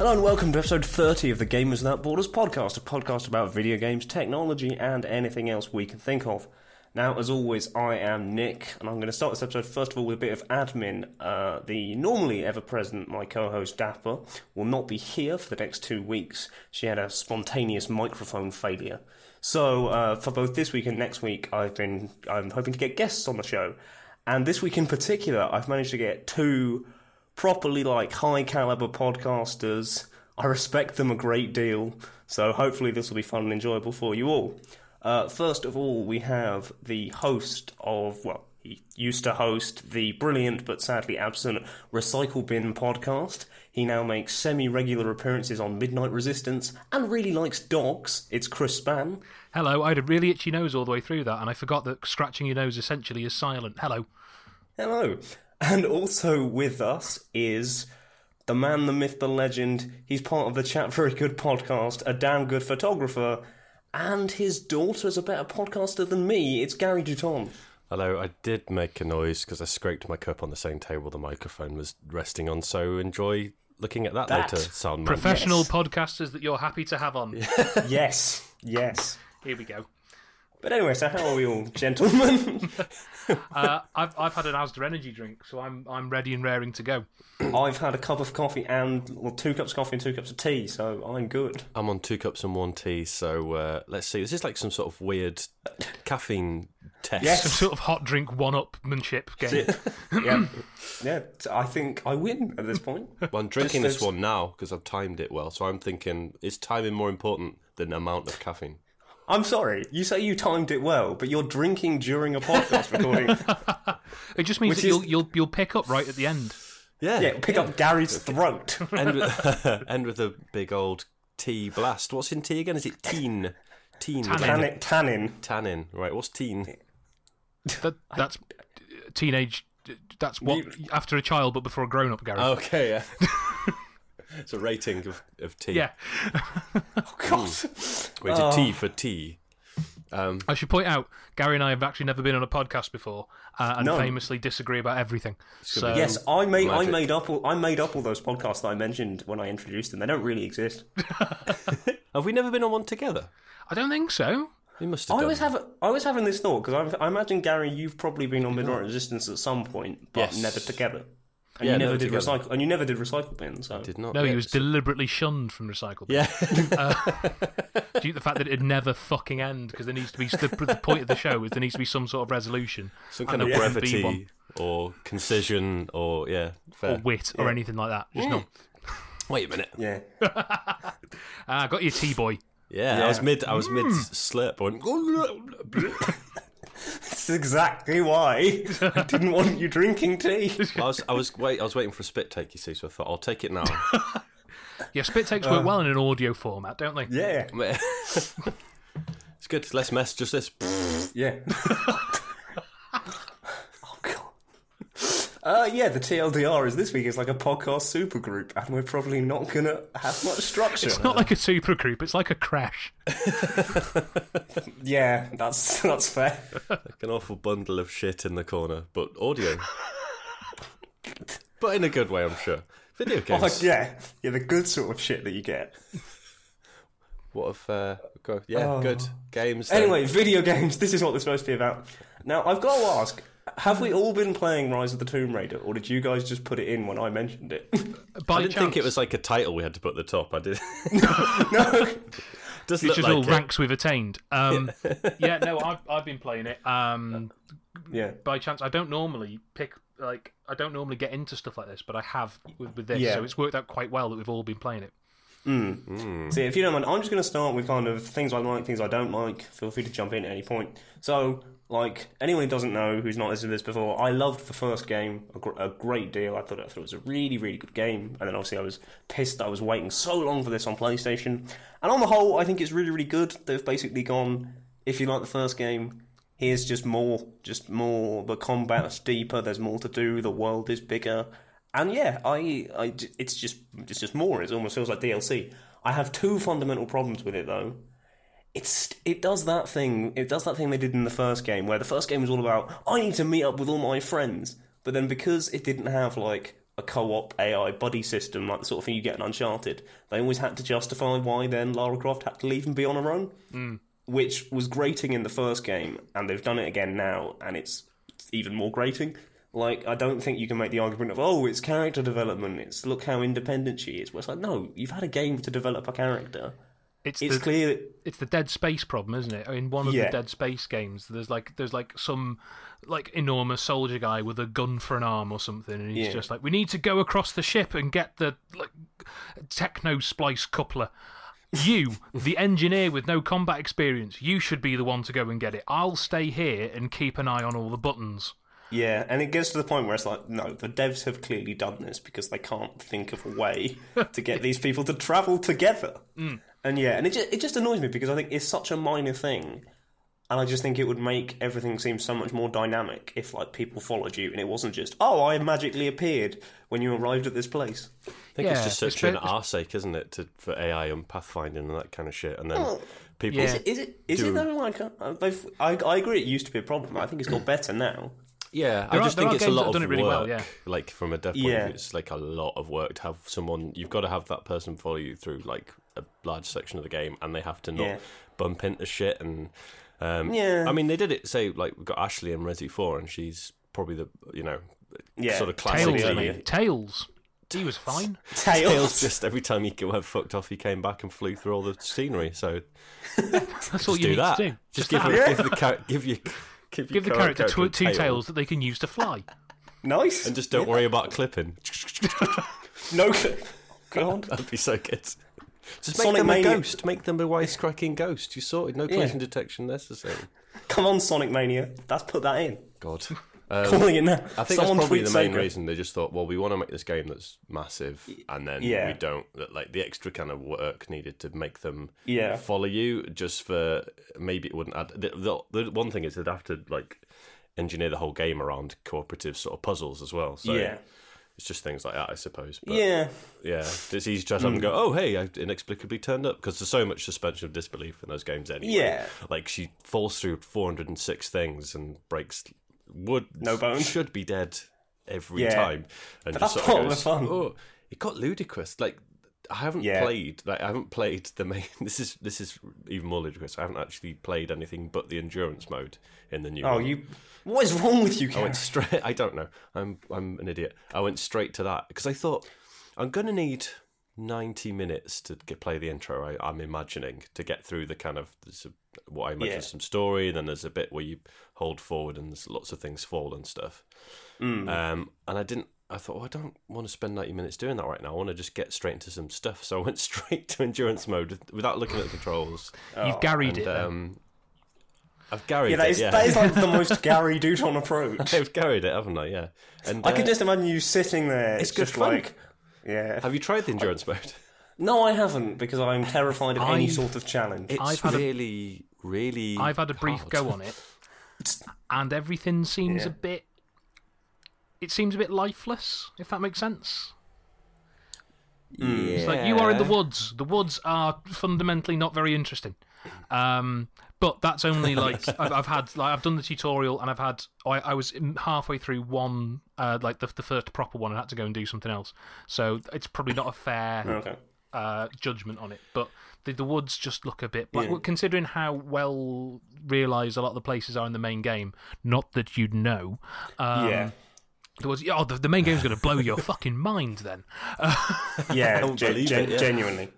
Hello and welcome to episode 30 of the Gamers Without Borders podcast, a podcast about video games, technology, and anything else we can think of. Now, as always, I am Nick, and I'm going to start this episode first of all with a bit of admin. Uh, the normally ever present, my co host Dapper, will not be here for the next two weeks. She had a spontaneous microphone failure. So, uh, for both this week and next week, I've been I'm hoping to get guests on the show. And this week in particular, I've managed to get two properly like high caliber podcasters. I respect them a great deal, so hopefully this will be fun and enjoyable for you all. Uh, first of all, we have the host of, well, he used to host the brilliant but sadly absent Recycle Bin podcast. He now makes semi regular appearances on Midnight Resistance and really likes dogs. It's Chris Span. Hello, I had a really itchy nose all the way through that, and I forgot that scratching your nose essentially is silent. Hello. Hello. And also with us is the man, the myth, the legend. He's part of the Chat Very Good podcast, a damn good photographer, and his daughter's a better podcaster than me. It's Gary Dutton. Hello, I did make a noise because I scraped my cup on the same table the microphone was resting on, so enjoy looking at that, That later, sound. Professional Yes. podcasters that you're happy to have on. yes, yes. Here we go. But anyway, so how are we all, gentlemen? Uh, I've I've had an Asda energy drink, so I'm I'm ready and raring to go. I've had a cup of coffee and, well, two cups of coffee and two cups of tea, so I'm good. I'm on two cups and one tea, so uh, let's see. This is like some sort of weird caffeine test. Yes. Some sort of hot drink one-upmanship game. yeah, yeah. I think I win at this point. Well, I'm drinking Just this one now because I've timed it well, so I'm thinking is timing more important than the amount of caffeine? I'm sorry. You say you timed it well, but you're drinking during a podcast recording. It just means Which that is- you'll you'll you'll pick up right at the end. Yeah, Yeah, pick up Gary's throat. end with, end with a big old tea blast. What's in tea again? Is it teen? Teen. Tannin. Tannin. Tannin. Tannin. Right, what's teen? That that's teenage. That's what after a child, but before a grown-up, Gary. Okay, yeah. It's a rating of, of tea. yeah. Oh, God. Rated T for tea. Um, I should point out, Gary and I have actually never been on a podcast before, uh, and No. famously disagree about everything. So Yes, I made I made up all I made up all those podcasts that I mentioned when I introduced them. They don't really exist. have we never been on one together? I don't think so. We must I have done. was have I was having this thought because I imagine Gary, you've probably been on Midnight Resistance at some point, but Yes. never together. And Yeah, you never never did together. recycle, and you never did recycle bins. So Did not. No, he was so- deliberately shunned from recycle. Yeah. Uh, due to the fact that it'd never fucking end because there needs to be the, the point of the show is there needs to be some sort of resolution, Some kind of there wouldn't be brevity one. or concision or yeah. Fair. or wit or anything like that. Just mm. not. Wait a minute. yeah, Ah, got your tea boy. Yeah, I was mid. I was mid mm. slurp. I went. that's exactly why I didn't want you drinking tea. I was. I was wait. I was waiting for a spit take. You see, so I thought I'll take it now. Yeah, spit takes work well in an audio format, don't they? Yeah, it's good. Less mess. Just this. yeah. oh god. Uh, yeah, the TLDR is this week is like a podcast supergroup, and we're probably not gonna have much structure. It's not like a super group; it's like a crash. Yeah, that's that's fair. Like an awful bundle of shit in the corner, but audio. but in a good way, I'm sure. Video games. Like, yeah, yeah, the good sort of shit that you get. What if? Uh, go. Yeah, good games. then. Oh. Anyway, video games. This is what they're supposed to be about. Now, I've got to ask: Have we all been playing Rise of the Tomb Raider, or did you guys just put it in when I mentioned it? By I didn't chance, think it was like a title we had to put at the top. I did. no. Does which look is like all it. ranks we've attained. Um, yeah, no, I've, I've been playing it. Um, Yeah. by chance, I don't normally pick like I don't normally get into stuff like this, but I have with, with this, Yeah. so it's worked out quite well that we've all been playing it. Mm. Mm. See, if you don't mind, I'm just going to start with kind of things I like, things I don't like. Feel free to jump in at any point. So, like, anyone who doesn't know, who's not listened to this before, I loved the first game a, gr- a great deal. I thought, I thought it was a really, really good game. And then obviously I was pissed that I was waiting so long for this on PlayStation. And on the whole, I think it's really, really good. They've basically gone, if you like the first game, here's just more, just more. The combat's deeper, there's more to do, the world is bigger. And yeah, I, I, it's just, it's just more. It almost feels like DLC. I have two fundamental problems with it though. It's, it does that thing. It does that thing they did in the first game, where the first game was all about I need to meet up with all my friends. But then because it didn't have like a co-op AI buddy system, like the sort of thing you get in Uncharted, they always had to justify why then Lara Croft had to leave and be on her own, hmm. which was grating in the first game, and they've done it again now, and it's even more grating. Like, I don't think you can make the argument of, oh, it's character development, it's look how independent she is. Where it's like, no, you've had a game to develop a character. It's, It's the, clear. it's the Dead Space problem, isn't it? In one of Yeah. the Dead Space games, there's like there's like some like enormous soldier guy with a gun for an arm or something, and he's Yeah. just like, "We need to go across the ship and get the like techno splice coupler." You, the engineer with no combat experience, you should be the one to go and get it. I'll stay here and keep an eye on all the buttons. Yeah, and it gets to the point where it's like, no, the devs have clearly done this because they can't think of a way to get these people to travel together. And yeah, and it just, it just annoys me because I think it's such a minor thing, and I just think it would make everything seem so much more dynamic if like people followed you and it wasn't just, oh, I magically appeared when you arrived at this place. I think it's Yeah, just it's such an bit- arse-ache, isn't it, to, for AI and pathfinding and that kind of shit. And then people, Yeah. Is it? Is it? Is Do- it though? Like, uh, I, I agree. It used to be a problem. I think it's got better now. Yeah, There I are- just there think it's a lot of done it really well, work. yeah. Like from a dev point Yeah. of view, it's like a lot of work to have someone. You've got to have that person follow you through like a large section of the game, and they have to not Yeah. bump into shit. And um, Yeah. I mean, they did it. Say like we've got Ashley in Resi Four, and she's probably the you know Yeah, sort of Tails, Classically, classic. yeah. mate. Tails. He was fine. Tails. Tails just every time he got fucked off, he came back and flew through all the scenery. So That's all you do need that. to do. Just, Just give, that. it, give the give you give, Give the your character a tw- two tails that they can use to fly. Nice. and just don't worry about clipping. no clip. God. That'd be so good. Just make Sonic them Mania- a ghost. Make them a wisecracking ghost. You sorted. No collision detection necessary. Come on, Sonic Mania. Let's put that in. God. Um, Calling it now. I think Someone that's probably the main Sega. reason they just thought, well, we want to make this game that's massive, and then Yeah. we don't like the extra kind of work needed to make them Yeah. follow you. Just for maybe it wouldn't add. The, the, the one thing is they'd have to like engineer the whole game around cooperative sort of puzzles as well. So yeah. it's just things like that, I suppose. But Yeah. yeah, it's easy to have them go, oh hey, I inexplicably turned up because there's so much suspension of disbelief in those games anyway. Yeah. like she falls through 406 things and breaks wood. No bones. should be dead every Yeah. time, and But just that's sort of goes, fun. Oh, it got ludicrous. Like I haven't Yeah. played. Like I haven't played the main. This is this is even more ludicrous. I haven't actually played anything but the endurance mode in the new. Oh, one. you. What is wrong with you, I went straight. I don't know. I'm I'm an idiot. I went straight to that because I thought I'm gonna need ninety minutes to get play the intro. I, I'm imagining to get through the kind of there's a, what I imagine Yeah. some story. Then there's a bit where you hold forward and there's lots of things fall and stuff. Mm. Um, and I didn't. I thought, well, I don't want to spend 90 minutes doing that right now. I want to just get straight into some stuff. So I went straight to endurance mode without looking at the controls. You've garried And it. um, I've garried yeah, that it. is, yeah. that is like the most Gary Dutton approach. I've carried it, haven't I? Yeah. And I can uh, just imagine you sitting there. It's, It's good just fun. like. Yeah. Have you tried the endurance mode? No, I haven't because I'm terrified of any I've- sort of challenge. It's I've had a- really, really. I've had a brief hard. go on it, and everything seems Yeah. a bit. It seems a bit lifeless, if that makes sense. Yeah. It's like you are in the woods. The woods are fundamentally not very interesting. Um, but that's only like I've, I've had like I've done the tutorial and I've had I, I was halfway through one uh, like the the first proper one and had to go and do something else. So it's probably not a fair Okay. uh, judgment on it. But the, the woods just look a bit like Yeah. considering how well realised a lot of the places are in the main game. Not that you'd know. Um, yeah. The woods, oh, the, the main game's going to blow your fucking mind then. Yeah, gen- gen- it, yeah. genuinely.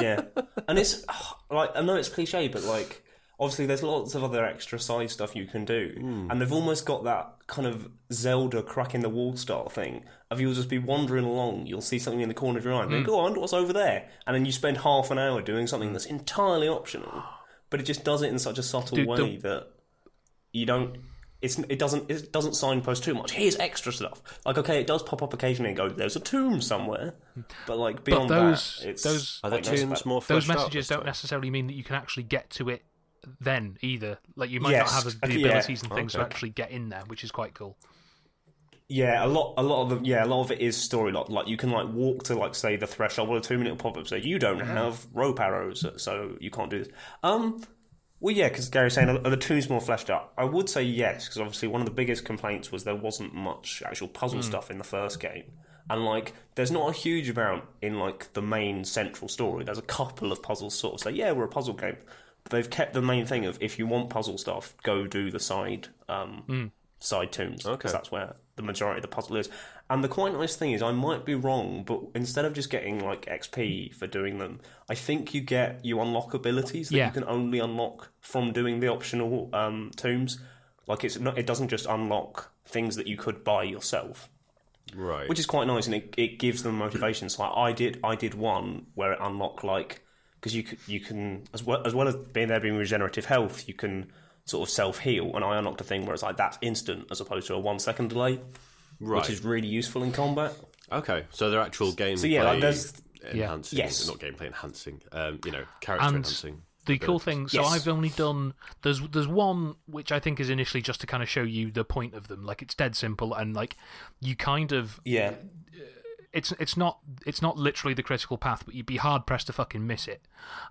Yeah, and it's like I know it's cliche, but like obviously there's lots of other extra side stuff you can do, Hmm. and they've almost got that kind of Zelda cracking the wall style thing. Of you'll just be wandering along, you'll see something in the corner of your eye, and Hmm. go on, what's over there? And then you spend half an hour doing something that's entirely optional, but it just does it in such a subtle Dude, the- way that you don't. It's, it doesn't it doesn't signpost too much. Here's extra stuff. Like okay, it does pop up occasionally and go. There's a tomb somewhere, but like But beyond those that, it's those Are the quite nice tunes more those messages don't necessarily mean that you can actually get to it then either. Like you might Yes, not have the okay, yeah. abilities and things to actually get in there, which is quite cool. Yeah, a lot, a lot of the, yeah, a lot of it is story. Like, like you can like walk to like say the threshold, or a two minute pop up So you don't Mm-hmm. have rope arrows, so you can't do this. Um, Well, yeah, because Gary's saying are the tombs more fleshed out? I would say yes, because obviously one of the biggest complaints was there wasn't much actual puzzle stuff in the first game, and like there's not a huge amount in like the main central story. There's a couple of puzzles sort of say, yeah, we're a puzzle game, but they've kept the main thing of if you want puzzle stuff, go do the side um, side tombs, because Okay. that's where the majority of the puzzle is. And the quite nice thing is, I might be wrong, but instead of just getting like XP for doing them, I think you get you unlock abilities that Yeah. you can only unlock from doing the optional um, tombs. Like it's not, it doesn't just unlock things that you could buy yourself, Right. which is quite nice, and it, it gives them motivation. So like I did, I did one where it unlocked like because you you can as well as well as being there being regenerative health, you can sort of self heal, and I unlocked a thing where it's like that's instant as opposed to a one second delay, right. which is really useful in combat. okay. So they're actual gameplay yeah, like, there's- enhancing, Yes. not gameplay enhancing. Um, you know, character And enhancing. the cool thing so Yes. i've only done there's there's one which i think is initially just to kind of show you the point of them like it's dead simple and like you kind of Yeah, it's it's not it's not literally the critical path but you'd be hard pressed to fucking miss it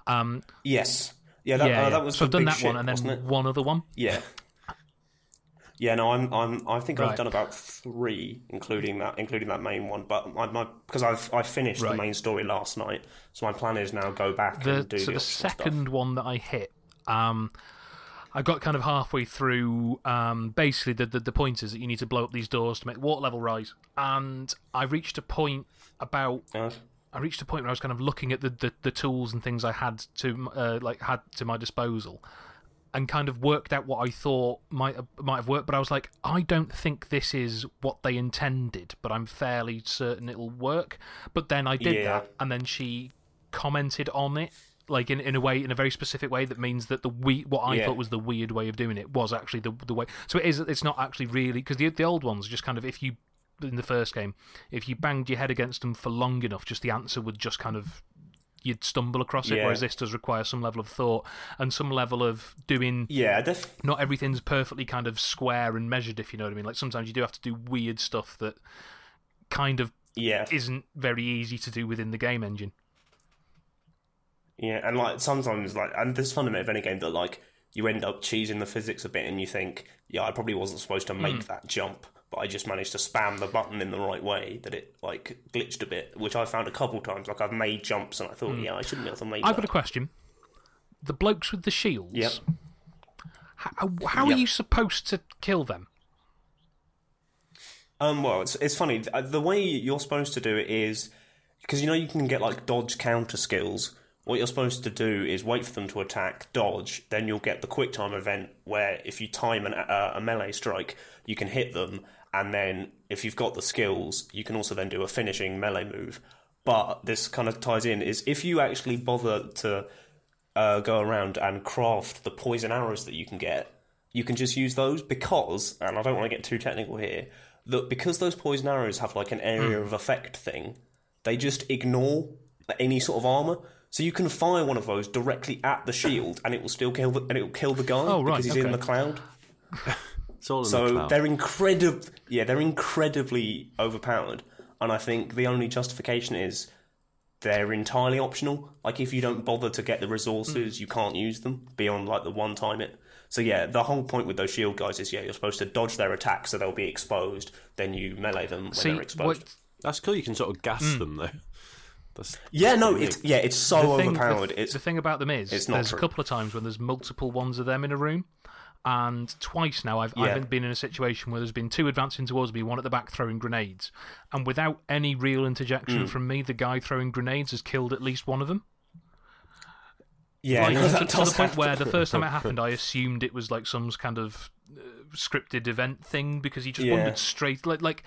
um yes, yeah. That, yeah, uh, yeah. that was so i've done that shit, one and then it? one other one Yeah. Yeah, no, I'm, I'm, I think Right. I've done about three, including that, including that main one. But my, my because I've, I finished Right. the main story last night, so my plan is now go back the, and do so the, the optional stuff. second one that I hit, um, I got kind of halfway through. Um, basically, the, the the point is that you need to blow up these doors to make water level rise, and I reached a point about Uh, I reached a point where I was kind of looking at the, the, the tools and things I had to uh, like had to my disposal, and kind of worked out what I thought might have, might have worked. But I was like, I don't think this is what they intended, but I'm fairly certain it'll work. But then I did Yeah. that, and then she commented on it. Like in, in a way, in a very specific way, that means that the we what I Yeah. thought was the weird way of doing it was actually the the way. So it is. It's not actually really because the the old ones just kind of if you in the first game, if you banged your head against them for long enough, just the answer would just kind of you'd stumble across it. Yeah. Whereas this does require some level of thought and some level of doing. yeah, def- Not everything's perfectly kind of square and measured, if you know what I mean. Like sometimes you do have to do weird stuff that kind of yeah, isn't very easy to do within the game engine. yeah, and like sometimes like, and there's fundamental of any game that like you end up cheesing the physics a bit, and you think, yeah, I probably wasn't supposed to make Hmm. that jump, but I just managed to spam the button in the right way that it like glitched a bit, which I found a couple times. Like I've made jumps, and I thought, yeah, I shouldn't be able to make. Hmm. I've that. got a question. The blokes with the shields. Yep. How, how are you supposed to kill them? Um, well, it's it's funny. Uh, The way you're supposed to do it is because you know you can get like dodge counter skills. What you're supposed to do is wait for them to attack, dodge, then you'll get the quick time event where if you time an, uh, a melee strike, you can hit them, and then if you've got the skills, you can also then do a finishing melee move. But this kind of ties in is if you actually bother to uh, go around and craft the poison arrows that you can get, you can just use those because, and I don't want to get too technical here, that because those poison arrows have like an area of effect thing, they just ignore any sort of armor. So you can fire one of those directly at the shield, and it will still kill the and it will kill the guy Oh, right, because he's in the cloud. It's all in the So cloud. they're incredible. Yeah, they're incredibly overpowered, and I think the only justification is they're entirely optional. Like if you don't bother to get the resources, hmm. you can't use them beyond like the one time it. So yeah, the whole point with those shield guys is yeah, you're supposed to dodge their attacks so they'll be exposed. Then you melee them when See, they're exposed. what, That's cool. You can sort of gas hmm. them though. That's yeah, no, it's yeah, it's so the thing, overpowered. the, it's the thing about them is it's not there's true. a couple of times when there's multiple ones of them in a room, and twice now I've Yeah. I've been in a situation where there's been two advancing towards me, one at the back throwing grenades, and without any real interjection Mm. from me, the guy throwing grenades has killed at least one of them. yeah, Like, no, to, to the point where the first time it happened, I assumed it was like some kind of uh, scripted event thing because he just Yeah. wandered straight like like.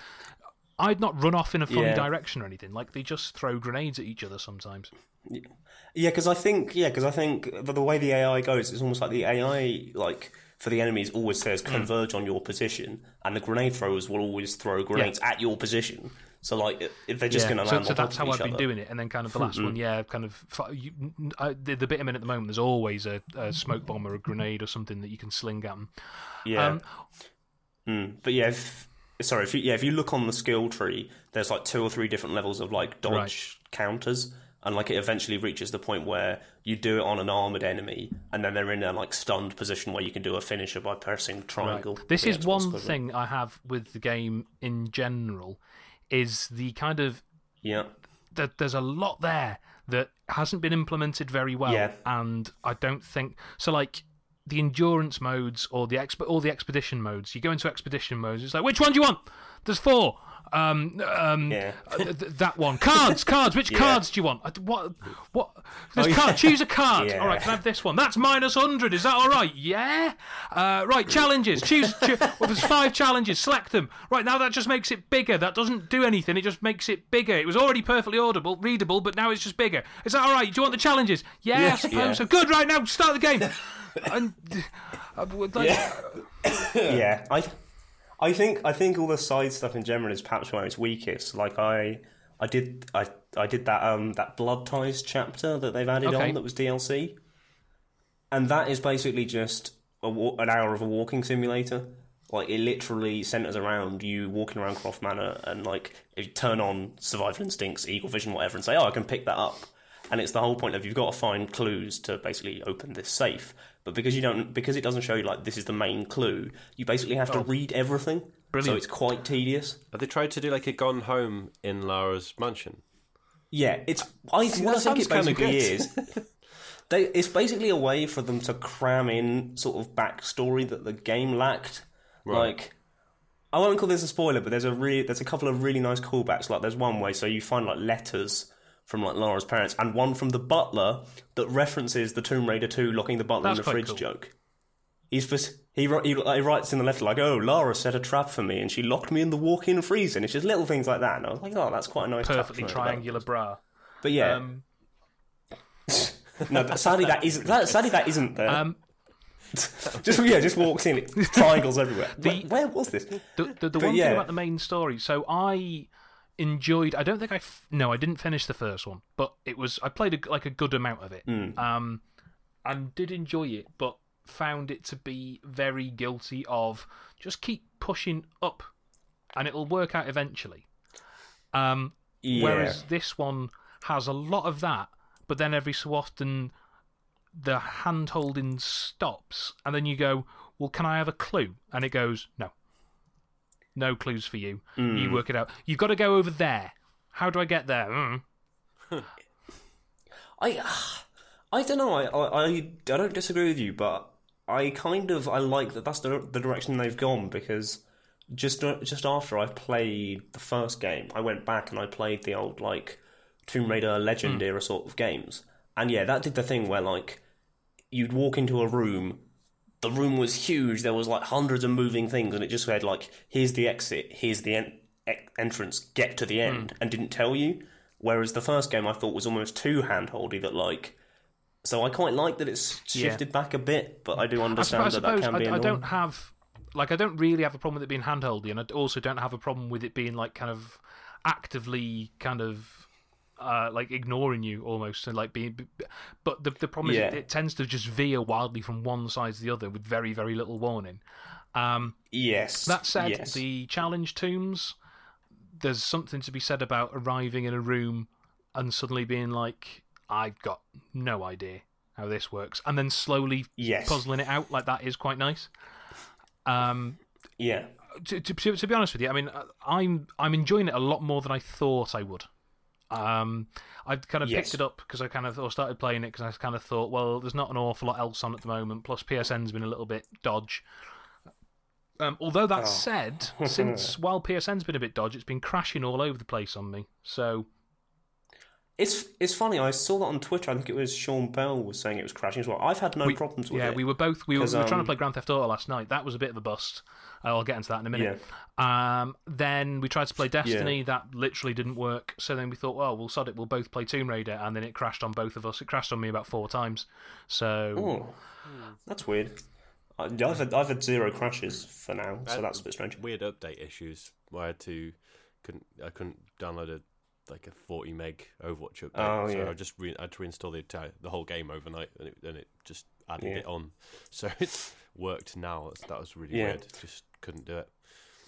I'd not run off in a funny Yeah. direction or anything. Like they just throw grenades at each other sometimes. Yeah, because I think yeah, because I think the, the way the AI goes, it's almost like the AI like for the enemies always says Hmm. converge on your position, and the grenade throwers will always throw grenades at your position. So like if they're just Yeah, going to land so on top that's how I've been other. doing it, and then kind of the last one, yeah, kind of you, I, the, the bit I'm in at the moment. There's always a, a smoke bomb or a grenade or something that you can sling at them. Yeah, Um, Mm. but yeah, if, sorry, if you, yeah, if you look on the skill tree, there's like two or three different levels of like dodge Right. counters. And like it eventually reaches the point where you do it on an armored enemy, and then they're in a like stunned position where you can do a finisher by pressing triangle. This is one thing I have with the game in general, is the kind of Yeah, that there's a lot there that hasn't been implemented very well, Yeah. and I don't think so. Like the endurance modes or the exp- all the expedition modes, you go into expedition modes. It's like which one do you want? There's four. Um, um, Yeah. uh, th- th- that one. Cards, cards. Which Yeah. cards do you want? Uh, What? What? There's Oh, card. yeah. Choose a card. Yeah. All right, can I have this one? That's minus hundred. Is that all right? Yeah. Uh, right. Challenges. Choose. choo- well, there's five challenges. Select them. Right now, that just makes it bigger. That doesn't do anything. It just makes it bigger. It was already perfectly audible, readable, but now it's just bigger. Is that all right? Do you want the challenges? Yeah, I suppose Yeah. so. Good. Right now, start the game. and would like. yeah. I, I think I think all the side stuff in general is perhaps where it's weakest. Like I, I did I I did that um that blood ties chapter that they've added Okay. on that was DLC, and that is basically just a, an hour of a walking simulator. Like it literally centers around you walking around Croft Manor and like if you turn on survival instincts, eagle vision, whatever, and say, "Oh, I can pick that up." And it's the whole point of you've got to find clues to basically open this safe. But because you don't, because it doesn't show you like this is the main clue, you basically have to oh. read everything. Brilliant. So it's quite tedious. Have they tried to do like a Gone Home in Lara's mansion? Yeah, it's. I, See, what I think it basically is. They, it's basically a way for them to cram in sort of backstory that the game lacked. Like, I won't call this a spoiler, but there's a re- there's a couple of really nice callbacks. Like, there's one way so you find like letters from like Laura's parents, and one from the butler that references the Tomb Raider 2 locking the butler That's in the fridge cool. joke. He's he, he he writes in the letter like, "Oh, Lara set a trap for me, and she locked me in the walk-in freezer." And it's just little things like that. And I was like, "Oh, that's quite a nice Perfectly triangular bra. But yeah, Um, no, but sadly that isn't. That, sadly that isn't there. um, just yeah, just walks in, triangles everywhere. where, where was this? the the, the one yeah. thing about the main story. So I enjoyed. I don't think I. F- no, I didn't finish the first one, but it was. I played a, like a good amount of it. Hmm. Um, and did enjoy it, but found it to be very guilty of just keep pushing up, and it'll work out eventually. Um, Yeah. Whereas this one has a lot of that, but then every so often the hand holding stops, and then you go, Well, can I have a clue? And it goes, No. No clues for you. You hmm. work it out. You've got to go over there. How do I get there? Mm. I, I don't know. I, I, I don't disagree with you, but I kind of I like that. That's the the direction they've gone because just just after I played the first game, I went back and I played the old like Tomb hmm. Raider Legend hmm. era sort of games, and yeah, that did the thing where like you'd walk into a room. The room was huge. There was like hundreds of moving things, and it just said like, "Here's the exit. Here's the en- e- entrance. Get to the hmm. end," and didn't tell you. Whereas the first game I thought was almost too handholdy. That like, so I quite like that it's shifted back a bit, but I do understand I, that that suppose can be I, I annoying. don't have like I don't really have a problem with it being handholdy, and I also don't have a problem with it being like kind of actively kind of uh, like ignoring you almost and like being. But the the problem is it, it tends to just veer wildly from one side to the other with very very little warning. Um, Yes. that said, yes. the challenge tombs, there's something to be said about arriving in a room and suddenly being like, I've got no idea how this works, and then slowly yes. puzzling it out like that is quite nice. Um, Yeah. to, to, to be honest with you, I mean, uh, I'm I'm enjoying it a lot more than I thought I would. Um, I kind of Yes. picked it up because I kind of or started playing it because I kind of thought, well, there's not an awful lot else on at the moment. Plus, PSN's been a little bit dodge. Um, although that Oh. said, since while PSN's been a bit dodge, it's been crashing all over the place on me. So It's it's funny. I saw that on Twitter. I think it was Sean Bell was saying it was crashing as well. I've had no we, problems with yeah, it. Yeah, we were both we were, 'Cause, we were trying to um, play Grand Theft Auto last night. That was a bit of a bust. Uh, I'll get into that in a minute. Yeah. Um, then we tried to play Destiny. That literally didn't work. So then we thought, well, we'll sod it. We'll both play Tomb Raider, and then it crashed on both of us. It crashed on me about four times. So Oh, that's weird. I, I've had, I've had zero crashes for now, so that's a bit strange. Weird update issues where I had to couldn't I couldn't download a like a forty meg Overwatch update. Oh, so yeah. I just re- I had to reinstall the entire the whole game overnight, and it, and it just added Yeah. it on. So it's worked now. That's, that was really Yeah. weird. Just couldn't do it.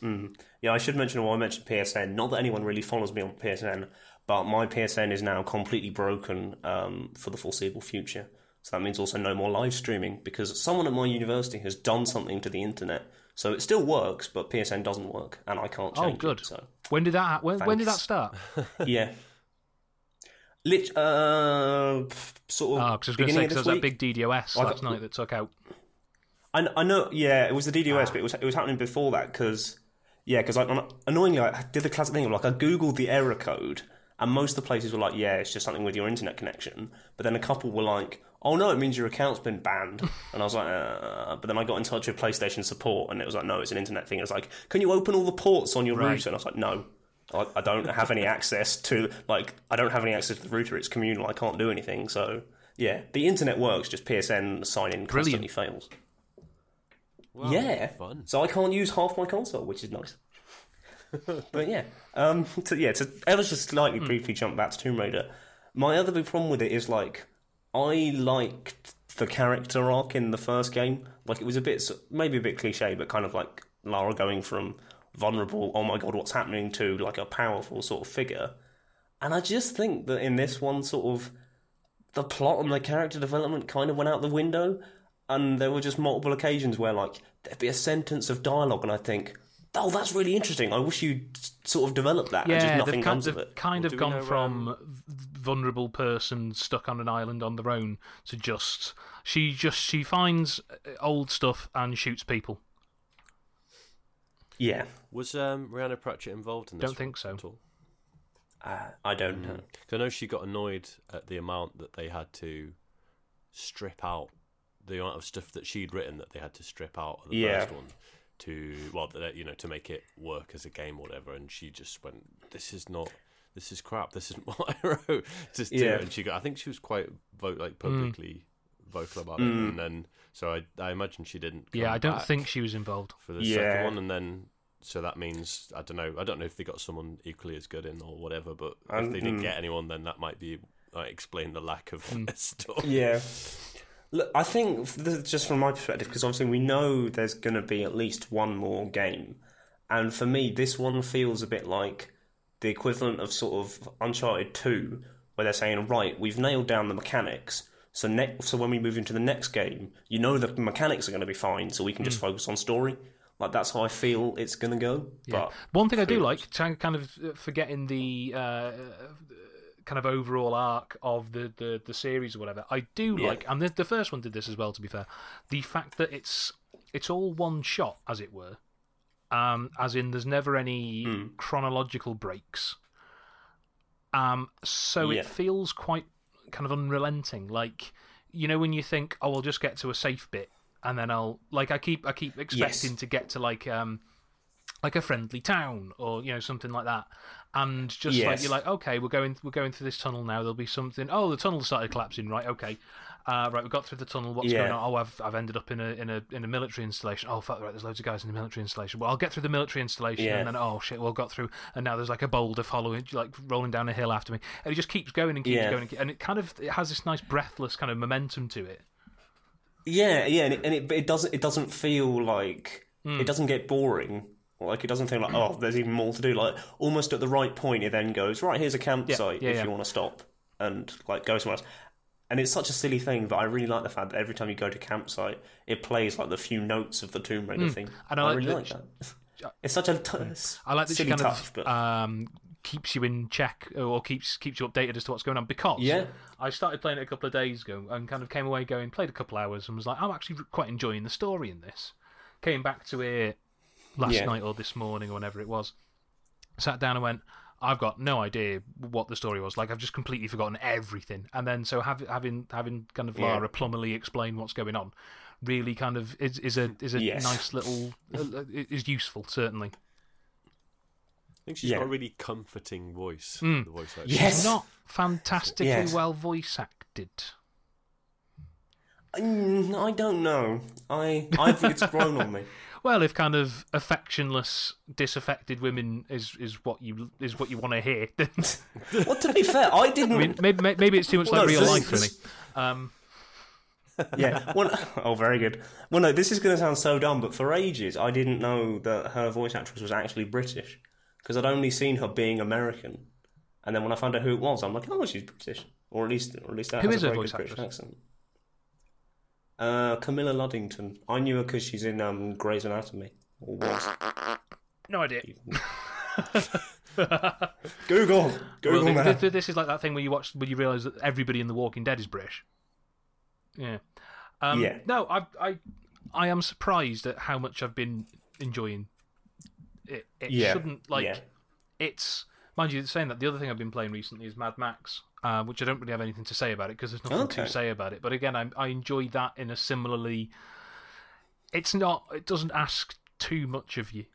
Mm. Yeah, I should mention. Well, I mentioned PSN. Not that anyone really follows me on PSN, but my PSN is now completely broken um, for the foreseeable future. So that means also no more live streaming because someone at my university has done something to the internet. So it still works, but PSN doesn't work, and I can't Oh, change good. it. So When did that? ha- When, when did that start? yeah, Lit, uh, sort of Oh, because I was going to say because there was that big DDoS last got- night that took out. I, I know, yeah, it was the DDoS, Ah. but it was it was happening before that because yeah, because I, annoyingly I did the classic thing of like I googled the error code, and most of the places were like, yeah, it's just something with your internet connection, but then a couple were like, oh no, it means your account's been banned, and I was like, uh, but then I got in touch with PlayStation support, and it was like, no, it's an internet thing. It was like, can you open all the ports on your Right. router? And I was like, no. I, I don't have any access to like I don't have any access to the router. It's communal. I can't do anything. So yeah, the internet works. Just PSN sign in constantly fails. Wow, Yeah. fun. So I can't use half my console, which is nice. but yeah, um, to, yeah, to ever so slightly briefly jump back to Tomb Raider. My other big problem with it is like I liked the character arc in the first game. Like it was a bit, maybe a bit cliche, but kind of like Lara going from vulnerable, oh my god, what's happening, to like a powerful sort of figure. And I just think that in this one, sort of the plot and the character development kind of went out the window, and there were just multiple occasions where like there'd be a sentence of dialogue, and I think, oh, that's really interesting. I wish you'd sort of developed that. and just Yeah, nothing they've kind, comes of it. kind Well, of gone from v- vulnerable person stuck on an island on their own to just she just she finds uh, old stuff and shoots people. Yeah, Was um, Rhianna Pratchett involved in this? Don't think so. At all? uh, I don't know. 'Cause I know she got annoyed at the amount that they had to strip out the amount of stuff that she'd written that they had to strip out of the Yeah. first one to well, you know, to make it work as a game or whatever. And she just went, "This is not." This is crap. This isn't what I wrote. Just do Yeah. it. And she got. I think she was quite vo- like publicly vocal about it. Mm. And then, so I, I imagine she didn't. Yeah, I don't think she was involved. for the Yeah. second one, and then so that means I don't know. I don't know if they got someone equally as good in or whatever. But if they didn't mm. get anyone, then that might be like, explain the lack of Mm. story. Yeah. Look, I think th- just from my perspective, because obviously we know there's going to be at least one more game, and for me, this one feels a bit like the equivalent of sort of Uncharted Two, where they're saying, right, we've nailed down the mechanics. So ne- so when we move into the next game, you know the mechanics are going to be fine, so we can just focus on story. Like that's how I feel it's going to go. But One thing I do like, kind kind of uh, forgetting the uh, kind of overall arc of the, the, the series or whatever, I do Yeah. like, and the, the first one did this as well. To be fair, the fact that it's it's all one shot, as it were, um, as in there's never any Hmm. chronological breaks. Um, so Yeah. it feels quite kind of unrelenting. Like you know when you think, oh, I'll just get to a safe bit, and then I'll like I keep I keep expecting to get to like um like a friendly town or you know something like that and just like you're like okay we're going we're going through this tunnel now there'll be something oh the tunnel started collapsing right okay uh, right we got through the tunnel what's Yeah. going on oh I've, I've ended up in a in a in a military installation oh fuck right there's loads of guys in the military installation well I'll get through the military installation Yeah. and then oh shit well got through and now there's like a boulder following like rolling down a hill after me and it just keeps going and keeps Yeah. going and, keep- and it kind of it has this nice breathless kind of momentum to it Yeah, yeah, and it, and it, it doesn't it doesn't feel like Hmm. it doesn't get boring. Like it doesn't feel like oh, there's even more to do. Like almost at the right point, it then goes right. Here's a campsite yeah, if yeah. you want to stop and like go somewhere else. And it's such a silly thing, but I really like the fact that every time you go to campsite, it plays like the few notes of the Tomb Raider thing. Hmm. And I I, like really that like she- that. It's such a t- I like that she kind of but um, keeps you in check or keeps keeps you updated as to what's going on because Yeah. I started playing it a couple of days ago and kind of came away going played a couple hours and was like I'm actually quite enjoying the story in this. Came back to it last Yeah. night or this morning or whenever it was. Sat down and went. I've got no idea what the story was. Like I've just completely forgotten everything. And then so have, having having kind of Yeah. Lara plummerly explain what's going on, really kind of is is a is a Yes. nice little uh, is useful certainly. I think she's Yeah. got a really comforting voice. Mm. The voice actor. Yes. not fantastically Yes. well voice acted. Mm, I don't know. I I think it's grown on me. Well, if kind of affectionless, disaffected women is is what you is what you want to hear, then Well, to be fair, I didn't. I mean, maybe maybe it's too much Well, like no, real life for me. Um, yeah. Well, oh, very good. Well, no, this is going to sound so dumb, but for ages I didn't know that her voice actress was actually British because I'd only seen her being American. And then when I found out who it was, I'm like, oh, she's British, or at least, or at least that Who has is a her very voice good British actress? accent. Uh, Camilla Luddington. I knew her because she's in um, Grey's Anatomy. Or was. No idea. Google, Google, Well, man. th- th- this is like that thing where you watch, where you realise that everybody in The Walking Dead is British. Yeah. Um, Yeah. No, I, I, I am surprised at how much I've been enjoying. It, it Yeah, shouldn't like. yeah. It's mind you, saying that the other thing I've been playing recently is Mad Max, uh, which I don't really have anything to say about it because there's nothing Okay. to say about it. But again, I, I enjoy that in a similarly. It's not. It doesn't ask too much of you.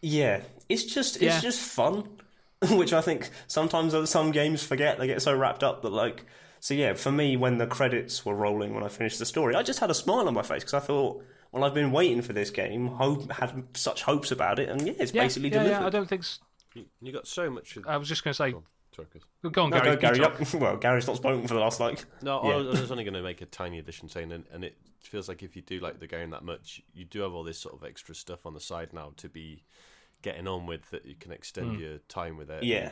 Yeah, it's just it's Yeah. just fun, which I think sometimes some games forget. They get so wrapped up that like. So yeah, for me, when the credits were rolling when I finished the story, I just had a smile on my face because I thought, well, I've been waiting for this game, hope had such hopes about it, and yeah, it's Yeah, basically yeah, delivered. yeah. I don't think. s- You, you got so much. Of... I was just going to say. Go on. Go on, No, Gary. go, Gary. you talk. Yep. Well, Gary's not spoken for the last like. No, Yeah. I was- I was only going to make a tiny addition saying, and, and it feels like if you do like the game that much, you do have all this sort of extra stuff on the side now to be getting on with that you can extend your time with it. Yeah.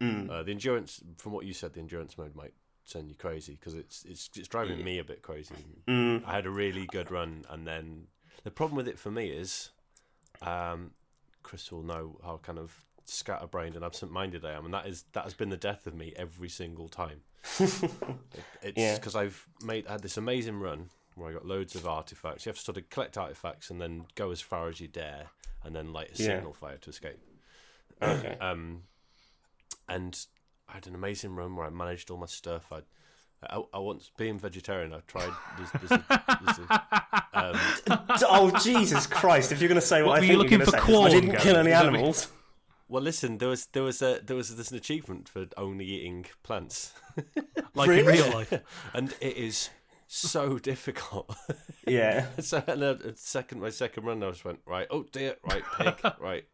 Mm. Uh, the endurance, from what you said, the endurance mode might send you crazy because it's it's it's driving me a bit crazy. Mm. I had a really good run, and then the problem with it for me is, um, Chris will know how kind of scatterbrained and absent-minded I am, and that is that has been the death of me every single time. It's Yeah. because I've made had this amazing run where I got loads of artifacts. You have to sort of collect artifacts and then go as far as you dare, and then light a Yeah. signal fire to escape. Okay. Um, and I had an amazing run where I managed all my stuff. I, I, I once being vegetarian. I tried. There's, there's a, there's a, um, oh Jesus Christ! If you're going to say what, What, I think you you're looking gonna for say, I didn't kill any Is that what you- animals. Well, listen. There was there was a there was there's an achievement for only eating plants, like in real life. and it is so difficult. Yeah. so and then a second my second run, I just went right. Oh dear, right pig, right.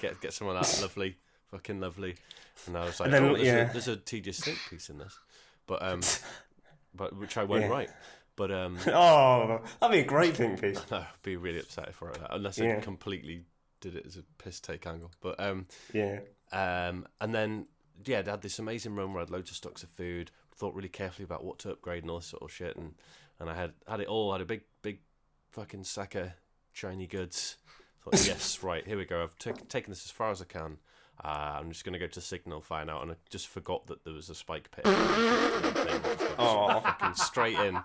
Get get some of that. Lovely, fucking lovely. And I was like, then, oh, there's, yeah. a, there's a tedious think piece in this, but um, but which I went Yeah. right. But um, Oh, that'd be a great thing piece. no, I'd be really upset if I wrote that unless Yeah. I completely did it as a piss take angle. But um, Yeah. um, and then yeah, they had this amazing run where I had loads of stocks of food. Thought really carefully about what to upgrade and all this sort of shit, and and I had had it all. Had a big big fucking sack of shiny goods. Thought yes, right here we go. I've ta- taken this as far as I can. Uh, I'm just going to go to signal find out, and I just forgot that there was a spike pit. Oh. fucking straight in.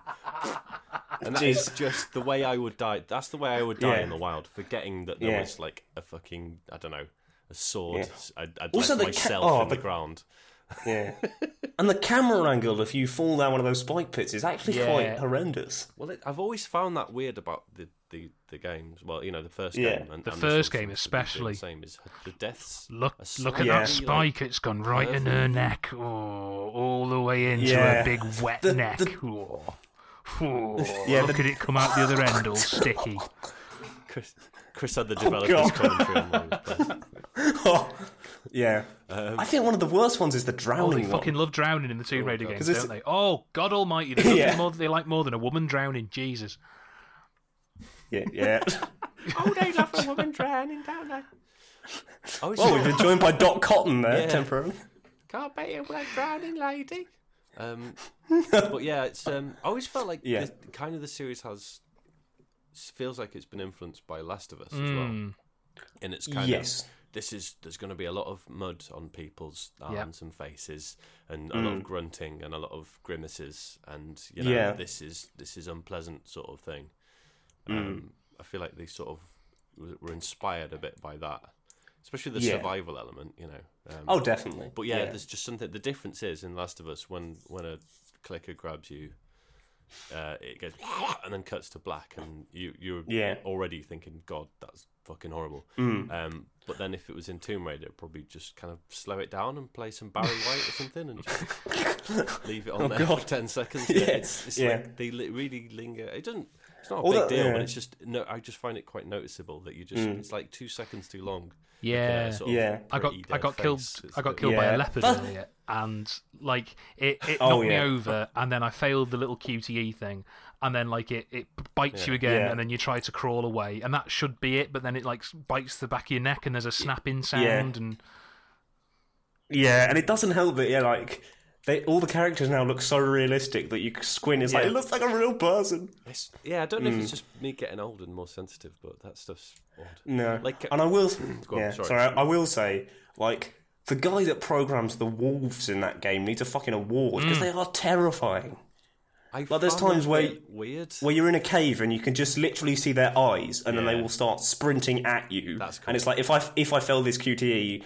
And that is just the way I would die. That's the way I would die Yeah. in the wild, forgetting that there Yeah. was like a fucking I don't know a sword. Yeah. I'd, I'd Also left the ca- myself oh, in the the- ground. Yeah. and the camera angle, if you fall down one of those spike pits, is actually Yeah. quite horrendous. Well, it, I've always found that weird about the, the, the games. Well, you know, the first Yeah. game. And, The and first game one seems to be doing especially. The same is the deaths. Look, look at Yeah. that spike! like, it's gone right in her neck, oh, all the way into Yeah. her big wet The- neck. the- Oh. Oh, Yeah, look the- at it come out the other end, all sticky. Chris, Chris had the developers Oh, God. commentary on while he yeah. Um, I think one of the worst ones is the Oh, drowning they one. fucking love drowning in the Tomb Raider God. games, 'Cause don't they? Oh, God Almighty! They, love Yeah. it more, they like more than a woman drowning. Jesus. Yeah, yeah. oh, they love a woman drowning, don't they? Oh, well, we've been joined by Doc Cotton there, Yeah. temporarily. Can't beat a black drowning lady. Um, but yeah, it's. Um, I always felt like Yeah. this, kind of the series has feels like it's been influenced by Last of Us as well, Mm. and it's kind Yes. of this is there's going to be a lot of mud on people's Yeah. arms and faces, and a lot of grunting and a lot of grimaces, and you know Mm. Yeah. this is this is unpleasant sort of thing. Mm. Um, I feel like they sort of were were inspired a bit by that, especially the Yeah. survival element. You know. Um, Oh, definitely. but yeah, there's just something. The difference is in Last of Us when when a clicker grabs you, uh, it goes and then cuts to black, and you you're Yeah. already thinking, God, that's fucking horrible. Mm. Um, but then if it was in Tomb Raider, it'd probably just kind of slow it down and play some Barry White or something, and just leave it on there Oh, God. for ten seconds. Yeah, Yeah, it's, it's yeah. like they li- really linger. It doesn't. It's not a Well, big that- deal, yeah. but it's just no. I just find it quite noticeable that you just Mm. it's like two seconds too long. Yeah. sort of Yeah. I got I got dead killed. It's I got a bit- killed by a leopard But- earlier, and like it, it Oh, knocked me over, and then I failed the little QTE thing, and then like it, it bites you again, Yeah. and then you try to crawl away, and that should be it, but then it like bites the back of your neck, and there's a snapping sound, Yeah. and Yeah, and it doesn't help that yeah, like they all the characters now look so realistic that you squint. It's like Yeah. it looks like a real person. It's, yeah, I don't know if it's hmm. just me getting old and more sensitive, but that stuff's odd. No, Like- uh, and I will. Go on, yeah, sorry. sorry, I, I will say like. The guy that programs the wolves in that game needs a fucking award because hmm. they are terrifying. I Like, there's found times that where- bit weird. Where you're in a cave and you can just literally see their eyes, and then they Yeah. will start sprinting at you. That's cool. And it's like if I if I fail this QTE,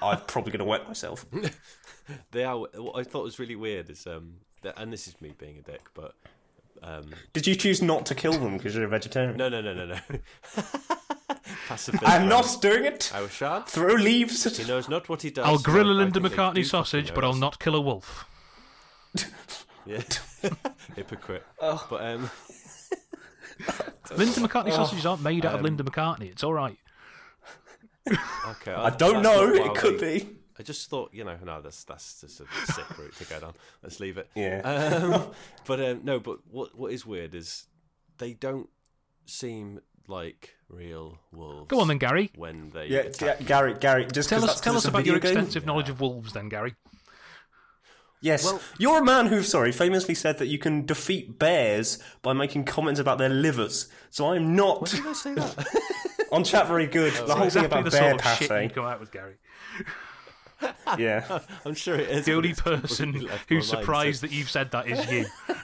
I'm probably going to wet myself. They are. What I thought was really weird is um, that, and this is me being a dick, but um, Did you choose not to kill them because you're a vegetarian? no, no, no, no, no. Pacifist. I'm man. not doing it. I was shan't. Throw leaves. He knows not what he does. I'll grill a Linda McCartney sausage, but I'll not kill a wolf. Yeah, hypocrite. Oh. But um, Linda McCartney sausages aren't made out of Linda McCartney. It's all right. okay. I don't know. It could be. I just thought, you know, no, that's that's just a sick route to go down. Let's leave it. Yeah. Um, but um, no, but what what is weird is they don't seem like real wolves. Go on then, Gary. When they Yeah, yeah, Gary. Gary, just tell us, that's tell 'cause us about your video game? extensive knowledge of wolves, then, Gary. Yes, Well- you're a man who, sorry, famously said that you can defeat bears by making comments about their livers. So I'm not Did I say that? on chat very good. the whole thing about the bear sort of shit you come out with, Gary. Yeah, I'm sure it is. The only person who's surprised so- that you've said that is you.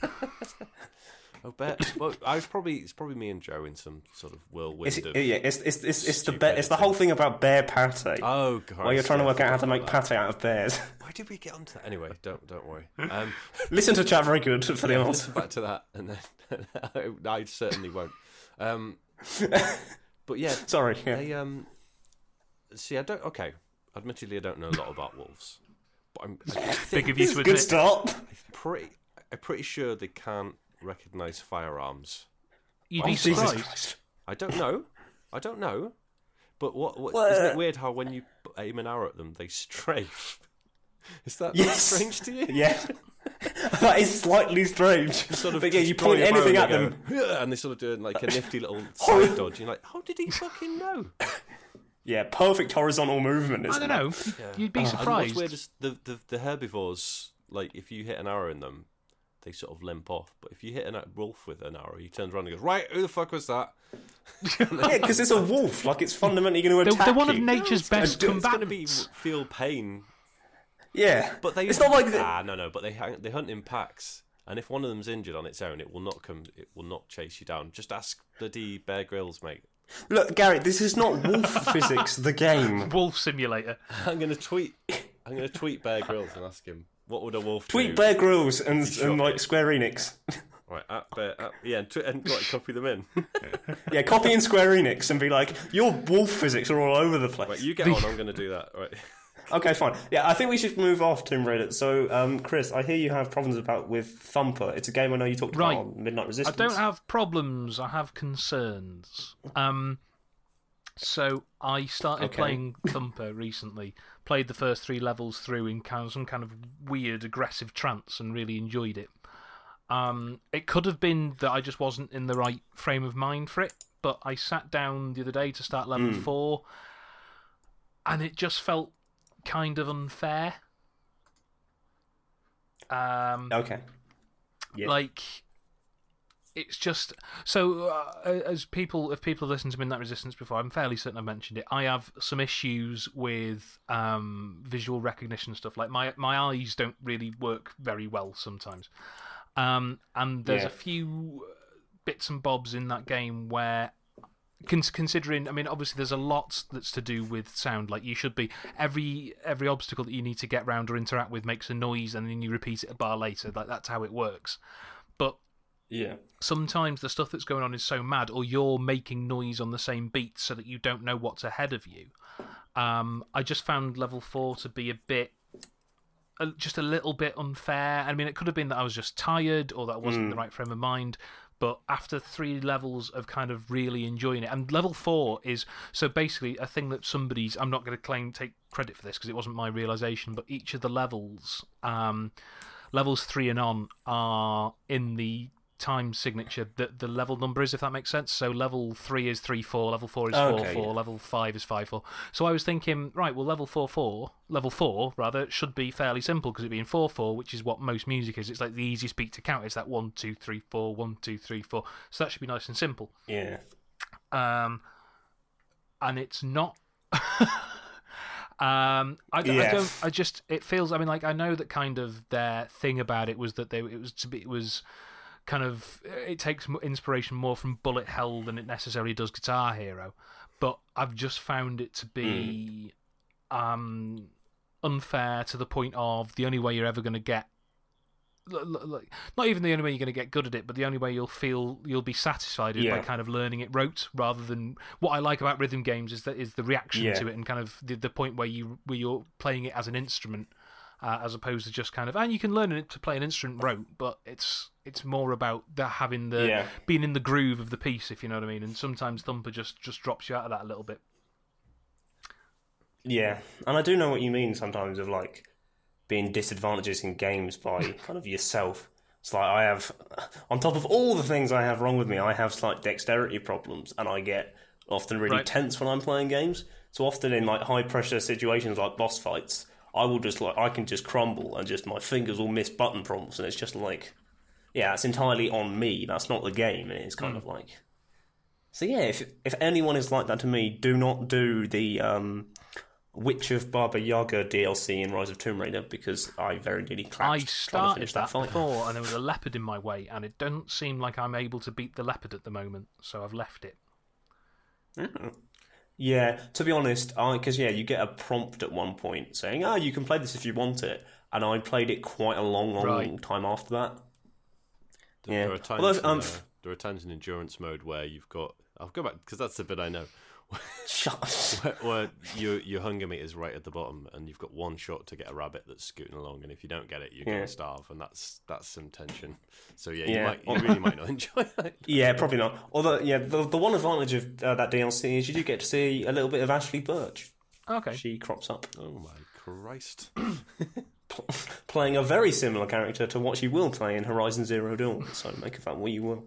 I bet. Well, I was probably it's probably me and Joe in some sort of whirlwind it's, of. yeah, it's it's it's, it's the bear, it's the whole thing about bear pate. Oh god! While you're trying to yeah, I work out how to make that. pate out of bears. Why did we get onto that? Anyway, don't don't worry. Um, Listen to chat very good for the yeah, answer. back to that, and then I certainly won't. Um, but yeah, Sorry. Yeah. they um. See, I don't. Okay, admittedly, I don't know a lot about wolves, but I'm, I think Big of you to Good admit. start. pretty. I'm pretty sure they can't recognize firearms. You'd be Jesus surprised. Christ. I don't know. I don't know. But what? what Well, isn't uh, it weird how when you aim an arrow at them, they strafe? Is that Yes. strange to you? Yeah. that is slightly strange. Sort of but yeah, just you draw point your bow anything and at they them. go, "Yeah," and they sort of do like a nifty little side dodge. You're like, how did he fucking know? Yeah, perfect horizontal movement. I Isn't don't it? know. You'd be And surprised. what's weird is the, the the herbivores, like if you hit an arrow in them, they sort of limp off. But if you hit a wolf with an arrow, he turns around and goes, "Right, who the fuck was that?" Yeah, because it's a wolf. Like it's fundamentally going to They're, attack they're one of you. nature's best It's going to combatants. be feel pain, Yeah, but they. It's not like the- ah, no, no. But they hang, they hunt in packs, and if one of them's injured on its own, it will not come. It will not chase you down. Just ask bloody Bear Grylls, mate. Look, Gary, this is not wolf physics. The game. Wolf simulator. I'm gonna tweet. I'm gonna tweet Bear Grylls and ask him what would a wolf Tweet do? Bear Grylls and, and like. Square Enix. Right, at Bear, at, yeah, and, tw- and like, copy them in. Yeah, copy in Square Enix and be like, your wolf physics are all over the place. Right, you get on. I'm gonna do that. Right. Okay, fine. Yeah, I think we should move off Tomb Raider. So, um, Chris, I hear you have problems about with Thumper. It's a game I know you talked Right. about on Midnight Resistance. I don't have problems. I have concerns. Um, so I started Okay. playing Thumper recently. Played the first three levels through in kind of some kind of weird aggressive trance and really enjoyed it. Um, it could have been that I just wasn't in the right frame of mind for it, but I sat down the other day to start level four, and it just felt kind of unfair. Um, Okay. Yeah. like it's just so uh, as people if people have listened to Midnight Resistance before, I'm fairly certain I've mentioned it. I have some issues with um, visual recognition stuff. Like my my eyes don't really work very well sometimes, um, and there's Yeah. a few bits and bobs in that game where. Cons- considering, I mean, obviously, there's a lot that's to do with sound. Like you should be every every obstacle that you need to get round or interact with makes a noise, and then you repeat it a bar later. Like that's how it works. But Yeah. sometimes the stuff that's going on is so mad, or you're making noise on the same beat so that you don't know what's ahead of you. Um, I just found level four to be a bit, just a little bit unfair. I mean, it could have been that I was just tired or that I wasn't in the right frame of mind. But after three levels of kind of really enjoying it, and level four is so basically a thing that somebody's. I'm not going to claim take credit for this because it wasn't my realization, but each of the levels, um, levels three and on, are in the time signature that the level number is, if that makes sense. So level three is three four, level four is four Okay, four, yeah. level five is five four. So I was thinking, right, well, level four four, level four rather, should be fairly simple because it'd be in four four, which is what most music is. It's like the easiest beat to count. It's that one two three four, one two three four. So that should be nice and simple. Yeah. Um, and it's not. Um, I, I don't. I just. It feels. I mean, like I know that kind of their thing about it was that they. It was to be. It was kind of. It takes inspiration more from Bullet Hell than it necessarily does Guitar Hero, but I've just found it to be um unfair to the point of the only way you're ever going to get like not even the only way you're going to get good at it, but the only way you'll feel you'll be satisfied is by kind of learning it rote rather than what I like about rhythm games is that is the reaction Yeah. to it and kind of the, the point where you where you're playing it as an instrument uh, as opposed to just kind of and you can learn it to play an instrument rote, but it's it's more about the having the Yeah. being in the groove of the piece, if you know what I mean. And sometimes Thumper just just drops you out of that a little bit. Yeah, and I do know what you mean sometimes of like being disadvantages in games by kind of yourself. It's like I have, on top of all the things I have wrong with me, I have slight dexterity problems, and I get often really Right. tense when I'm playing games. So often in like high pressure situations like boss fights, I will just like I can just crumble and just my fingers will miss button prompts, and it's just like, yeah, it's entirely on me. That's not the game, and it's kind of like. So yeah, if if anyone is like that to me, do not do the um, Witch of Baba Yaga DLC in Rise of Tomb Raider because I very nearly I crashed trying to started finish that, that fight. before, and there was a leopard in my way, and it doesn't seem like I'm able to beat the leopard at the moment, so I've left it. Yeah, to be honest, I because yeah, you get a prompt at one point saying, "Oh, you can play this if you want it," and I played it quite a long, long Right. time after that. There, Yeah. there are times. Although, in, um, uh, there are times in endurance mode where you've got. I'll go back because that's the bit I know. Shut. where, where your your hunger meter's right at the bottom, and you've got one shot to get a rabbit that's scooting along, and if you don't get it, you're Yeah. gonna starve, and that's that's some tension. So yeah, Yeah. you might you really might not enjoy that. yeah, probably not. Although, yeah, the the one advantage of uh, that DLC is you do get to see a little bit of Ashly Burch. Okay. She crops up. Oh my Christ! playing a very similar character to what she will play in Horizon Zero Dawn. So make of that what you will.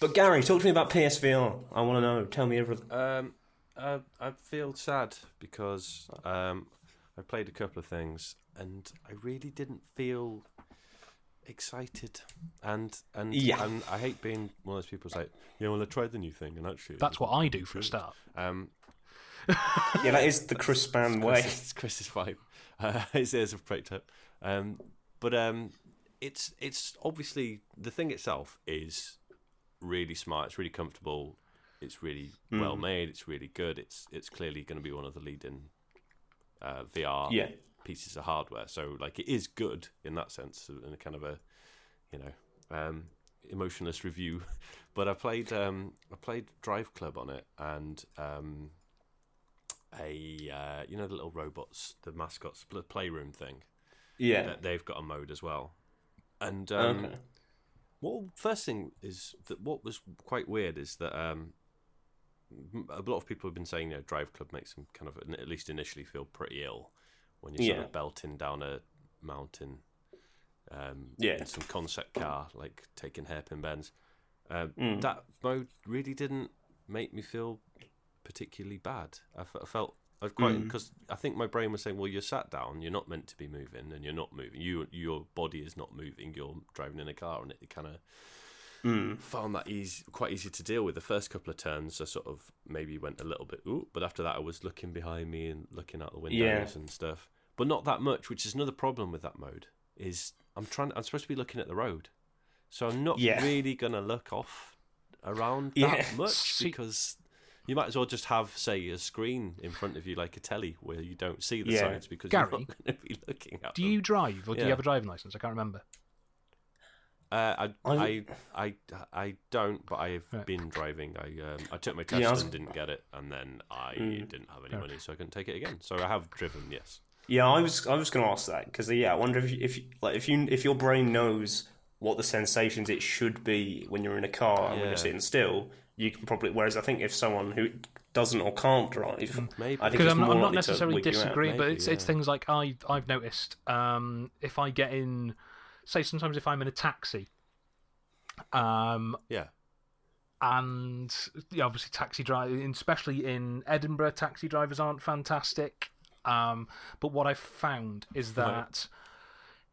But Gary, talk to me about PSVR. I want to know. Tell me everything. Um, I, I feel sad because um, I played a couple of things and I really didn't feel excited. And and, Yeah. and I hate being one of those people who's like, yeah, well, I tried the new thing and actually That's what I do for a start. Um, Yeah, that is the Chris Span way. it's Chris's vibe. Uh, his ears have pricked up. Um, but um, it's it's obviously the thing itself is really smart. It's really comfortable. It's really Hmm. well made. It's really good. It's it's clearly going to be one of the leading uh, VR Yeah. pieces of hardware. So like it is good in that sense, in a kind of a you know um, emotionless review. But I played um, I played Drive Club on it and um, a uh, you know the little robots, the mascots, the playroom thing. Yeah. That they've got a mode as well. And um, Okay. What first thing is that what was quite weird is that um, a lot of people have been saying you know Drive Club makes them kind of at least initially feel pretty ill when you're sort of belting down a mountain um, Yeah. in some concept car like taking hairpin bends. Uh, Mm. That mode really didn't make me feel particularly bad. I, f- I felt I was quite Mm. because I think my brain was saying, "Well, you're sat down. You're not meant to be moving, and you're not moving. You your body is not moving. You're driving in a car, and it kind of Mm. found that easy, quite easy to deal with. The first couple of turns, I sort of maybe went a little bit, ooh, but after that, I was looking behind me and looking out the windows Yeah. and stuff, but not that much. Which is another problem with that mode. Is I'm trying. I'm supposed to be looking at the road, so I'm not Yeah. really gonna look off around Yeah. that much because you might as well just have, say, a screen in front of you like a telly where you don't see the Yeah. sides because Gary, you're not going to be looking at Do them. you drive, or do you have a driving license? I can't remember. Uh, I, I- I, I, I don't, but I've Right. been driving. I, um, I took my test Yeah, was- and didn't get it, and then I Mm. didn't have any money, so I couldn't take it again. So I have driven, yes. Yeah, I was I was going to ask that because yeah, I wonder if you, if you, like if you if your brain knows what the sensations it should be when you're in a car and when you're sitting still, you can probably. Whereas I think if someone who doesn't or can't drive, Maybe. I think Because it's I'm not, more I'm not necessarily wig you out. disagreeing, but maybe, it's it's things like I I've noticed. Um, if I get in, say sometimes if I'm in a taxi, Um, Yeah. and yeah, obviously taxi driving, especially in Edinburgh, taxi drivers aren't fantastic. Um, but what I've found is that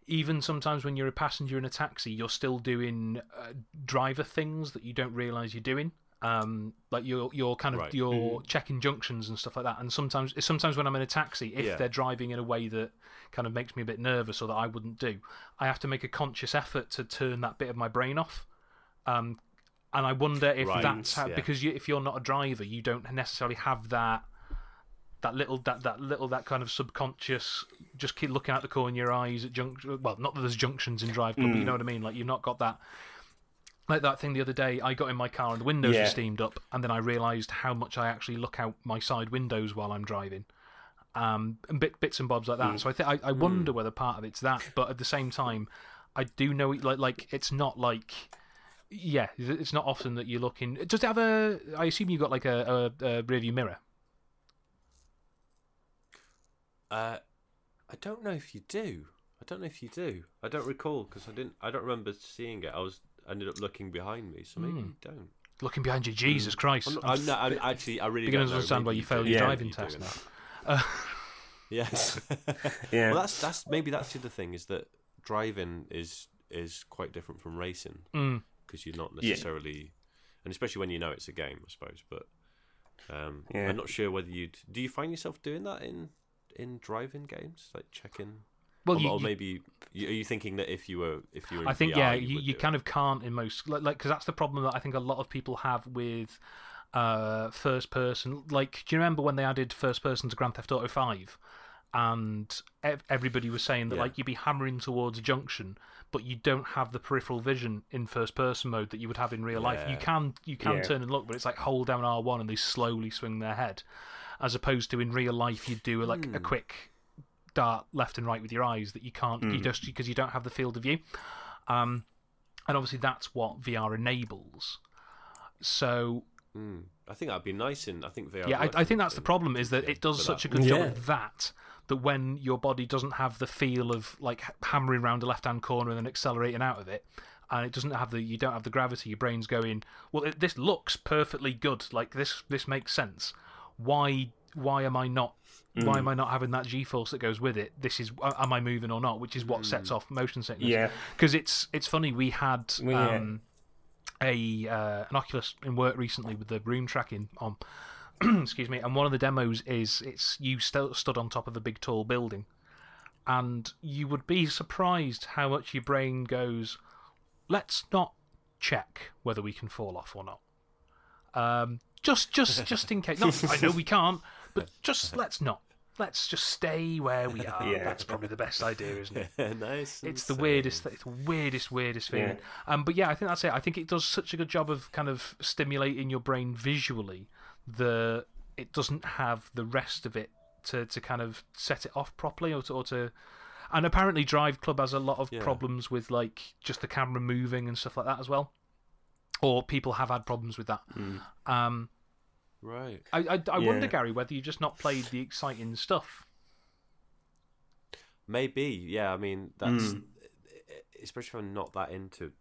even sometimes when you're a passenger in a taxi, you're still doing uh, driver things that you don't realise you're doing. Um, like you're you're kind of Right. you're checking junctions and stuff like that. And sometimes sometimes when I'm in a taxi, if Yeah. they're driving in a way that kind of makes me a bit nervous or that I wouldn't do, I have to make a conscious effort to turn that bit of my brain off. Um, and I wonder if Right, that's how, yeah. because you, if you're not a driver, you don't necessarily have that that little that that little that kind of subconscious just keep looking out the corner of your eyes at junction. Well, not that there's junctions in Drive Club, but you know what I mean. Like you've not got that. Like that thing the other day, I got in my car and the windows Yeah. were steamed up, and then I realised how much I actually look out my side windows while I'm driving, um, and bit, bits and bobs like that. So I think I, I wonder whether part of it's that, but at the same time, I do know it like like it's not like yeah, it's not often that you're looking. Does it have a? I assume you got like a, a, a rear view mirror. Uh, I don't know if you do. I don't know if you do. I don't recall because I didn't. I don't remember seeing it. I was ended up looking behind me, so maybe you don't. Looking behind you, Jesus Christ! I'm, not, I'm I'm, not, I'm actually. I really beginning don't to understand why you failed your Yeah. driving You test it. now. Yes. Yeah. Well, that's that's maybe that's the other thing is that driving is is quite different from racing Mm. because you're not Yeah. necessarily, and especially when you know it's a game, I suppose. But um, Yeah. I'm not sure whether you'd. Do you find yourself doing that in in driving games, like checking? Well, or, you, or maybe you, are you thinking that if you were if you were in I think VR, yeah, you, you, would you do it? kind of can't in most like because that's the problem that I think a lot of people have with uh, first person. Like, do you remember when they added first person to Grand Theft Auto Five? And ev- everybody was saying that Yeah. like you'd be hammering towards a junction, but you don't have the peripheral vision in first person mode that you would have in real life. You can you can Yeah. turn and look, but it's like hold down R one and they slowly swing their head, as opposed to in real life you do like a quick dart left and right with your eyes that you can't you just because you don't have the field of view. Um, and obviously that's what VR enables. So Mm. I think that'd be nice in. I think VR. yeah, I, I think that's the problem is that yeah, it does such that. a good job Yeah. of that that when your body doesn't have the feel of like hammering around a left hand corner and then accelerating out of it, and it doesn't have the you don't have the gravity. Your brain's going, well, it, this looks perfectly good. Like this, this makes sense. Why, why am I not? Why am I not having that G-force that goes with it? This is, am I moving or not? Which is what sets off motion sickness. Yeah. because it's it's funny. We had Well, yeah. um, a uh, an Oculus in work recently with the room tracking on. excuse me. And one of the demos is it's you st- stood on top of a big tall building, and you would be surprised how much your brain goes. Let's not check whether we can fall off or not. Um, just just just in case. Not, I know we can't, but just let's not. Let's just stay where we are. Yeah. That's probably the best idea, isn't it? nice. It's the weirdest, it's the weirdest, weirdest feeling. Um, but yeah, I think that's it. I think it does such a good job of kind of stimulating your brain visually that it doesn't have the rest of it to, to kind of set it off properly or to, or to. And apparently, Drive Club has a lot of Yeah. problems with like just the camera moving and stuff like that as well. Or people have had problems with that. Um, Right. I, I, I wonder, Gary, whether you just not played the exciting stuff. Maybe. Yeah. I mean, that's Mm. especially if I'm not that into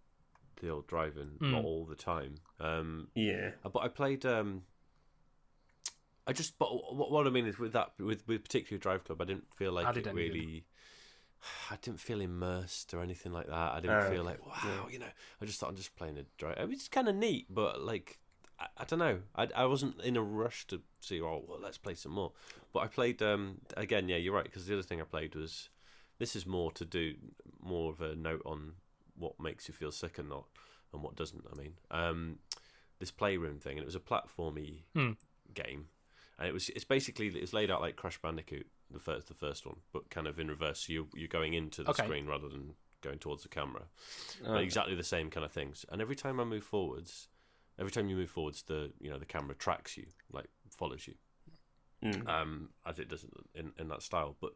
the old driving, Mm. not all the time. Um, Yeah. but I played. Um, I just. But what, what I mean is with that with with particular Drive Club, I didn't feel like How did it any really. I didn't feel immersed or anything like that. I didn't Oh, feel like wow, you know. I just thought I'm just playing a drive. It was kind of neat, but like I, I don't know. I, I wasn't in a rush to see. Oh, well, let's play some more. But I played um again. Yeah, you're right. Because the other thing I played was this is more to do more of a note on what makes you feel sick and not, and what doesn't. I mean, um, this playroom thing, and it was a platformy Hmm. game, and it was it's basically it's laid out like Crash Bandicoot, the first the first one, but kind of in reverse. So you you're going into the Okay. screen rather than going towards the camera, exactly the same kind of things. And every time I move forwards, every time you move forwards, the you know the camera tracks you, like follows you Mm. um, as it does in, in that style. But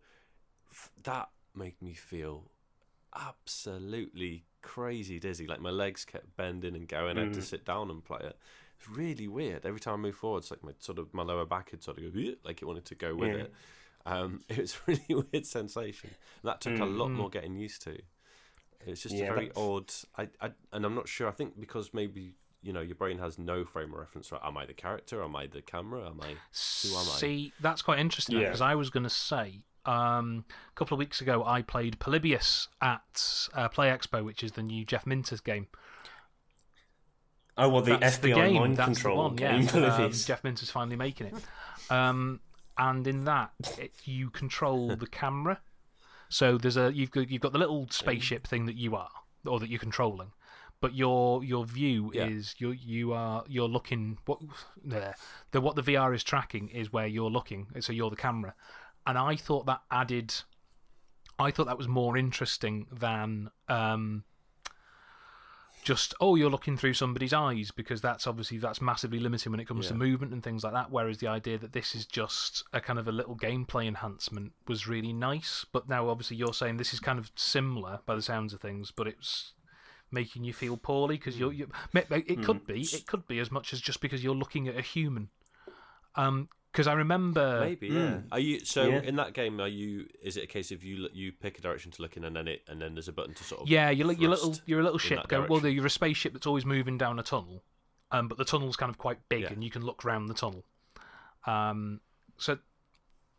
f- that made me feel absolutely crazy dizzy. Like my legs kept bending and going. I had to Mm. sit down and play it. It's really weird. Every time I move forward, it's like my sort of my lower back had sort of go like it wanted to go with Yeah. it. Um, it was a really weird sensation. And that took a lot Mm. more getting used to. It's just Yeah, a very that's- odd. I, I and I'm not sure. I think because maybe you know your brain has no frame of reference. Right? Am I the character? Am I the camera? Am I? Who am I? See, that's quite interesting Yeah. because I was going to say um, a couple of weeks ago I played Polybius at uh, Play Expo, which is the new Jeff Minters game. Oh, well, the That's FBI the game. mind That's control the one. game. Yeah, um, Jeff Minters finally making it. Um, and in that, it, you control the camera. So there's a you've got, you've got the little spaceship thing that you are, or that you're controlling, but your your view Yeah. is you you are you're looking what there the what the VR is tracking is where you're looking. So you're the camera, and I thought that added. I thought that was more interesting than um, just oh you're looking through somebody's eyes because that's obviously that's massively limiting when it comes to movement and things like that whereas the idea that this is just a kind of a little gameplay enhancement was really nice but now obviously you're saying this is kind of similar by the sounds of things but it's making you feel poorly because you're you, ma- ma- it could be it could be as much as just because you're looking at a human um because I remember Maybe, yeah. Are you so Yeah. in that game? Are you? Is it a case of you you pick a direction to look in, and then it and then there's a button to sort of Yeah, you're, li- you're little. thrust You're a little ship. that Going, well, you're a spaceship that's always moving down a tunnel, um, but the tunnel's kind of quite big, Yeah. and you can look round the tunnel. Um, so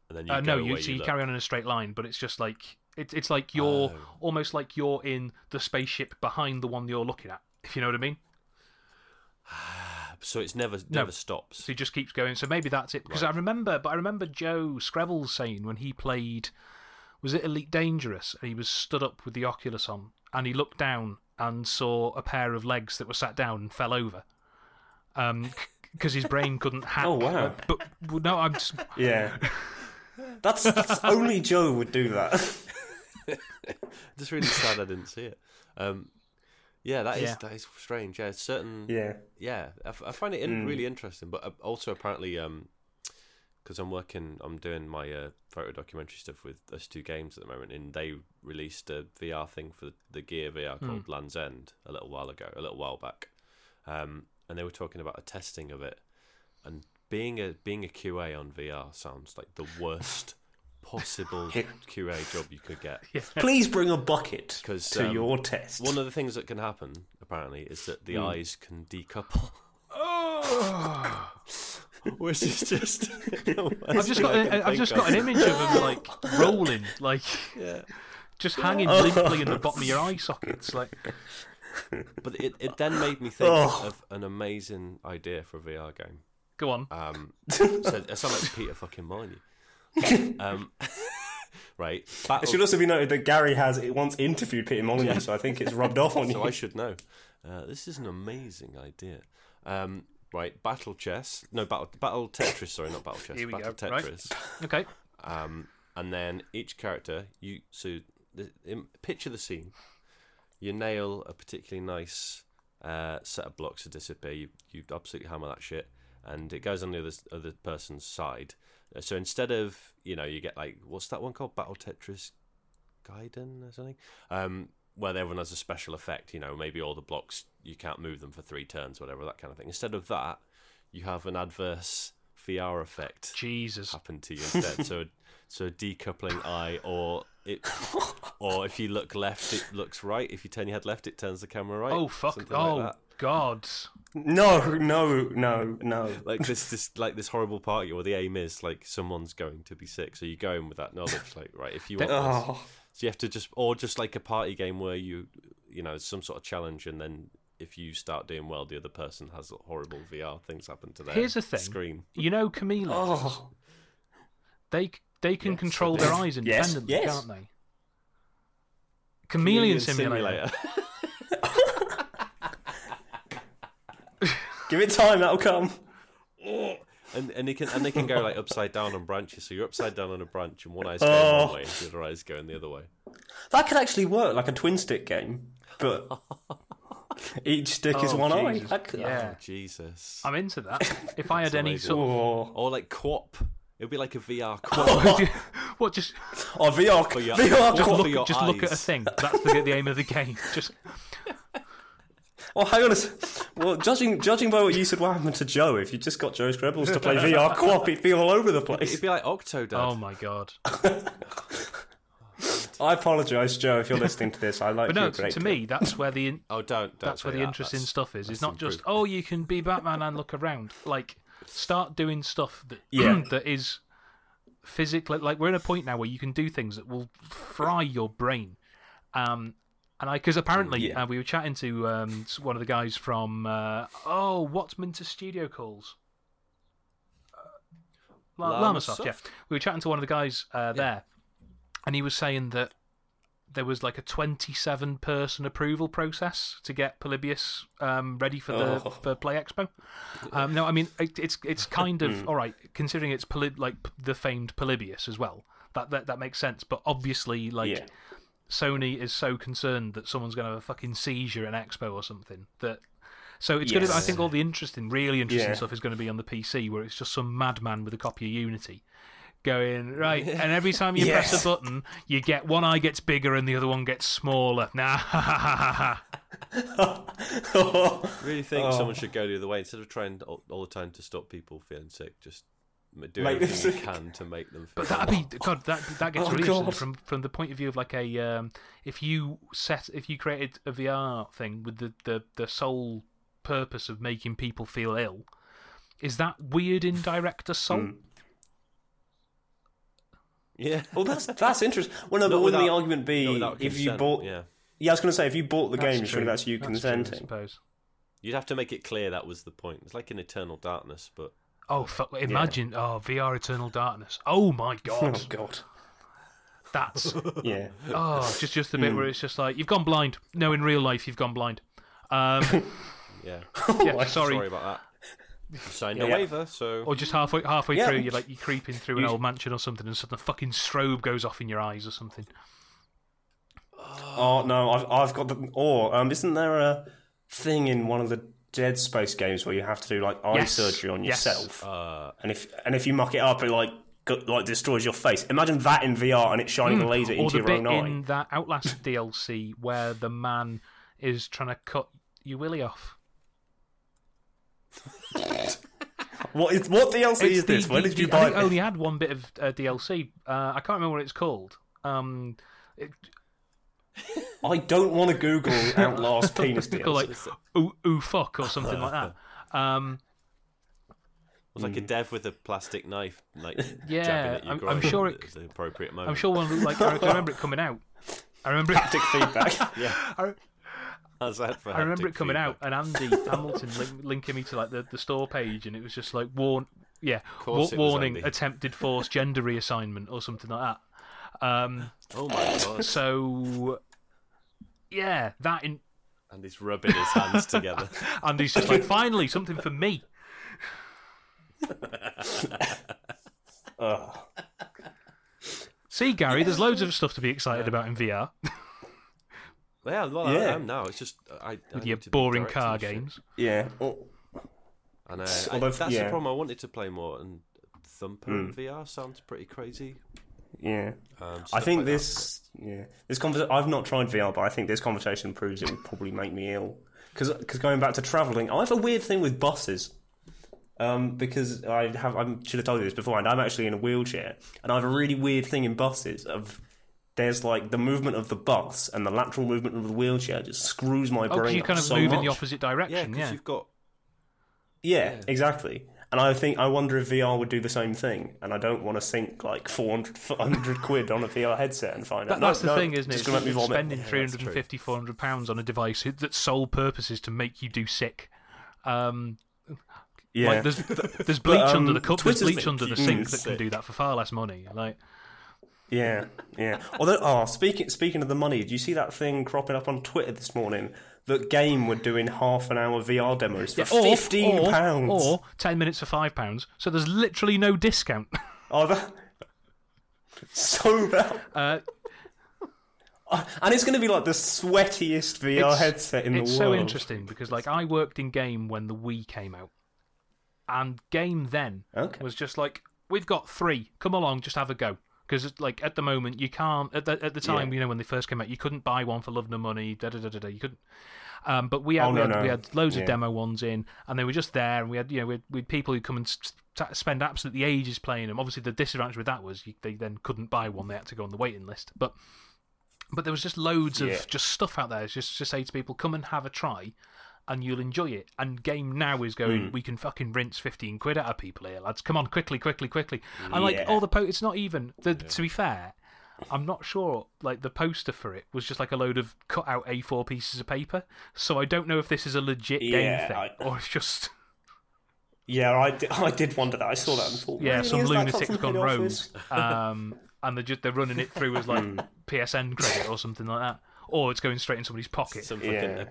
and then you uh, no, go you so you look. carry on in a straight line, but it's just like it's it's like you're Oh. almost like you're in the spaceship behind the one you're looking at. If you know what I mean. So it's never No. never stops. So he just keeps going. So maybe that's it. Because I remember, but I remember Joe Skrebels saying when he played, was it Elite Dangerous? And he was stood up with the Oculus on, and he looked down and saw a pair of legs that were sat down and fell over. Um, because his brain couldn't hack. Oh, wow. But no, I'm just Yeah. That's, that's only Joe would do that. Just really sad I didn't see it. Um, yeah, that is Yeah. that is strange. Yeah, certain. yeah. yeah, I, f- I find it in, really interesting. But uh, also apparently, because I'm working, I'm doing my uh, photo documentary stuff with those two games at the moment, and they released a VR thing for the, the Gear VR called Land's End a little while ago, a little while back, um, and they were talking about a testing of it, and being a being a QA on VR sounds like the worst possible QA job you could get. Please bring a bucket Cause, to um, your test. One of the things that can happen, apparently, is that the eyes can decouple. Oh. Which is just. I've just got a, I've just got an image of him like rolling, like just hanging limply in the bottom of your eye sockets, like. But it, it then made me think Oh. of an amazing idea for a VR game. Go on. Um, so I sound like Peter fucking Molyneux. Um, right. It should also be noted that Gary has once interviewed Peter Molyneux, so I think it's rubbed off on you. so I should know. Uh, this is an amazing idea. Um, right. Battle chess. No, battle, battle Tetris. Sorry, not battle chess. Here we battle go, right. Tetris. Okay. um, and then each character you so the, im picture the scene you nail a particularly nice uh, set of blocks to disappear you you absolutely hammer that shit and it goes on the other other person's side so instead of you know you get like what's that one called? Battle tetris gaiden or something? Um where everyone has a special effect you know maybe all the blocks you can't move them for three turns whatever that kind of thing. Instead of that you have an adverse VR effect Jesus. happened to you instead. so, so a decoupling eye, or it, or if you look left, it looks right. If you turn your head left, it turns the camera right. Oh fuck. Something Oh like. God. No, no, no, no. Like this, this, like this horrible party, where the aim is like someone's going to be sick, so you go in with that knowledge, like right, if you want this, Oh, so you have to just, or just like a party game where you, you know, some sort of challenge, and then if you start doing well, the other person has horrible VR things happen to their Here's the thing. screen. You know, chameleons. oh. They they can Yes, control they- their eyes independently, yes. can't they? Chameleon, simulator. Give it time, that'll come. Oh. And and they can and they can go like upside down on branches. So you're upside down on a branch, and one eye's going Oh. one way, and the other eye's going the other way. That could actually work, like a twin stick game, but each stick is oh, one eye. Jesus. That could- Yeah, oh, Jesus. I'm into that. If I had any sort of Oh, Or like QWOP. It would be like a VR QWOP. Oh, what just oh VR, For your- VR. just for look your at, just look at a thing. That's the, the aim of the game. Just Well, hang on a s- Well, judging judging by what you said, what happened to Joe? If you just got Joe Skrebels to play VR co-op, he'd be all over the place. It'd be like Octodad. oh my god. I apologise, Joe, if you're listening to this. I like But no, you to, to me, that's where the in- Oh, don't. don't that's where the that. interesting That's- stuff is. It's that's not just oh, you can be Batman and look around. Like, start doing stuff that Yeah. that is physically like we're in a point now where you can do things that will fry your brain. Um, and I because apparently Yeah. uh, we were chatting to um, one of the guys from uh, oh, what's Minter Studio calls? Uh, La- Llamasoft, yeah. We were chatting to one of the guys uh, there, and he was saying that there was like a 27 person approval process to get Polybius um, ready for the Oh. for Play Expo. Um, no, I mean it, it's it's kind of all right considering it's Poly- like the famed Polybius as well. That, that that makes sense, but obviously, like Yeah. Sony is so concerned that someone's going to have a fucking seizure at Expo or something that. So it's going to. I think all the interesting, really interesting Yeah. stuff is going to be on the PC, where it's just some madman with a copy of Unity, going right, and every time you press a button, you get one eye gets bigger and the other one gets smaller. Nah, ha ha ha ha. ha. really think Oh. someone should go the other way instead of trying all, all the time to stop people feeling sick. Just m- do Make everything you sick. can to make them. Feel But that'd be God. That that gets Oh, really interesting from from the point of view of like a um, if you set if you created a VR thing with the, the the sole purpose of making people feel ill, is that weird in direct assault? Mm. Yeah. Well, that's that's interesting. Well, no, but wouldn't the argument be if you bought? yeah, Yeah, I was going to say if you bought the That's game, surely that's you That's true, I consenting. suppose. you'd have to make it clear that was the point. It's like in Eternal Darkness, but Oh fuck! Imagine oh VR Eternal Darkness. Oh my god! Oh god, God. that's Yeah. oh just just the bit where it's just like you've gone blind. No, in real life you've gone blind. Um, yeah. yeah, sorry. Sorry about that. You signed a Yeah. waiver, so Or just halfway halfway Yeah. through, you're like you're creeping through an old mansion or something, and suddenly a fucking strobe goes off in your eyes or something. Oh no, I've I've got the. Or um, isn't there a thing in one of the Dead Space games where you have to do like eye Yes. surgery on yourself, Yes. yourself, uh, and if and if you muck it up, it like go, like destroys your face. Imagine that in VR and it's shining a laser or into the your bit own eye. in that Outlast DLC where the man is trying to cut your willy off. What is what DLC It's is this? the- Where the- did you buy I think I it? only had one bit of uh, DLC. Uh, I can't remember what it's called. Um, it, I don't want to Google Outlast penis called DLC. like ooh, ooh fuck or something like that. Um, it was like a dev with a plastic knife, like Yeah, jabbing at your I'm- I'm sure it- at the appropriate moment. I'm sure one like I remember it coming out. I remember it. Haptic feedback. Yeah, How's that for I remember it coming out, and Andy Hamilton link, linking me to like the, the store page, and it was just like warn, yeah, wa- warning, attempted forced gender reassignment or something like that. Um, Oh my god! so yeah, that in And he's rubbing his hands together. and he's just like finally something for me. See, Gary, there's loads of stuff to be excited about in VR Yeah, well, Yeah. I am now. It's just I, I with need your boring directing car this shit. games. Yeah. Oh, And uh, Although- I, that's yeah. the problem. I wanted to play more, and Thumper in Hmm. VR sounds pretty crazy. yeah. Um, I think like that. this, yeah, this conversation. I've not tried VR, but I think this conversation proves it will probably make me ill. Because Because going back to traveling, I have a weird thing with buses. Um, because I have, I should have told you this beforehand. I'm actually in a wheelchair, and I have a really weird thing in buses. Of there's like the movement of the bus and the lateral movement of the wheelchair just screws my Oh, brain. because you up kind of so move in the opposite yeah, direction. because Yeah, you've got Yeah, Yeah. exactly. And I think I wonder if VR would do the same thing. And I don't want to sink like 400, 400 quid on a VR headset and find That, out. No, that's the no, thing, isn't it? Gonna make me vomit. Spending Yeah, 350, 400 pounds on a device that's sole purpose is to make you do sick. Um, Yeah, Like there's there's bleach um, under the cup, Twitter's there's bleach under the sink that sick. can do that for far less money. Like yeah, yeah. Although, oh, speaking speaking of the money, do you see that thing cropping up on Twitter this morning? That game were doing half an hour VR demos for or, fifteen or, pounds. or ten minutes for five pounds. So there's literally no discount. Oh, that so bad. Uh, And it's going to be like the sweatiest VR headset in the world. it's so interesting because like I worked in game when the Wii came out, and game then Okay. was just like we've got three. Come along, just have a go. Because like at the moment you can't at the, at the time Yeah. you know when they first came out you couldn't buy one for love nor money da da da da da you couldn't um, but we had, Oh, we, had no. we had loads Yeah. of demo ones in and they were just there and we had you know we had, we had people who come and s- s- spend absolutely ages playing them obviously the disadvantage with that was you, they then couldn't buy one they had to go on the waiting list but But there was just loads Yeah. of just stuff out there. Just to say to people, come and have a try, and you'll enjoy it. And game now is going. Hmm. We can fucking rinse fifteen quid out of people here, lads. Come on, quickly, quickly, quickly. And like Yeah. all the po, it's not even. The, To be fair, I'm not sure. Like the poster for it was just like a load of cut out A4 pieces of paper. So I don't know if this is a legit Yeah, game thing I- or it's just Yeah, I did, I did wonder that. I saw that and thought, yeah really, some is that lunatics gone head rogue. Um, and they're just they're running it through as like Hmm. PSN credit or something like that, or it's going straight in somebody's pocket. Some fucking Yeah.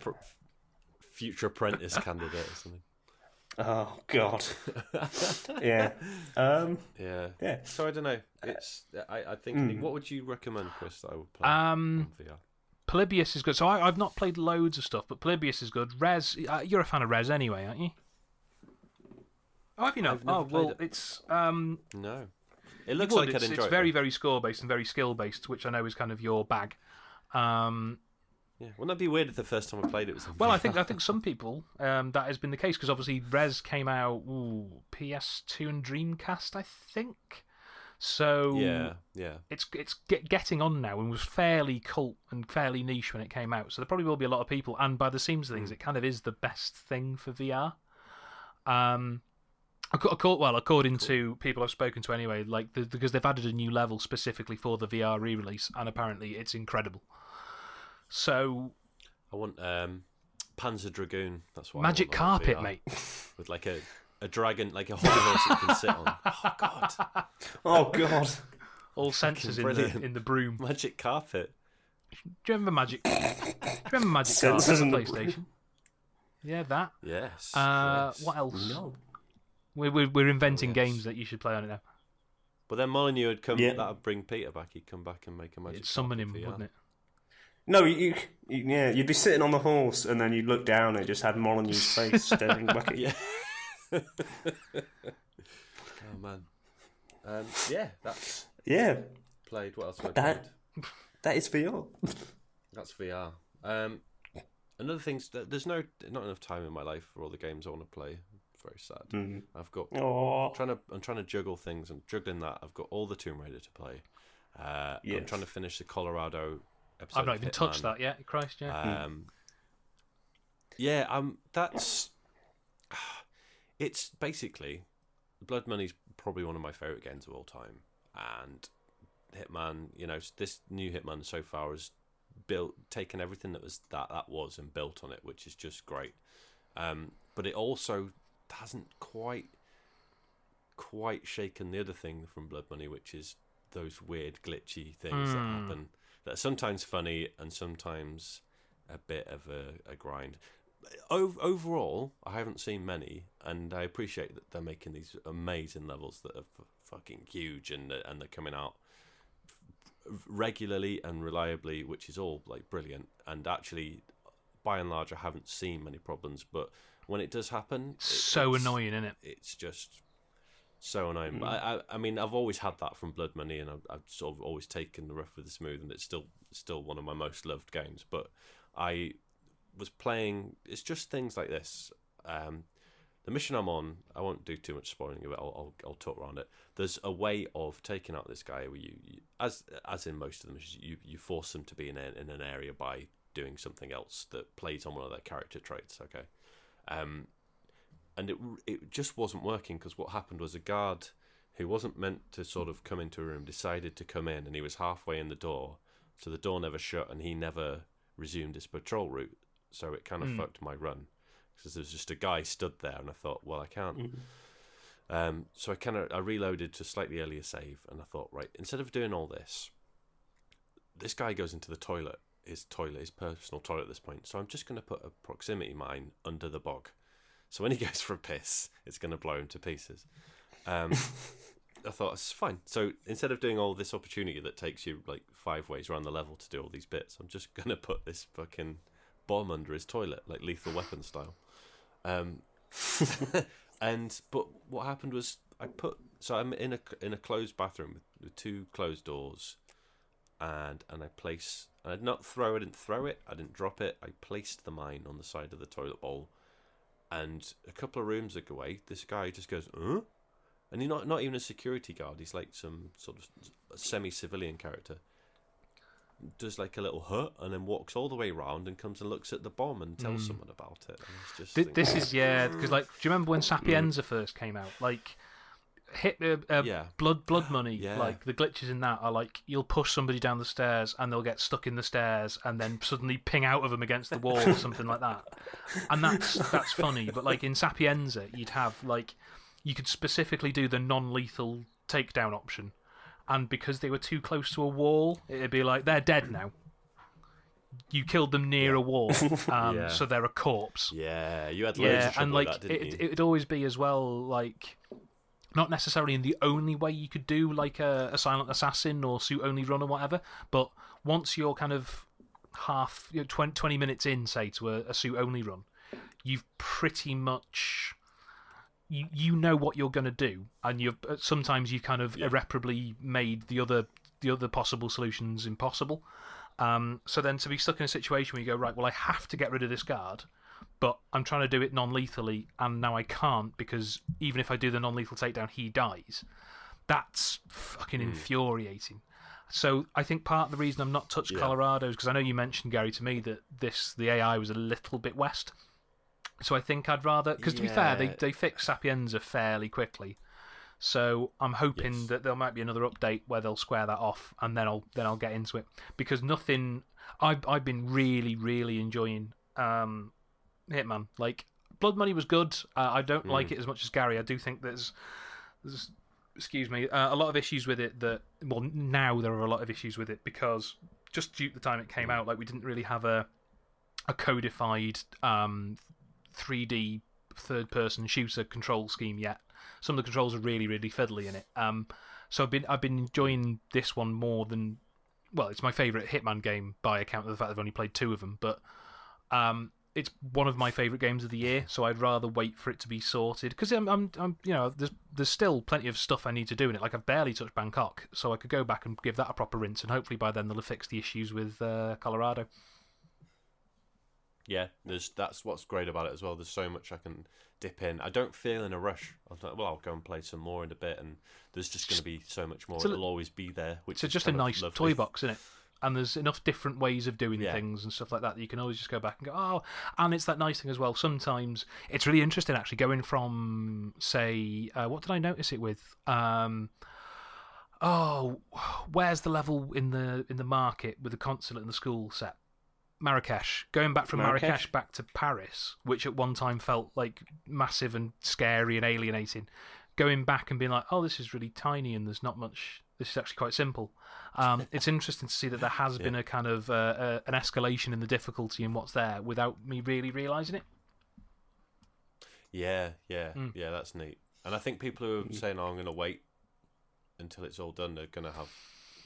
Appro- future apprentice candidate or something. Oh God. yeah. Um. Yeah. Yeah. So I don't know. It's I, I think what would you recommend, Chris? That I would play Um, on VR? Polybius is good. So I, I've not played loads of stuff, but Polybius is good. Rez, uh, you're a fan of Rez anyway, aren't you? Oh, have you not? I've never Oh, well, it. it's um, No. It looks would. like it's, I'd enjoy it's it. very, though. very score based and very skill based, which I know is kind of your bag. Um, Yeah. Wouldn't that be weird if the first time I played it was? well, I think I think some people um, that has been the case because obviously Rez came out ooh, PS2 and Dreamcast, I think. So Yeah. Yeah. it's it's get, getting on now and was fairly cult and fairly niche when it came out. So there probably will be a lot of people, and by the seams of things, it kind of is the best thing for VR. Um, well, according to people I've spoken to anyway, like the, because they've added a new level specifically for the VR re-release, and apparently it's incredible. So I want um, Panzer Dragoon. That's what magic I carpet, VR. mate. with like a a dragon, like a horse you can sit on. Oh god, Oh God. All senses in the in the broom. Magic carpet. Do you remember magic? Do you remember magic Senses carpet on the PlayStation? Yeah, that. Yes. Uh, yes. what else? No. We're, we're, we're inventing Yes. games that you should play on it now. But then Molyneux would come. Yeah. That would bring Peter back. He'd come back and make a magic. It'd summon him, wouldn't it? No, you, you, yeah, you'd be sitting on the horse, and then you'd look down, and it just had Molyneux's face staring back at you. Oh man. Um, yeah, that's Yeah, played. What else have I That- played? that is VR. That's VR. Um, another thing's that there's no not enough time in my life for all the games I want to play. It's very sad. Mm. I've got trying to I'm trying to juggle things and juggling that. I've got all the Tomb Raider to play. Uh, I'm trying to finish the Colorado. I've not even touched that yet. Christ, yeah. Um, yeah, um, that's it's basically Blood Money's probably one of my favorite games of all time, and Hitman. You know, this new Hitman so far has built taken everything that was that that was and built on it, which is just great. Um, but it also hasn't quite quite shaken the other thing from Blood Money, which is those weird glitchy things that Mm. happen that are sometimes funny and sometimes a bit of a, a grind. O- overall, I haven't seen many, and I appreciate that they're making these amazing levels that are f- fucking huge and and they're coming out f- regularly and reliably, which is all like brilliant. And actually, by and large, I haven't seen many problems, but when it does happen, it- so it's- annoying, isn't it? it's just so annoying. But I, I, I mean, I've always had that from Blood Money, and I've, I've sort of always taken the rough with the smooth, and it's still still one of my most loved games. But I was playing. It's just things like this. Um, the mission I'm on, I won't do too much spoiling of it. I'll, I'll, I'll talk around it. There's a way of taking out this guy where you, you as as in most of the missions, you, you force them to be in a, in an area by doing something else that plays on one of their character traits. Okay. Um, and it it just wasn't working because what happened was a guard who wasn't meant to sort of come into a room decided to come in and he was halfway in the door so the door never shut and he never resumed his patrol route. So it kind of Hmm. fucked my run because there was just a guy stood there and I thought well I can't um, so I kind of I reloaded to slightly earlier save and I thought right instead of doing all this this guy goes into the toilet his toilet his personal toilet at this point so I'm just going to put a proximity mine under the bog so when he goes for a piss, it's going to blow him to pieces. Um, I thought it's fine. So instead of doing all this opportunity that takes you like five ways around the level to do all these bits, I'm just going to put this fucking bomb under his toilet, like Lethal Weapon style. Um, and but what happened was I put so I'm in a in a closed bathroom with, with two closed doors, and and I place I did not throw I didn't throw it I didn't drop it I placed the mine on the side of the toilet bowl and a couple of rooms away, this guy just goes, huh? And he's not not even a security guard. He's like some sort of semi-civilian character. does like a little hut and then walks all the way around and comes and looks at the bomb and tells hmm. someone about it. And it's just Thi- think- This is yeah, because like, do you remember when Sapienza first came out? Like, hit uh, uh, Yeah. blood blood money. Yeah. Like the glitches in that are like you'll push somebody down the stairs and they'll get stuck in the stairs and then suddenly ping out of them against the wall or something like that. And that's that's funny. But like in Sapienza, you'd have like you could specifically do the non-lethal takedown option, and because they were too close to a wall, it'd be like they're dead now. You killed them near a wall, um, Yeah. so they're a corpse yeah, you had loads yeah, of trouble and like with that, it, it'd always be as well like not necessarily in the only way you could do like a, a silent assassin or suit only run or whatever, but once you're kind of half you know, 20, 20 minutes in, say to a, a suit only run, you've pretty much you you know what you're going to do, and you've uh, sometimes you've kind of irreparably made the other the other possible solutions impossible. Um, so then to be stuck in a situation where you go right, well I have to get rid of this guard, but I'm trying to do it non-lethally, and now I can't because even if I do the non-lethal takedown, he dies. That's fucking infuriating. So I think part of the reason I'm not touched Colorado is because I know you mentioned Gary to me that this the AI was a little bit west. So I think I'd rather because to be fair, they they fixed Sapienza fairly quickly. So I'm hoping Yes. that there might be another update where they'll square that off, and then I'll then I'll get into it because nothing. I've I've been really really enjoying um, Hitman. Like Blood Money was good. Uh, I don't like it as much as Gary. I do think there's there's excuse me uh, a lot of issues with it that well now there are a lot of issues with it because just due to the time it came out, like we didn't really have a a codified um, 3D third person shooter control scheme yet. Some of the controls are really, really fiddly in it. Um, so I've been I've been enjoying this one more than well, it's my favourite Hitman game by account of the fact that I've only played two of them, but um, it's one of my favourite games of the year. So I'd rather wait for it to be sorted because I'm, I'm, I'm, you know, there's there's still plenty of stuff I need to do in it. Like I've barely touched Bangkok, so I could go back and give that a proper rinse, and hopefully by then they'll have fixed the issues with uh, Colorado. Yeah, there's that's what's great about it as well. There's so much I can dip in. I don't feel in a rush. I was like, well, I'll go and play some more in a bit, and there's just going to be so much more. It'll always be there, which So is just a nice lovely. toy box, isn't it? And there's enough different ways of doing Yeah. things and stuff like that that you can always just go back and go, oh. And it's that nice thing as well. Sometimes it's really interesting actually going from, say, uh, what did I notice it with? Um, oh, where's the level in the in the market with the consulate and the school set? Marrakesh. Going back from Marrakesh. Marrakesh? back to Paris, which at one time felt like massive and scary and alienating. Going back and being like, oh, this is really tiny and there's not much. This is actually quite simple. Um, it's interesting to see that there has been a kind of uh, uh, an escalation in the difficulty in what's there without me really realizing it. Yeah, yeah, Mm. yeah. That's neat. And I think people who are saying, "Oh, I'm going to wait until it's all done," they're going to have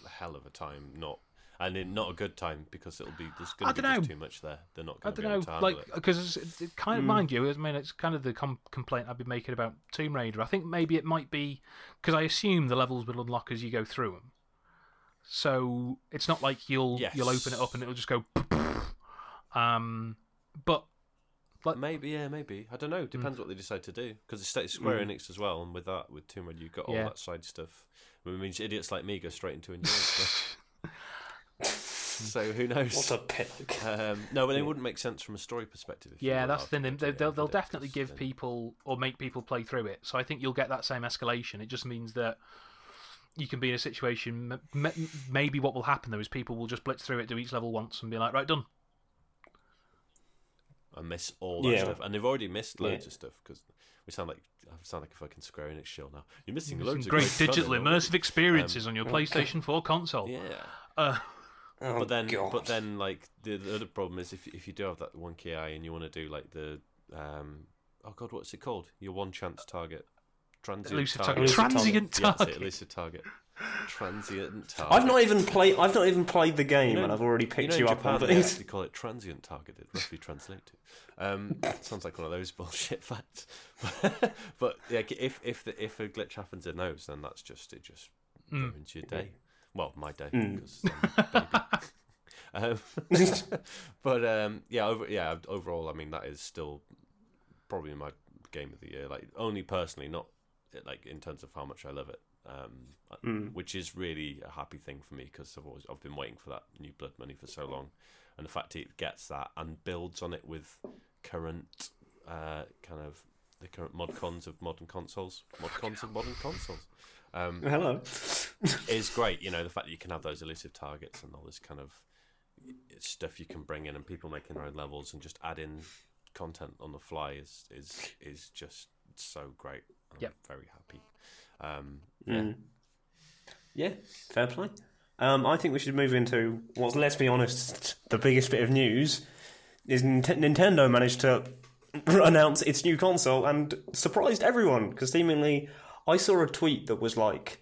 a hell of a time. Not and in, not a good time because it'll be there's going to be dunno. too much there. They're not going to don't be able know, to handle like it. because it, it kind of mind mm. you, I mean, it's kind of the com- complaint I've been making about Tomb Raider. I think maybe it might be because I assume the levels will unlock as you go through them. So it's not like you'll Yes. you'll open it up and it'll just go. Um, but like- Maybe, yeah, maybe. I don't know. Mm. Depends what they decide to do. Because it's it's Square mm. Enix as well, and with that, with Tomb Raider, you've got all Yeah. that side stuff. Which means idiots like me go straight into enjoying stuff. so who knows? What a pick. Um, no, but it wouldn't make sense from a story perspective. If Yeah, were that's the thing. They, they'll it, they'll would it? definitely 'Cause give then- people or make people play through it. So I think you'll get that same escalation. It just means that you can be in a situation. m- m- Maybe what will happen though is people will just blitz through it, do each level once, and be like, right, done. I miss all that Yeah. stuff, and they've already missed loads Yeah. of stuff because we sound like I sound like a fucking Square Enix shill now. You're missing Some loads of great fun digital in all this. immersive experiences on your PlayStation 4 console. Yeah, Uh, Oh, but then, God. but then, like the, the other problem is if if you do have that one key eye and you want to do like the um oh god, what's it called? Your one chance target, transient elusive target. target. Elusive Transient Yeah, that's it, target. elusive target. Transient target. I've not even played. I've not even played the game, You know- and I've already picked know you, in up Japan on they actually call it transient targeted, roughly translated. Um, sounds like one of those bullshit facts. but yeah, if if the, if a glitch happens in those, then that's just it. Just Mm. ruins your day. Well, my day Mm. because I'm a baby. um, but um, yeah, over, yeah. Overall, I mean that is still probably my game of the year. Like only personally, not like in terms of how much I love it. um, which is really a happy thing for me because I've always I've been waiting for that new Blood Money for so long, and the fact it gets that and builds on it with current uh, kind of the current mod cons of modern consoles, mod cons of modern consoles. Um, Hello. is great. You know, the fact that you can have those elusive targets and all this kind of stuff you can bring in, and people making their own levels and just adding content on the fly is is is just so great. I'm Yep. very happy. Um, Mm. Yeah, fair play. Um, I think we should move into what's, let's be honest, the biggest bit of news is Nint- Nintendo managed to announce its new console and surprised everyone because seemingly I saw a tweet that was like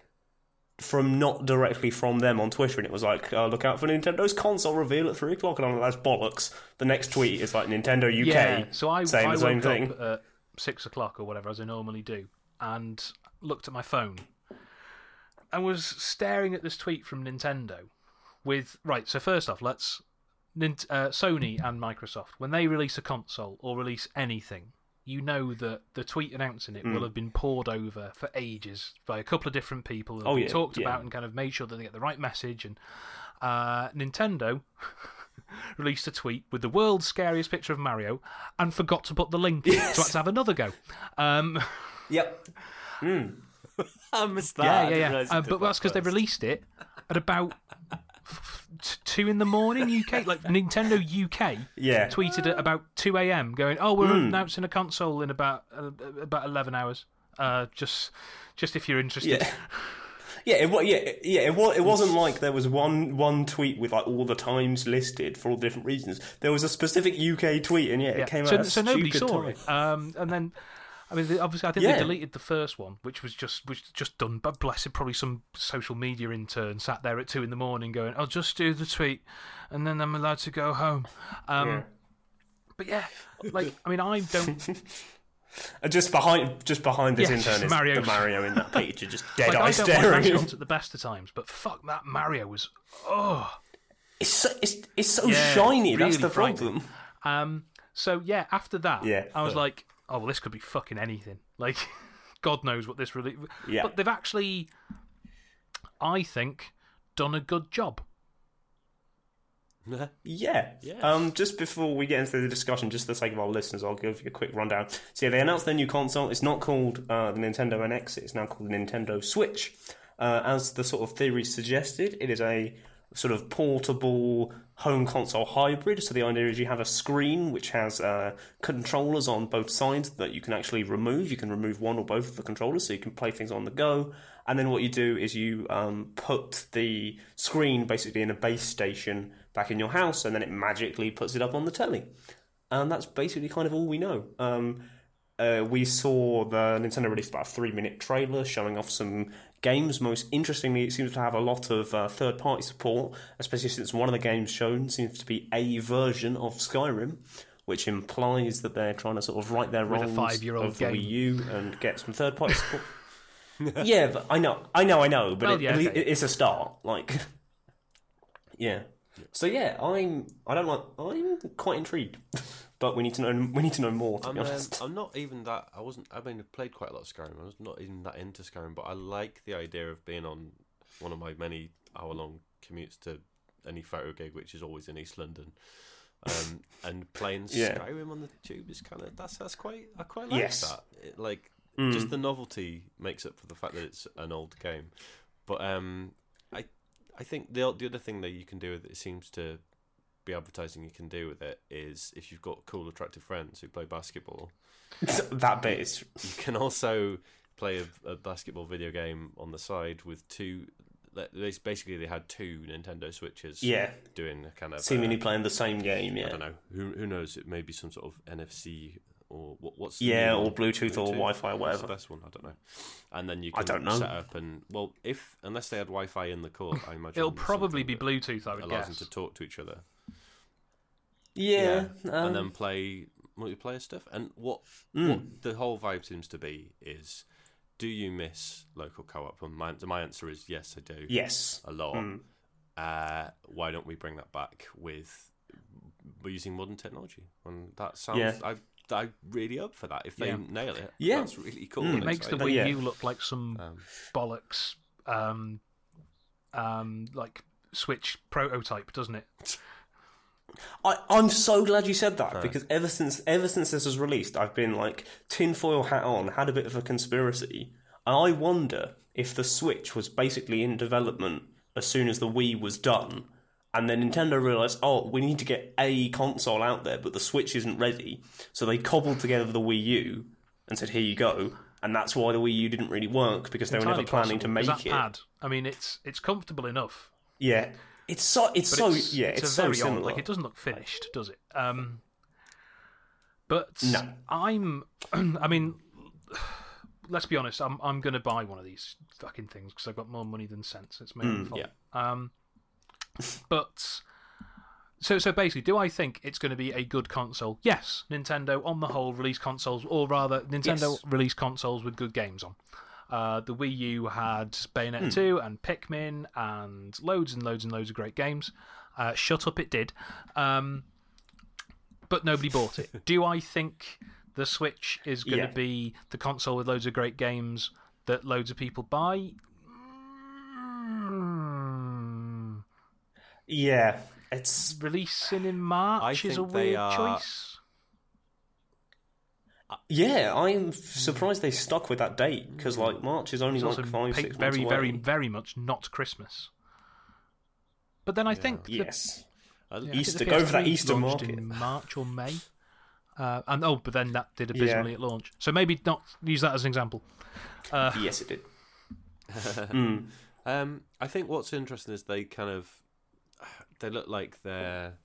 from not directly from them on Twitter and it was like, uh, look out for Nintendo's console reveal at three o'clock and I'm like, that's bollocks. The next tweet is like Nintendo UK Yeah, so I, saying I the same thing. up at six o'clock or whatever, as I normally do, and looked at my phone and was staring at this tweet from Nintendo. With right, so first off, let's uh, Sony and Microsoft when they release a console or release anything, you know that the tweet announcing it will Mm. have been pored over for ages by a couple of different people that Oh, yeah, talked yeah. about and kind of made sure that they get the right message. And uh, Nintendo released a tweet with the world's scariest picture of Mario and forgot to put the link, in, so I had to have another go. Um, Yep. I missed that. Yeah, yeah, yeah. Uh, but that that's because they released it at about two in the morning UK. Like Nintendo UK Yeah. tweeted at about two a.m. going, "Oh, we're announcing a console in about uh, about eleven hours. Uh, just just if you're interested." Yeah. Yeah, it, yeah, yeah. It, wa- it wasn't like there was one one tweet with like all the times listed for all different reasons. There was a specific UK tweet, and yeah, it Yeah. came so, out. so nobody saw time. it. Um, and then, I mean, they- obviously, I think Yeah. they deleted the first one, which was just was just done. But bless it, probably some social media intern sat there at two in the morning going, "I'll just do the tweet, and then I'm allowed to go home." Um, Yeah. But yeah, like I mean, I don't. And just behind, just behind this Yes, intern is Mario's- the Mario in that picture, just dead Like, eye I don't like staring. mascots at the best of times, but fuck that Mario was oh. It's so, it's, it's so Yeah, shiny. That's the problem. Um, so yeah, after that, Yeah. I was like, oh well, this could be fucking anything. Like, God knows what this really. Yeah. But they've actually, I think, done a good job. Yeah. Yeah. Um, just before we get into the discussion, just for the sake of our listeners, I'll give you a quick rundown. So yeah, they announced their new console. It's not called uh, the Nintendo NX. It's now called the Nintendo Switch. Uh, as the sort of theory suggested, it is a sort of portable home console hybrid. So the idea is you have a screen which has uh, controllers on both sides that you can actually remove. You can remove one or both of the controllers, so you can play things on the go. And then what you do is you um, put the screen basically in a base station back in your house, and then it magically puts it up on the telly. And that's basically kind of all we know. Um, uh, we saw the Nintendo released about a three minute trailer showing off some games. Most interestingly, it seems to have a lot of uh, third party support, especially since one of the games shown seems to be a version of Skyrim, which implies that they're trying to sort of right their wrongs of the game. Wii U and get some third party support. yeah, but I know, I know, I know, but Well, it, yeah, okay. it's a start. Like, yeah. So yeah, I'm. I don't like. I'm quite intrigued, but we need to know. We need to know more. To I'm, be um, honest. I'm not even that. I wasn't. I mean, I played quite a lot of Skyrim. I was not even that into Skyrim, but I like the idea of being on one of my many hour-long commutes to any photo gig, which is always in East London, um, and playing Yeah. Skyrim on the tube is kind of that's that's quite. I quite like Yes. that. It, like Mm. just the novelty makes up for the fact that it's an old game. But um, I I think the the other thing that you can do with it, it seems to be advertising you can do with it is if you've got cool, attractive friends who play basketball, that bit is. you can also play a, a basketball video game on the side with two. They basically they had two Nintendo Switches. Yeah, doing a kind of seemingly uh, playing the same game. I don't know who who knows. It may be some sort of NFC or what, what's yeah, or one? Bluetooth, or Wi-Fi, or What's the whatever. best one? I don't know. And then you can I don't know. set up and well, if unless they had Wi-Fi in the court, I imagine It'll probably be Bluetooth, I would allows guess. them to talk to each other. Yeah, and um, then play multiplayer stuff. And what Mm. what the whole vibe seems to be is, do you miss local co-op? And my my answer is yes, I do. yes. a lot. Mm. Uh, why don't we bring that back with using modern technology? And that sounds. Yeah. I I'm really up for that if they Yeah. nail it. Yeah. that's really cool. Mm. It makes the exciting. Wii yeah. U look like some Um, bollocks, um, um, like Switch prototype, doesn't it? I, I'm so glad you said that because ever since ever since this was released, I've been like tinfoil hat on, had a bit of a conspiracy. And I wonder if the Switch was basically in development as soon as the Wii was done, and then Nintendo realised, oh, we need to get a console out there, but the Switch isn't ready, so they cobbled together the Wii U and said, here you go. And that's why the Wii U didn't really work because they were never Entirely planning to possible, 'cause make that it. pad. I mean, it's it's comfortable enough, Yeah, it's so it's but so it's, yeah, it's, it's, a so very similar. Like it doesn't look finished, does it? Um, but No. I'm. I mean, let's be honest. I'm I'm going to buy one of these fucking things because I've got more money than sense. It's my Mm, fault. Um, but so so basically, do I think it's going to be a good console? Yes, Nintendo on the whole release consoles, or rather, Nintendo Yes. release consoles with good games on. Uh, the Wii U had Bayonetta Hmm. 2 and Pikmin and loads and loads and loads of great games. Uh, shut up, it did. Um, but nobody bought it. Do I think the Switch is going to Yeah. be the console with loads of great games that loads of people buy? Mm, yeah, it's releasing in March I is a weird are- choice. Yeah, I'm surprised they stuck with that date because like March is only It's like five, six very, months very, away. very much not Christmas. But then I think that Yes, I- I Easter- go for that Easter market. in March or May. Uh, and oh, but then that did Yeah. abysmally at launch. So maybe not use that as an example. yes, it did. Mm. Um, I think what's interesting is they kind of they look like they're.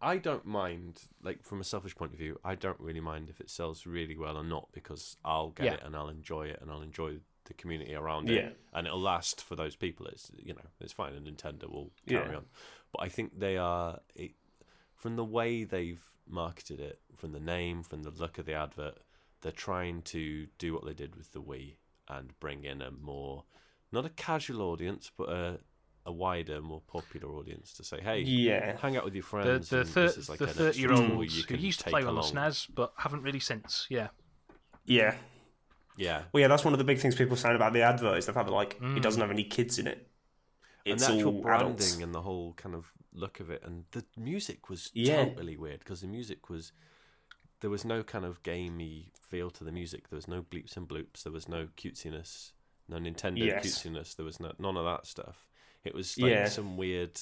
I don't mind, like from a selfish point of view, I don't really mind if it sells really well or not because I'll get Yeah. it and I'll enjoy it and I'll enjoy the community around Yeah. it and it'll last for those people. It's you know it's fine and Nintendo will carry Yeah. on, but I think they are it, from the way they've marketed it, from the name, from the look of the advert, they're trying to do what they did with the Wii and bring in a more not a casual audience, but a a wider, more popular audience to say, hey, Yeah, hang out with your friends. the and thir- this is like the an extra thirty year tool olds who used to take play on the along. SNES but haven't really since. Yeah, yeah. Yeah, Well, yeah, that's one of the big things people saying about the advert is the fact that like it doesn't have any kids in it. and It's the actual all branding adults. and the whole kind of look of it, and the music was Yeah. totally weird because the music was there was no kind of gamey feel to the music. There was no bleeps and bloops. There was no cutesiness, no Nintendo Yes. cutesiness. There was no, none of that stuff. It was like Yeah. some weird,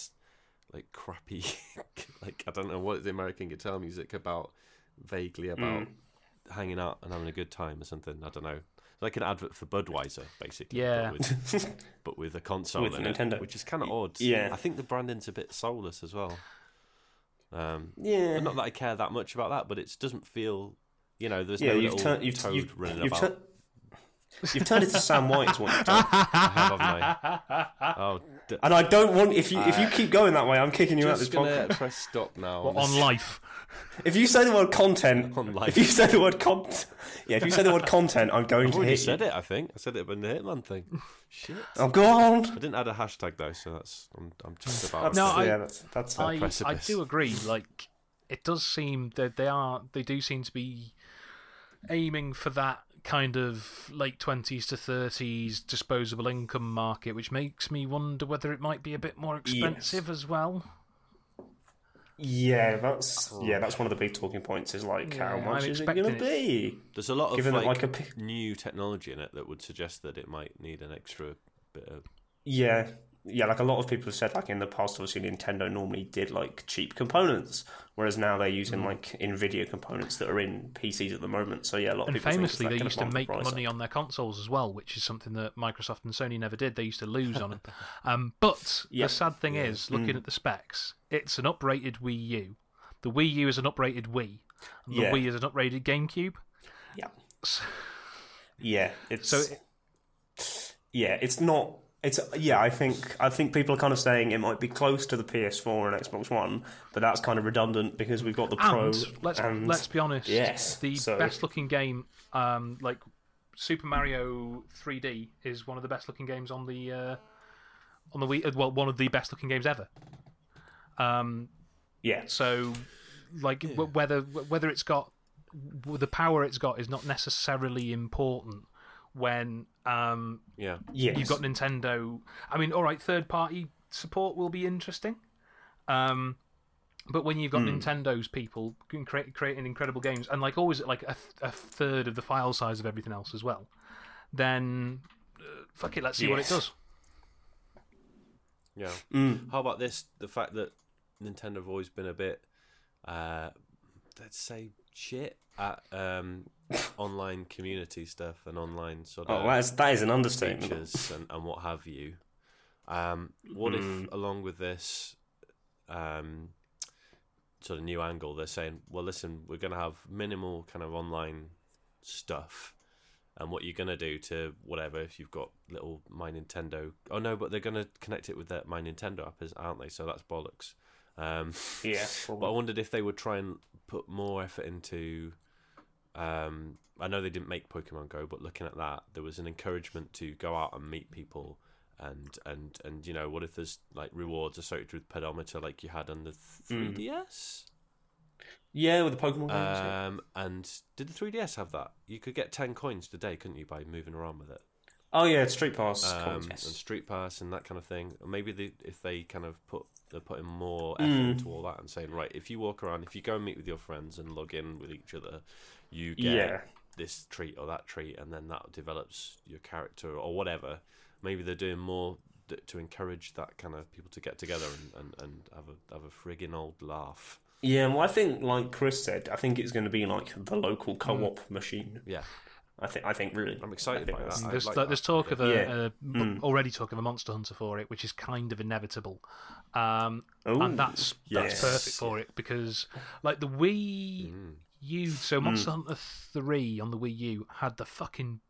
like crappy, like I don't know what the American guitar music about. Vaguely about Mm. hanging out and having a good time or something. I don't know. Like an advert for Budweiser, basically. Yeah. But with, but with a console With in Nintendo. it, which is kind of odd. yeah. I think the branding's a bit soulless as well. Um, Yeah, not that I care that much about that, but it doesn't feel, you know, there's yeah. no You've little turned you've toad you've, running you've, about. tur- you've turned it to Sam White is what you've done. I have, haven't I? Oh, d- And I don't want if you if you keep going that way, I'm kicking you out of this just gonna podcast. press stop now. Well, on life. If you say the word content, On life. if you say the word con, yeah, if you say the word content, I'm going I've to already hit said you. it. I think I said it in the Hitman thing. Shit. Oh, go on. I didn't add a hashtag though, so that's I'm, I'm just about. No, I- yeah, that's that's fair. I, I do agree. Like, it does seem that they are they do seem to be aiming for that kind of late twenties to thirties disposable income market, which makes me wonder whether it might be a bit more expensive as well. Yeah, that's yeah, that's one of the big talking points. Is like how Yeah, much I'm is it going to be? There's a lot of Given like, like a new technology in it that would suggest that it might need an extra bit of. Yeah, yeah. Like a lot of people have said, like in the past, obviously Nintendo normally did like cheap components, whereas now they're using like Nvidia components that are in PCs at the moment. So yeah, a lot of And people famously, they used to make money up. on their consoles as well, which is something that Microsoft and Sony never did. They used to lose on them. Um, but Yep. the sad thing is, looking Mm. at the specs, it's an uprated Wii U. The Wii U is an uprated Wii. And the Yeah. Wii is an uprated GameCube. Yeah, So- yeah. It's So yeah, it's not. It's yeah. I think I think people are kind of saying it might be close to the PS4 and Xbox One, but that's kind of redundant because we've got the Pro. And let's and let's be honest. Yes, the so- best looking game, um, like Super Mario 3D, is one of the best looking games on the uh, on the Wii. uh, Well, one of the best looking games ever. Um, yeah, so like w- whether whether it's got w- the power it's got is not necessarily important when um, Yeah. Yes. you've got Nintendo. I mean, all right, third party support will be interesting. Um, but when you've got Nintendo's people can create, creating incredible games, and like always, like a, th- a third of the file size of everything else as well, then uh, fuck it, let's see what it does. Yeah. Mm. How about this? The fact that Nintendo have always been a bit, uh, let's say, shit at um, online community stuff and online sort of Oh, that's, that is an understatement. features and, and what have you. Um, what Mm. if, along with this um, sort of new angle, they're saying, well, listen, we're going to have minimal kind of online stuff. And what you're going to do to whatever, if you've got little My Nintendo. Oh, no, but they're going to connect it with their My Nintendo app, aren't they? So that's bollocks. Um, Yeah. but I wondered if they would try and put more effort into. Um, I know they didn't make Pokemon Go, but looking at that, there was an encouragement to go out and meet people, and and and you know, what if there's like rewards associated with pedometer, like you had on the 3DS? Yeah, with the Pokemon games. yeah. Um, and did the 3DS have that? You could get ten coins today, couldn't you, by moving around with it? Oh yeah, Street Pass. um, and. Street Pass and that kind of thing. Maybe they, if they kind of put they're putting more effort Mm. into all that and saying, right, if you walk around, if you go and meet with your friends and log in with each other, you get Yeah. this treat or that treat, and then that develops your character or whatever. Maybe they're doing more to encourage that kind of people to get together and, and, and have a have a frigging old laugh. Yeah, well, I think, like Chris said, I think it's going to be like the local co-op machine. Yeah, I think. I think really. I'm excited I by that. There's like like, there's that. talk of a, Yeah. a Mm. already talk of a Monster Hunter for it, which is kind of inevitable, um, Ooh, and that's that's perfect for it because like the Wii Mm. U, so Monster Hunter Three on the Wii U had the fucking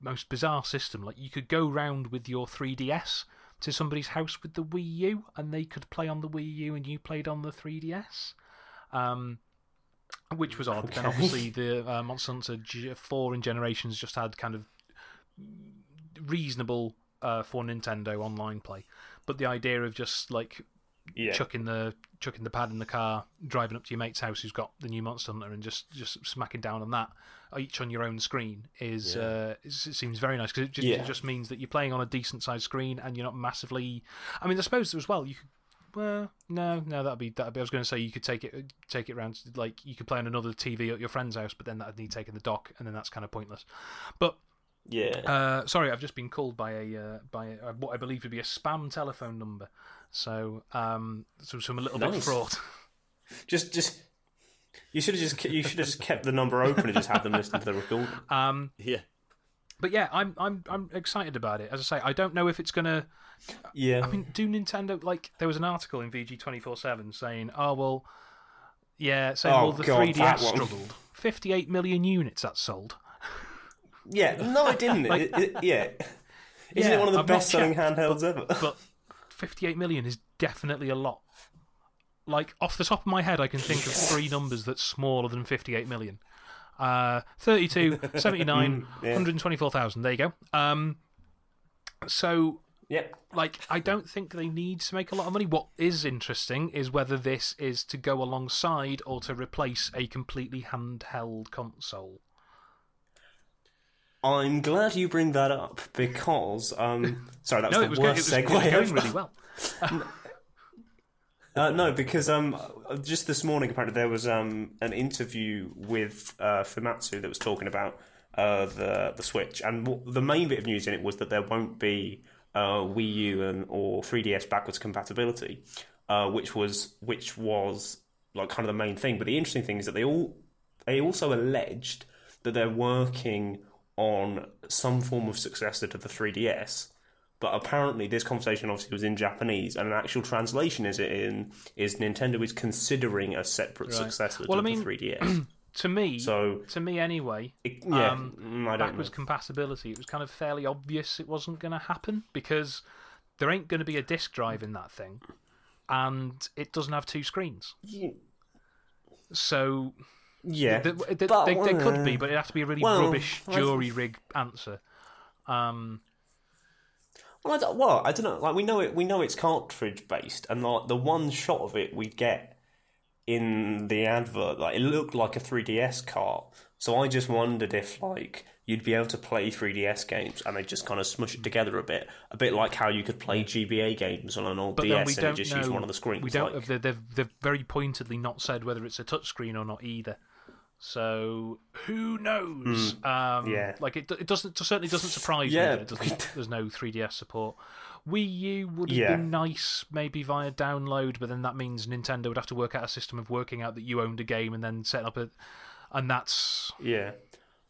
most bizarre system. Like you could go round with your 3DS to somebody's house with the Wii U, and they could play on the Wii U, and you played on the 3DS. Um, which was odd. But then obviously the uh, Monster Hunter Four in Generations just had kind of reasonable uh, for Nintendo online play, but the idea of just like Yeah. chucking the chucking the pad in the car, driving up to your mate's house who's got the new Monster Hunter, and just just smacking down on that, each on your own screen, is Yeah. uh, it seems very nice because it, just- Yeah. it just means that you're playing on a decent sized screen and you're not massively. I mean, I suppose as well you could. Well, no, no, that'd be that'd be. I was going to say you could take it take it around like you could play on another TV at your friend's house, but then that'd need taking the dock, and then that's kind of pointless. But Yeah. uh, sorry, I've just been called by a uh, by a, what I believe to be a spam telephone number. So, um, so, so I'm a little bit Nice. fraught. just, just. You should have just. You should have just kept the number open and just had them listen to the recording. Um, Yeah, but yeah, I'm I'm I'm excited about it. As I say, I don't know if it's gonna. Yeah. I mean, do Nintendo like? There was an article in VG twenty four seven saying, "Oh well, yeah, saying Oh, well the God, 3DS struggled. Fifty eight million units that sold. yeah. No, it didn't. it, it- yeah. Isn't Yeah, it one of the I've not best-selling checked, handhelds ever? but 58 million is definitely a lot. Like off the top of my head, I can think of three numbers that's smaller than 58 million. Uh, 32, 79, Mm, yeah. 124,000. There you go. Um, so, Yep. like, I don't think they need to make a lot of money. What is interesting is whether this is to go alongside or to replace a completely handheld console. I'm glad you bring that up because um sorry that was No, the it was, it worst was, it segue was going really well. Uh, no, because um, just this morning apparently there was um, an interview with uh, Famitsu that was talking about uh, the the Switch, and w- the main bit of news in it was that there won't be uh, Wii U and or 3DS backwards compatibility, uh, which was which was like kind of the main thing. But the interesting thing is that they all they also alleged that they're working on some form of successor to the 3DS. But apparently, this conversation obviously was in Japanese, and an actual translation is it in is Nintendo is considering a separate successor Well, to I mean, the 3DS. To me, so to me anyway, it, yeah, Um, mm, backwards know. compatibility, it was kind of fairly obvious it wasn't going to happen because there ain't going to be a disk drive in that thing, and it doesn't have two screens. Ye- So Yeah, th- th- they, they, they could be, but it'd have to be a really well, rubbish jury rig answer. Um, Well, I don't, well, I don't know. Like we know it, we know it's cartridge based, and like the one shot of it we get in the advert, like it looked like a 3DS cart. So I just wondered if like you'd be able to play 3DS games and they just kind of smush it together a bit, a bit like how you could play GBA games on an old But DS and just know. use one of the screens. we don't. like- They've, they've they've very pointedly not said whether it's a touchscreen or not either. So who knows? Um, Hmm. yeah. like it, it doesn't. It certainly doesn't surprise Yeah. me that it doesn't, there's no 3DS support. Wii U would have Yeah. been nice, maybe via download, but then that means Nintendo would have to work out a system of working out that you owned a game and then setting up a, and that's Yeah.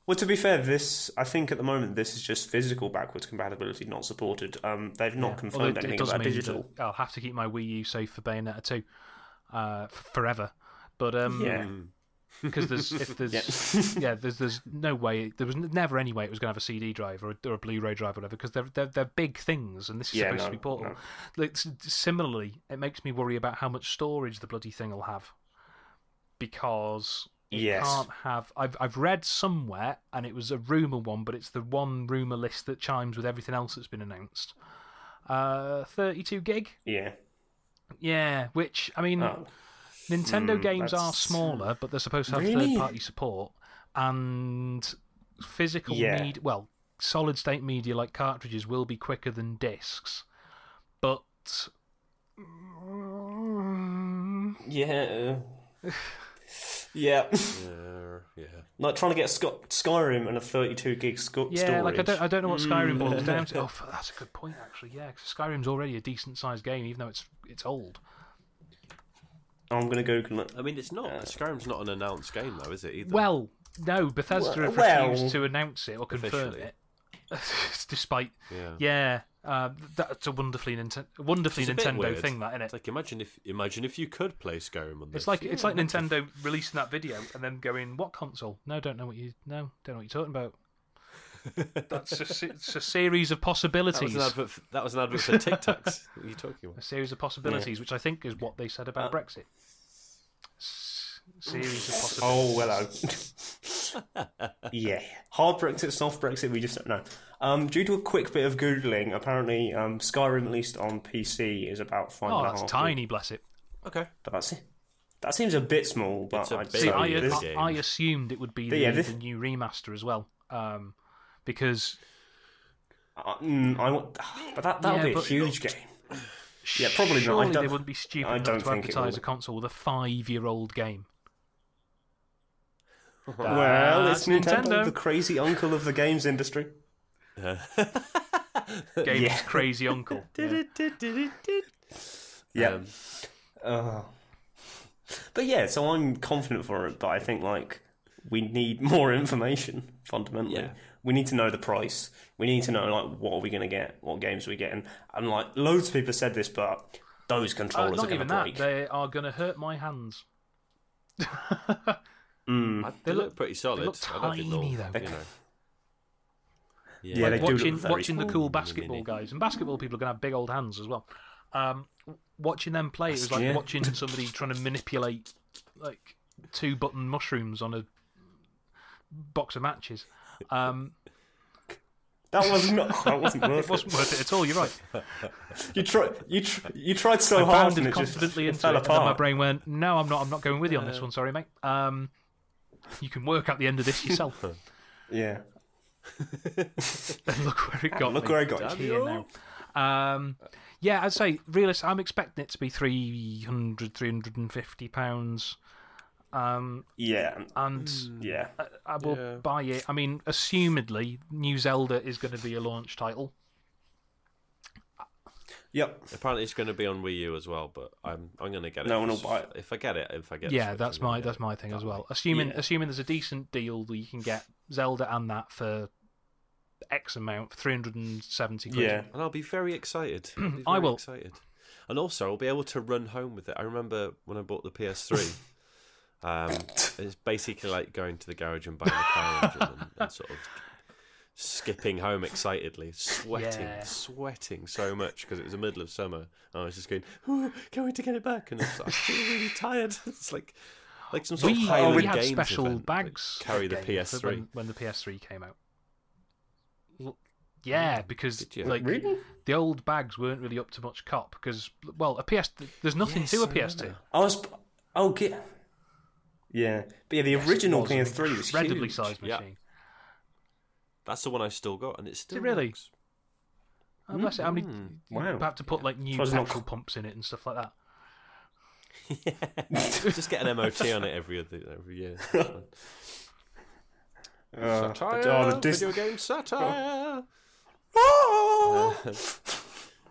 Well, to be fair, this I think at the moment this is just physical backwards compatibility not supported. Um, they've not Although confirmed it, it anything does about mean digital. I'll have to keep my Wii U safe for Bayonetta 2 uh, f- forever. But um, Yeah. Because there's if there's yeah. there's there's no way there was never any way it was going to have a CD drive or a, or a Blu-ray drive or whatever because they're, they're they're big things and this is Yeah, supposed no, to be portable. no. Like, similarly, it makes me worry about how much storage the bloody thing will have because it Yes. can't have. I've I've read somewhere and it was a rumor one, but it's the one rumor list that chimes with everything else that's been announced. Uh, 32 gig. Yeah. Yeah, which I mean, Oh. Nintendo Hmm, games are smaller, but they're supposed to have Really? third-party support and physical Yeah. media. Well, solid-state media like cartridges will be quicker than discs, but Yeah. yeah. Yeah, yeah. Like trying to get Sky- Skyrim and a 32 gig sco- yeah, storage. like I don't, I don't know what Skyrim Mm. boils down to. Oh, that's a good point actually. Yeah, 'cause Skyrim's already a decent-sized game, even though it's it's old. I'm going to Google it. I mean, it's not. Skyrim's not an announced game, though, is it? Either. Well, no, Bethesda have Well- refused to announce it or confirm Officially. it, despite yeah. Yeah, uh, that's a wonderfully Ninten- wonderfully It's Nintendo weird. thing, that isn't it? It's like imagine if imagine if you could play Skyrim on this. It's like it's like Nintendo releasing that video and then going, "What console? No, don't know what you no, don't know what you're talking about." That's a, it's a series of That possibilities. was an advert. For, that was an advert for Tic Tacs. what are you talking A series of possibilities, which I think is what they said about Uh, Brexit. S- series of possibilities. Oh, possibilities. hello. yeah. Hard Brexit, soft Brexit, we just don't know. Um, due to a quick bit of Googling, apparently um, Skyrim, at least on PC, is about five Oh, and a that's half tiny, bless it. Okay. But that's it. That seems a bit small, but It's a I'd big See, say I, this- I. I assumed it would be the, yeah, this- the new remaster as well, um, because Uh, mm, I want, but that that would Yeah, be a but- huge game. Yeah, probably not. I Surely don't- they wouldn't be stupid I enough don't to think it advertise will. a console with a five-year-old game. Well, it's That's Nintendo, Nintendo. the crazy uncle of the games industry. Game's Yeah. crazy uncle. Yeah. Yeah. Um, Uh, but yeah, so I'm confident for it, but I think like we need more information fundamentally. Yeah. We need to know the price. We need to know like what are we going to get, what games are we getting, and like loads of people said this, but those Uh, controllers not are going even to that. break. They are going to hurt my hands. Mm. They they look- look pretty solid. look I don't think tiny, they'll, though. You know. Yeah, they do look watching very watching the cool basketball mini. guys and basketball people are going to have big old hands as well. Um, watching them play, it was like Yeah. watching somebody trying to manipulate like two button mushrooms on a box of matches. Um, That was not. That wasn't worth it wasn't worth it at all. You're right. You tried. You tr- you tried so I hard bounded and it just confidently it into it, and my brain went, "No, I'm not. I'm not going with you on this one. Sorry, mate. Um, you can work out the end of this yourself." Yeah. look where it got Look me. where I got you. here now. Um, yeah, I'd say realist. I'm expecting it to be 300, 350 pounds. Um, Yeah. and Yeah. I, I will Yeah. buy it. I mean, assumedly, New Zelda is going to be a launch title. Yep. Apparently, it's going to be on Wii U as well, but I'm I'm going to get it. No one will buy it. If I get it, if I get. yeah, Switch, that's I'm my that's my thing as well. Assuming Yeah. assuming there's a decent deal that you can get Zelda and that for X amount, three hundred and seventy quid. Yeah. and I'll be very excited. I'll be I will. Excited. And also, I'll be able to run home with it. I remember when I bought the PS3. um, it's basically like going to the garage and buying a car engine and, and sort of skipping home excitedly, sweating, Yeah. sweating so much because it was the middle of summer. And I was just going, "Oh, can't wait to get it back," and it's, I feel really tired. It's like like some sort We, of Highland we had Games special event, like, bags carry the that game for PS3. when, when the PS3 came out. Yeah, because like Really? the old bags weren't really up to much cop because well, a PS there's nothing Yes, to a PS2. remember. I was. Oh, ge- yeah. But yeah, the original was PS3 was incredibly huge. sized Yeah. machine. That's the one I still got, and it's still it really? works. Oh, bless it. How many? Mm. Wow. You have to put like new Suppose it's not- pumps in it and stuff like that. yeah, Just get an MOT on it every other, every year. Uh, satire, but, oh, the dis- video game satire. Oh! Uh,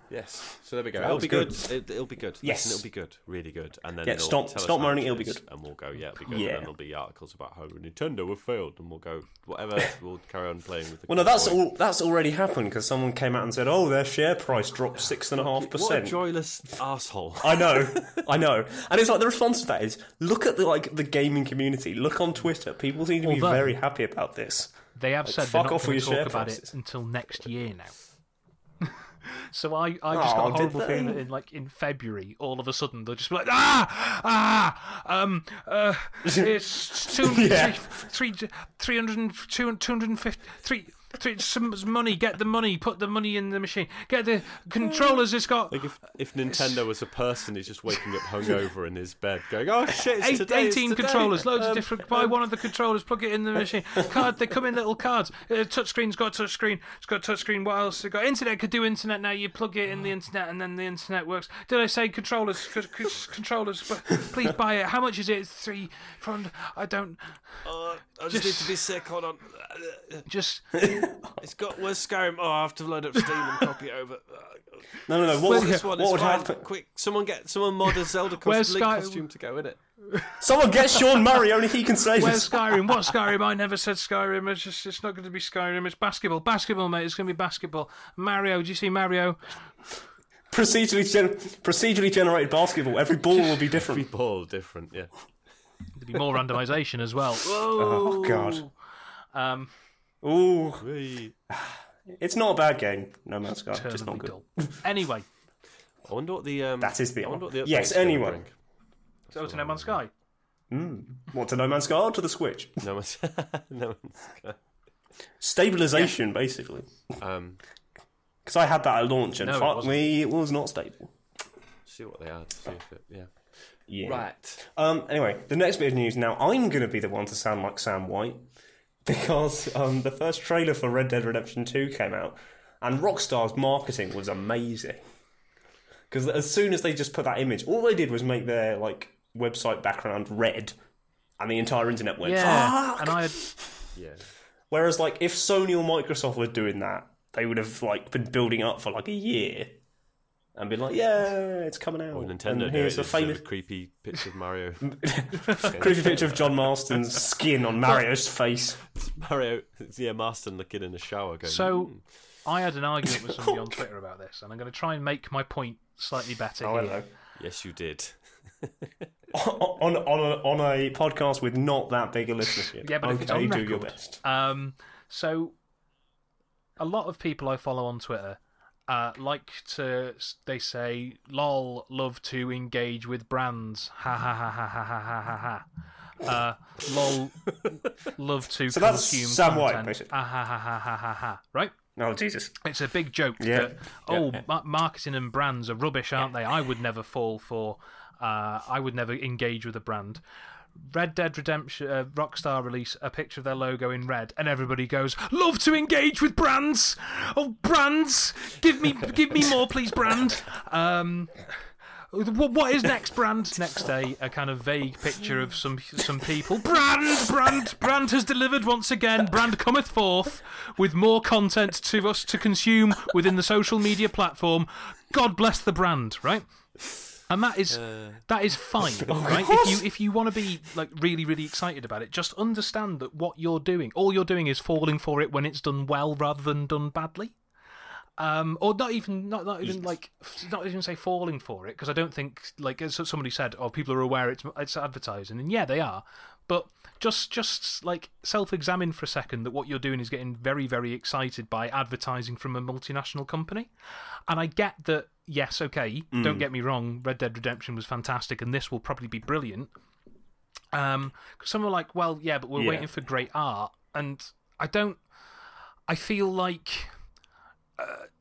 yes. So there we go. That it'll be good. good. It, it'll be good. Yes. Listen, it'll be good. Really good. And then Yeah, it'll stop- tell stop moaning, it'll be good. And we'll go, yeah, it'll be good. Yeah. And then there'll be articles about how Nintendo have failed, and we'll go whatever. we'll carry on playing with the. Well, no, that's all. That's already happened because someone came out and said, "Oh, their share price dropped six and a half What a percent." joyless asshole. I know, I know, and it's like the response to that is, look at the like the gaming community. Look on Twitter. People seem to be Although- very happy about this. They have said fuck they're not off going with to your talk share about prices. it until next year now. So I, I just Oh, got a horrible they? feeling that in like in February, all of a sudden they'll just be like, ah, ah, um, uh, it's two, Yeah. three, three, 300, and- 250, three, three, some money, get the money, put the money in the machine, get the controllers. It's got Like if, if Nintendo was a person, he's just waking up hungover in his bed, going, "Oh shit, it's Eight, today, it's 18 today." controllers, loads Um, of different. Buy one of the controllers, plug it in the machine. Card, they come in little cards. Uh, touchscreen's got a touchscreen. It's got a touchscreen. What else? It got internet. Could do internet now. You plug it in the internet, and then the internet works. Did I say controllers? C- c- controllers. But please buy it. How much is it? Three. From I don't. Uh, I just, Just- need to be sick. Hold on. Just It's got where's Skyrim? Oh, I have to load up Steam and copy it over. No, no, no. What, Well, would- This one what is would fine. happen? Quick, someone get someone mod a Zelda Where's costume, Link Sky- costume to go in it. Someone get Sean Murray. Only he can save where's us. Skyrim? What Skyrim? I never said Skyrim. It's just. It's not going to be Skyrim. It's basketball. Basketball, mate. It's going to be basketball. Mario. Do you see Mario? Procedurally, gen- procedurally generated basketball. Every ball will be Every different. ball different. Yeah. There'll be more randomization as well. Oh God. Um, Ooh, Whee. it's not a bad game. No Man's Sky, just not good. Anyway, I wonder what the um. That is the I wonder what answer. the Yes, update's gonna anyway. bring. so to No Man's Sky. Mm. What to No Man's Sky or to the Switch? No Man's, no one's. Stabilization, basically. Um. Because I had that at launch, and No, it fuck wasn't. me, it was not stable. See what they add. See if it. Yeah. Yeah. Right. Um, anyway, the next bit of news. Now, I'm going to be the one to sound like Sam White because um, the first trailer for Red Dead Redemption 2 came out, and Rockstar's marketing was amazing. Because as soon as they just put that image, all they did was make their like website background red, and the entire internet went Yeah, fuck. and I had Yeah. Whereas, like, if Sony or Microsoft were doing that, they would have like been building up for like a year and been like, "Yeah, it's coming out." Or Nintendo. do here's it, a famous creepy picture of Mario. creepy picture of John Marston's skin on Mario's face. Mario. Yeah, Marston looking in a shower, going. so "Hmm." I had an argument with somebody on Twitter about this, and I'm going to try and make my point slightly better Oh, here. hello. Yes, you did. on on a, on a podcast with not that big a listenership. Yeah, but if okay, it's on do your best. Um, so a lot of people I follow on Twitter uh, like to they say, lol, love to engage with brands. Ha ha ha ha ha ha ha ha. Uh, lol, love to so consume Sam content. White. Ah, ha ha ha ha ha ha. Right. Oh Jesus! It's a big joke yeah. that oh, yeah, yeah. marketing and brands are rubbish, aren't they? I would never fall for. Uh, I would never engage with a brand. Red Dead Redemption, uh, Rockstar release a picture of their logo in red, and everybody goes, "Love to engage with brands. Oh, brands, give me, give me more, please, brand." Um, what, what is next, brand? Next day, a kind of vague picture of some some people. Brand, brand, brand has delivered once again. Brand cometh forth with more content to us to consume within the social media platform. God bless the brand, right? And that is that is fine, right? If you if you want to be like really really excited about it, just understand that what you're doing, all you're doing is falling for it when it's done well rather than done badly. Um, or not even not not even like not even say falling for it because I don't think like as somebody said, oh people are aware it's it's advertising. And yeah they are, but just just like self-examine for a second that what you're doing is getting very very excited by advertising from a multinational company, and I get that yes okay don't get me wrong Red Dead Redemption was fantastic and this will probably be brilliant, um, 'cause some are like well yeah but we're Yeah. waiting for great art. And I don't I feel like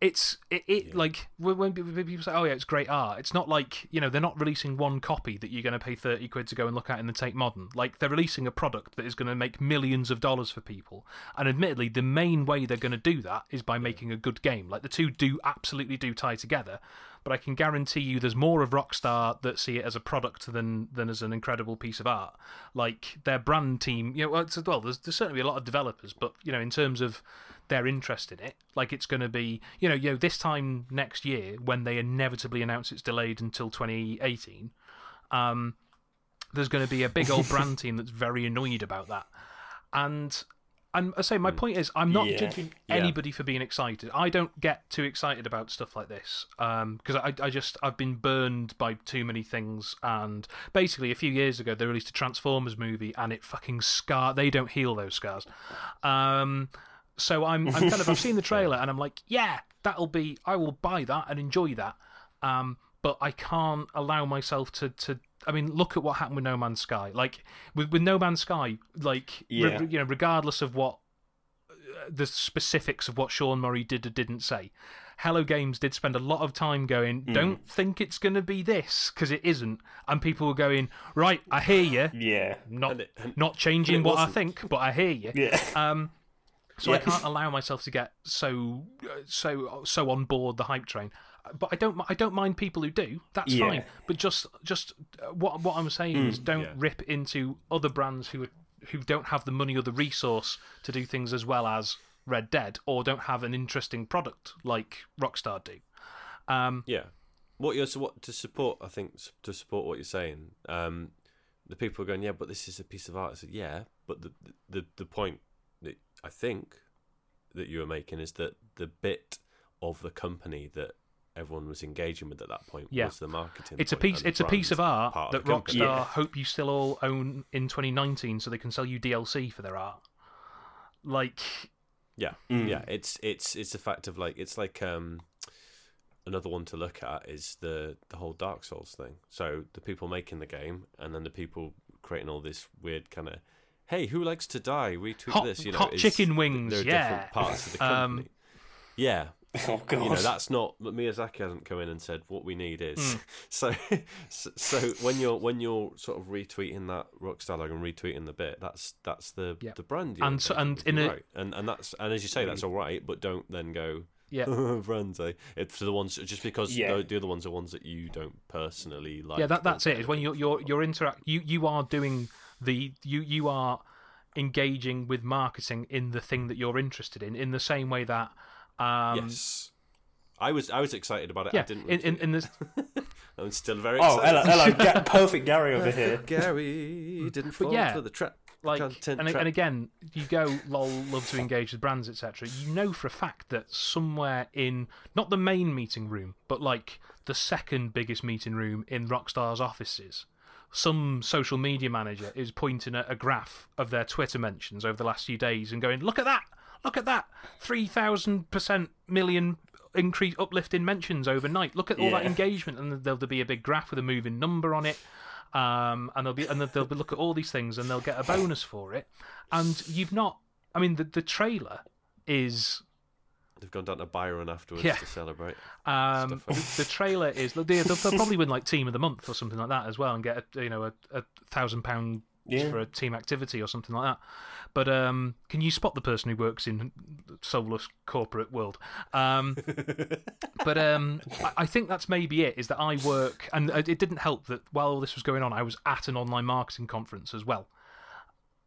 it's it, it like when, when people say, "Oh yeah, it's great art." It's not like you know they're not releasing one copy that you're going to pay thirty quid to go and look at in the Tate Modern. Like they're releasing a product that is going to make millions of dollars for people. And admittedly, the main way they're going to do that is by making a good game. Like the two do absolutely do tie together. But I can guarantee you, there's more of Rockstar that see it as a product than than as an incredible piece of art. Like their brand team, you know, well there's, there's certainly a lot of developers, but you know, in terms of their interest in it. Like it's going to be, you know, you know, this time next year when they inevitably announce it's delayed until 2018, um, there's going to be a big old brand team that's very annoyed about that. And and I say my point is, I'm not Yeah. judging Yeah. anybody for being excited. I don't get too excited about stuff like this because I, I just I've been burned by too many things. And basically, a few years ago, they released a Transformers movie, and it fucking scar. They don't heal those scars. Um, so I'm I'm kind of I've seen the trailer, and I'm like, yeah, that'll be. I will buy that and enjoy that. Um, but I can't allow myself to to. I mean, look at what happened with No Man's Sky. Like with with No Man's Sky, like re- you know, regardless of what uh, the specifics of what Sean Murray did or didn't say. Hello Games did spend a lot of time going, Hmm. don't think it's going to be this because it isn't, and people were going, right, I hear you, Yeah. not And it- and- not changing what I wasn't. think, but I hear you. Yeah. Um, so I can't allow myself to get so so so on board the hype train. But I don't I don't mind people who do. That's Yeah. fine. But just just uh, what what I'm saying is don't Yeah. rip into other brands who who don't have the money or the resource to do things as well as Red Dead or don't have an interesting product like Rockstar do. Um, Yeah. What you're so what to support? I think to support what you're saying. Um, the people are going, yeah, but this is a piece of art. I said, yeah, but the the the point I think that you were making is that the bit of the company that everyone was engaging with at that point Yeah. was the marketing. it's a piece. It's a piece of art part that the. Rockstar Yeah. hope you still all own in 2019, so they can sell you DLC for their art. Like, Yeah, Mm. yeah. It's it's it's a fact of like it's like um another one to look at is the the whole Dark Souls thing. So the people making the game and then the people creating all this weird kind of hey, who likes to die? We tweet Hot- this, you know. hot chicken wings, There are yeah. different parts of the Um, company. yeah, Oh god. you know that's not but Miyazaki hasn't come in and said what we need is Mm. so, so so when you're when you're sort of retweeting that Rockstar logo and retweeting the bit that's that's the Yeah. the brand you're And so- and in you're a- right. and and that's and as you say that's all right but don't then go yeah, brands eh? it's the ones just because Yeah. the, the other ones are ones that you don't personally like yeah. That that's it. Is when you're you're you're interact. You you are doing the you you are engaging with marketing in the thing that you're interested in in the same way that um yes I was I was excited about it yeah I didn't in, in in this. I'm still very Oh, excited hello, hello, Ga- perfect Gary over here. Gary didn't fall yeah, for the trap like content and, trap. and again you go lol love to engage with brands etc you know for a fact that somewhere in not the main meeting room but like the second biggest meeting room in rockstar's offices some social media manager is pointing at a graph of their twitter mentions over the last few days and going look at that look at that 3000% million increase uplift in mentions overnight look at all that engagement and there'll, there'll be a big graph with a moving number on it um, and they'll be and they'll be look at all these things and they'll get a bonus for it. And you've not. I mean, the the trailer is They've gone down to Byron afterwards Yeah. to celebrate. um, Stuff the trailer is they'll, they'll probably win like team of the month or something like that as well and get a, you know a, a thousand pound Yeah. for a team activity or something like that. But um, can you spot the person who works in soulless corporate world? Um, but um, I, I think that's maybe it. Is that I work, and it it didn't help that while all this was going on, I was at an online marketing conference as well.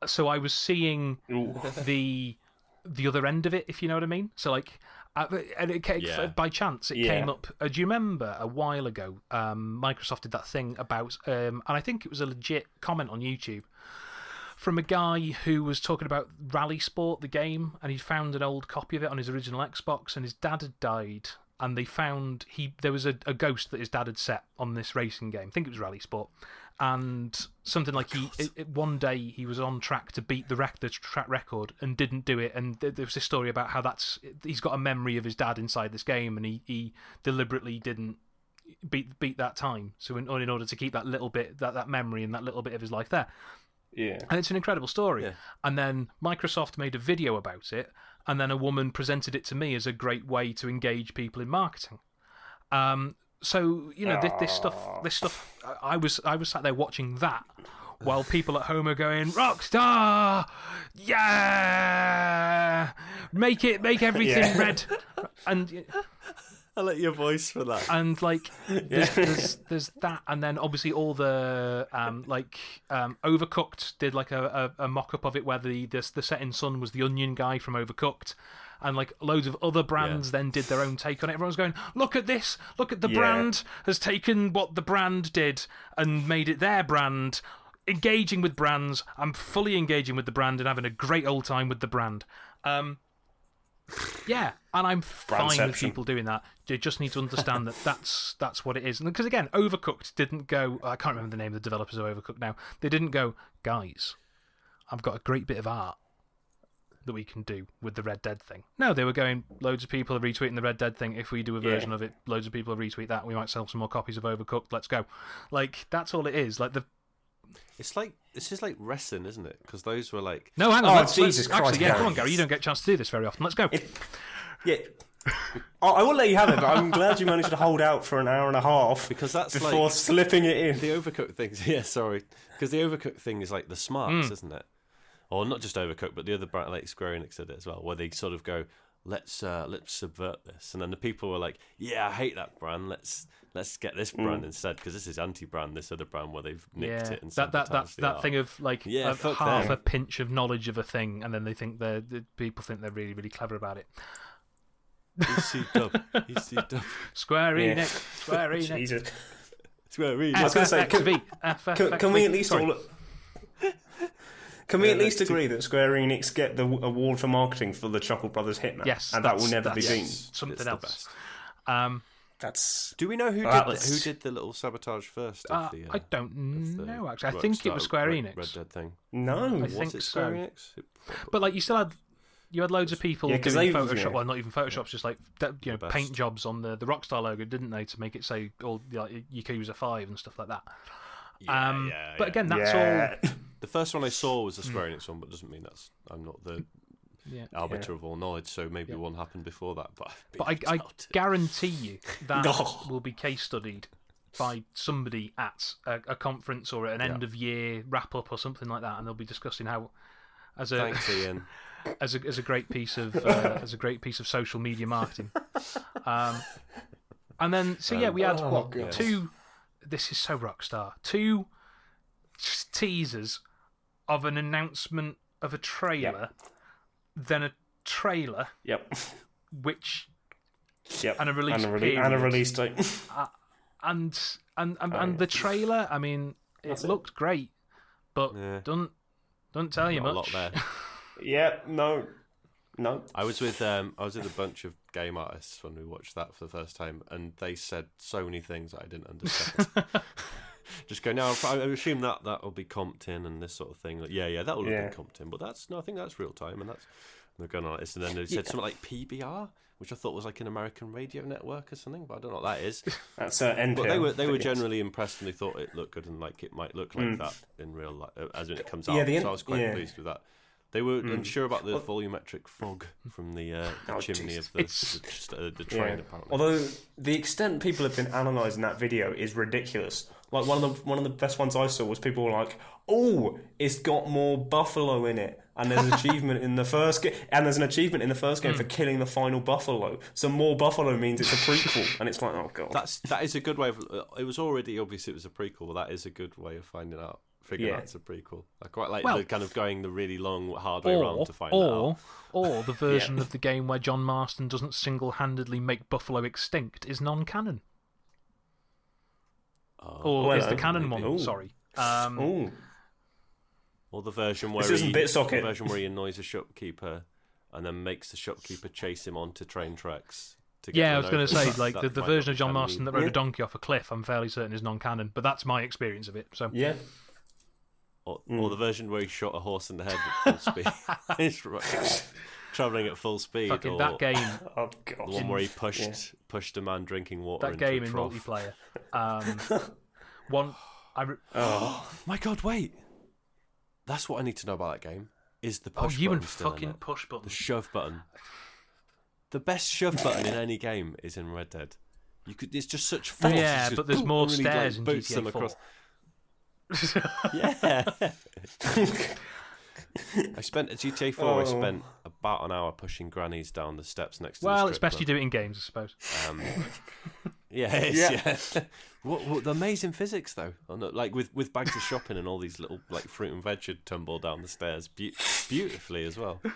So I was seeing Ooh. the the other end of it, if you know what I mean. So like, uh, and it came, Yeah. by chance it Yeah. came up. Uh, do you remember a while ago? Um, Microsoft did that thing about, um, and I think it was a legit comment on YouTube from a guy who was talking about Rally Sport, the game, and he found an old copy of it on his original Xbox, and his dad had died. And they found he there was a, a ghost that his dad had set on this racing game. I think it was Rally Sport, and something like he it, it- one day he was on track to beat the rec- the track record and didn't do it. And th- there was this story about how that's he's got a memory of his dad inside this game, and he, he deliberately didn't beat beat that time. So in, in order to keep that little bit that that memory and that little bit of his life there, Yeah. and it's an incredible story. Yeah. And then Microsoft made a video about it, and then a woman presented it to me as a great way to engage people in marketing. Um, so you know this, this stuff, this stuff. I was I was sat there watching that. While people at home are going, Rockstar, yeah, make it, make everything Yeah. red, and I like your voice for that. and like there's, there's there's that and then obviously all the um like um overcooked did like a, a, a mock-up of it where the this the setting sun was the onion guy from overcooked and like loads of other brands then did their own take on it everyone's going look at this look at the brand has taken what the brand did and made it their brand engaging with brands i'm fully engaging with the brand and having a great old time with the brand um yeah, and I'm fine with people doing that. They just need to understand that that's that's what it is. Because again, Overcooked didn't go. I can't remember the name of the developers of Overcooked now. They didn't go, guys. I've got a great bit of art that we can do with the Red Dead thing. No, they were going. Loads of people are retweeting the Red Dead thing. If we do a Yeah. version of it, loads of people will retweet that. We might sell some more copies of Overcooked. Let's go. Like that's all it is. Like the It's like this is like wrestling, isn't it? Because those were like no, hang on. Oh, let's, Jesus let's, Christ, Actually, yeah, Gary. come on, Gary. You don't get a chance to do this very often. Let's go. Yeah. I I will let you have it, but I'm glad you managed to hold out for an hour and a half because that's before like slipping it in. the overcooked things. Yeah, sorry, because the overcooked thing is like the smarts, Hmm. isn't it? Or not just overcooked, but the other brand like Square Enix did it as well, where they sort of go, let's uh, let's subvert this, and then the people were like, yeah, I hate that brand. Let's let's get this brand instead because this is anti-brand. This other brand where they've nicked yeah, it and that that that, that thing of like Yeah, a, half them. a pinch of knowledge of a thing, and then they think they're the people think they're really really clever about it. EC dub, EC dub, Square Yeah. Enix, Square Enix. Jesus. Square Enix. I was gonna say, can- Can, can we at least all? Can we at least agree that Square Enix get the award for marketing for the Chuckle Brothers Hitman? Yes, and that will never be seen. something it's else. Um, That's Do we know who did the, who did the little sabotage first? Of uh, the, uh, I don't of the know actually. I think it was Square Red, Enix, Red Dead thing. no. I Was think it Square so. Enix? It- but like you still had. You had loads of people Yeah, 'cause doing they- Photoshop. yeah. Well, not even Photoshop, just like you know, paint jobs on the, the Rockstar logo, didn't they, to make it say all like Yakuza Five and stuff like that. Yeah, um, yeah, but again, that's all. The first one I saw was a Square Enix one, but doesn't mean that's I'm not the Yeah. arbiter of all knowledge. So maybe one happened before that. But I've But I, I guarantee you that Oh. will be case studied by somebody at a, a conference or at an end of year wrap up or something like that, and they'll be discussing how, as a Thanks, Ian. as a as a great piece of uh, as a great piece of social media marketing. Um, and then so yeah, we had Oh, what God. two? This is so rockstar. Two teasers of an announcement of a trailer, then a trailer Yep. which Yep. And a release and a, rele- and a release date. and and and, Oh, and yeah. the trailer. I mean, it That's it. looked great, but Yeah. don't don't tell you Not a much. lot there. yeah. No. No. I was with um, I was with a bunch of game artists when we watched that for the first time, and they said so many things that I didn't understand. Just go now. I assume that that will be comped in and this sort of thing. Like, yeah, yeah, that will have Yeah. been comped in, but that's no, I think that's real time, and that's and they're going on this. And then they said something like PBR, which I thought was like an American radio network or something, but I don't know what that is. That's uh, NPR. But they were they were But yes. generally impressed, and they thought it looked good, and like it might look like that in real life uh, as it comes out. Mm. Yeah, the so I was quite yeah. Mm. pleased with that. They were unsure about the volumetric fog from the, uh, the Oh, chimney Jesus. of the, the, uh, the Yeah. train. Apparently, Although the extent people have been analysing that video is ridiculous. Like one of the one of the best ones I saw was people were like, "Oh, it's got more buffalo in it," and there's an achievement in the first game, and there's an achievement in the first game for killing the final buffalo. So more buffalo means it's a prequel, and it's like, oh god. that's that is a good way of. uh, It was already obvious it was a prequel. But that is a good way of finding out, figuring Yeah. out it's a prequel. I quite like Well- the kind of going the really long hard way Or around to find that or out. or the version of the game where John Marston doesn't single handedly make Buffalo extinct is non canon. Oh, Or well, is the uh, canon maybe. one? Ooh. Sorry. Um, Ooh, Or the version where This isn't he, the version where he annoys a shopkeeper and then makes the shopkeeper chase him onto train tracks. To yeah, I was going to say, That- like, that the, the version of John Marston that rode Yeah. a donkey off a cliff, I'm fairly certain is non canon, but that's my experience of it. So, yeah. Or, Mm. or the version where he shot a horse in the head at full speed. He's right- traveling at full speed. fucking or that game, Oh God. The one where he pushed pushed a man drinking water that into game a in multiplayer. Um, one, I re- Oh, My God, wait! That's what I need to know about that game. Is the Oh, push you button and still in fucking it? push The shove button. The best shove button in any game is in Red Dead. You could. It's just such force. Yeah, It's just but there's boom, more and really, stairs like, in boots GTA them 4. across. Yeah. I spent at GTA 4. I Oh. spent about an hour pushing grannies down the steps next to. well, the it's strip best you do it in games, I suppose. Um, yeah, it is, yeah. what, what the amazing physics though, on the- like with with bags of shopping and all these little like fruit and veg should tumble down the stairs be- beautifully as well. Um,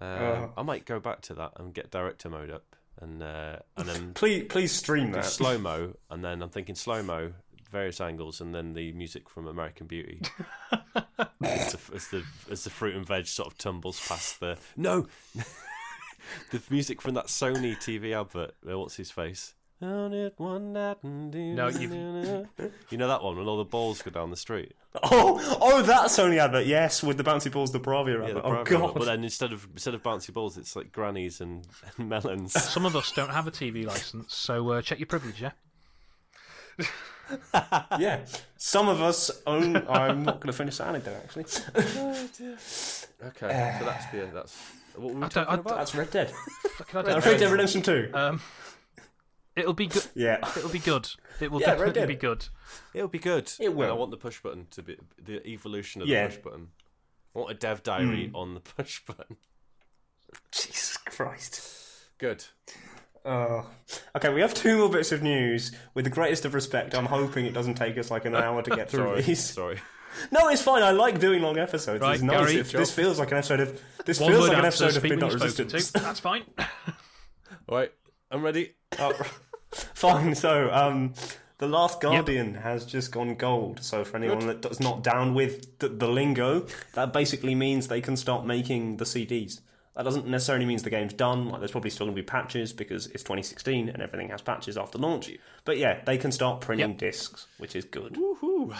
Oh. I might go back to that and get director mode up and uh, and then Please, please stream that. slow mo, and then I'm thinking slow mo, various angles, and then the music from American Beauty. as, the, as the as the fruit and veg sort of tumbles past the no, the music from that Sony TV advert. uh, What's his face? On it one night and No, you've- you know that one when all the balls go down the street. Oh, oh, that Sony advert. Yes, with the bouncy balls, the Bravia Yeah, advert. the oh Bravia one. god. But then instead of instead of bouncy balls, it's like grannies and, and melons. Some of us don't have a TV license, so uh, check your privilege, yeah? yeah, some of us own. I'm not going to finish that anecdote actually. Okay, so that's the that's what were we I don't- talking I about. That's Red Dead. Fucking I Red don't Dead know. Redemption Two. Um, it'll be good. Yeah. It'll be good. It will Yeah, Red definitely Dead. be good. It'll be good. It will. And I want the push button to be the evolution of Yeah. the push button. I want a dev diary Hmm. on the push button. Jesus Christ. Good. Oh. Okay, we have two more bits of news. With the greatest of respect, I'm hoping it doesn't take us like an hour to get through Sorry. these. Sorry. No, it's fine. I like doing long episodes. Right, it's nice. Gary, If this feels like an episode of this One feels like an episode of speak when Midnight you're Resistance. to. That's fine. All right. I'm ready. Oh, fine. So, um, the Last Guardian has just gone gold. So, for anyone that does not down with the, the lingo, that basically means they can start making the CDs. That doesn't necessarily mean the game's done. Like, there's probably still going to be patches because it's 2016 and everything has patches after launch. But yeah, they can start printing Yep. discs, which is good. Woohoo.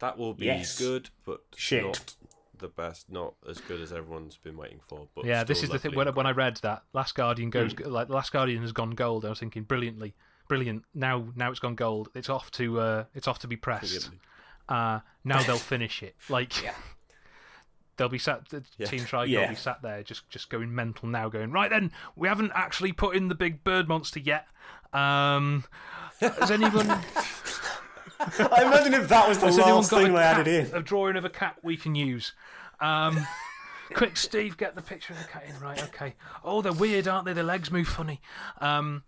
That will be Yes. good, but Shit. not the best. Not as good as everyone's been waiting for. But yeah, this is the thing. When, when I read that Last Guardian goes Hmm. like Last Guardian has gone gold, I was thinking brilliantly, brilliant. Now, now it's gone gold. It's off to uh, it's off to be pressed. Uh, now they'll finish it. Like they'll be sat. The Team Trigon Yeah. will be sat there just just going mental now, going right then. We haven't actually put in the big bird monster yet. Um, has anyone? I imagine if that was the Has last thing they added in. a drawing of a cat we can use? Um, quick, Steve, get the picture of the cat in. Right, okay. Oh, they're weird, aren't they? The legs move funny. Um,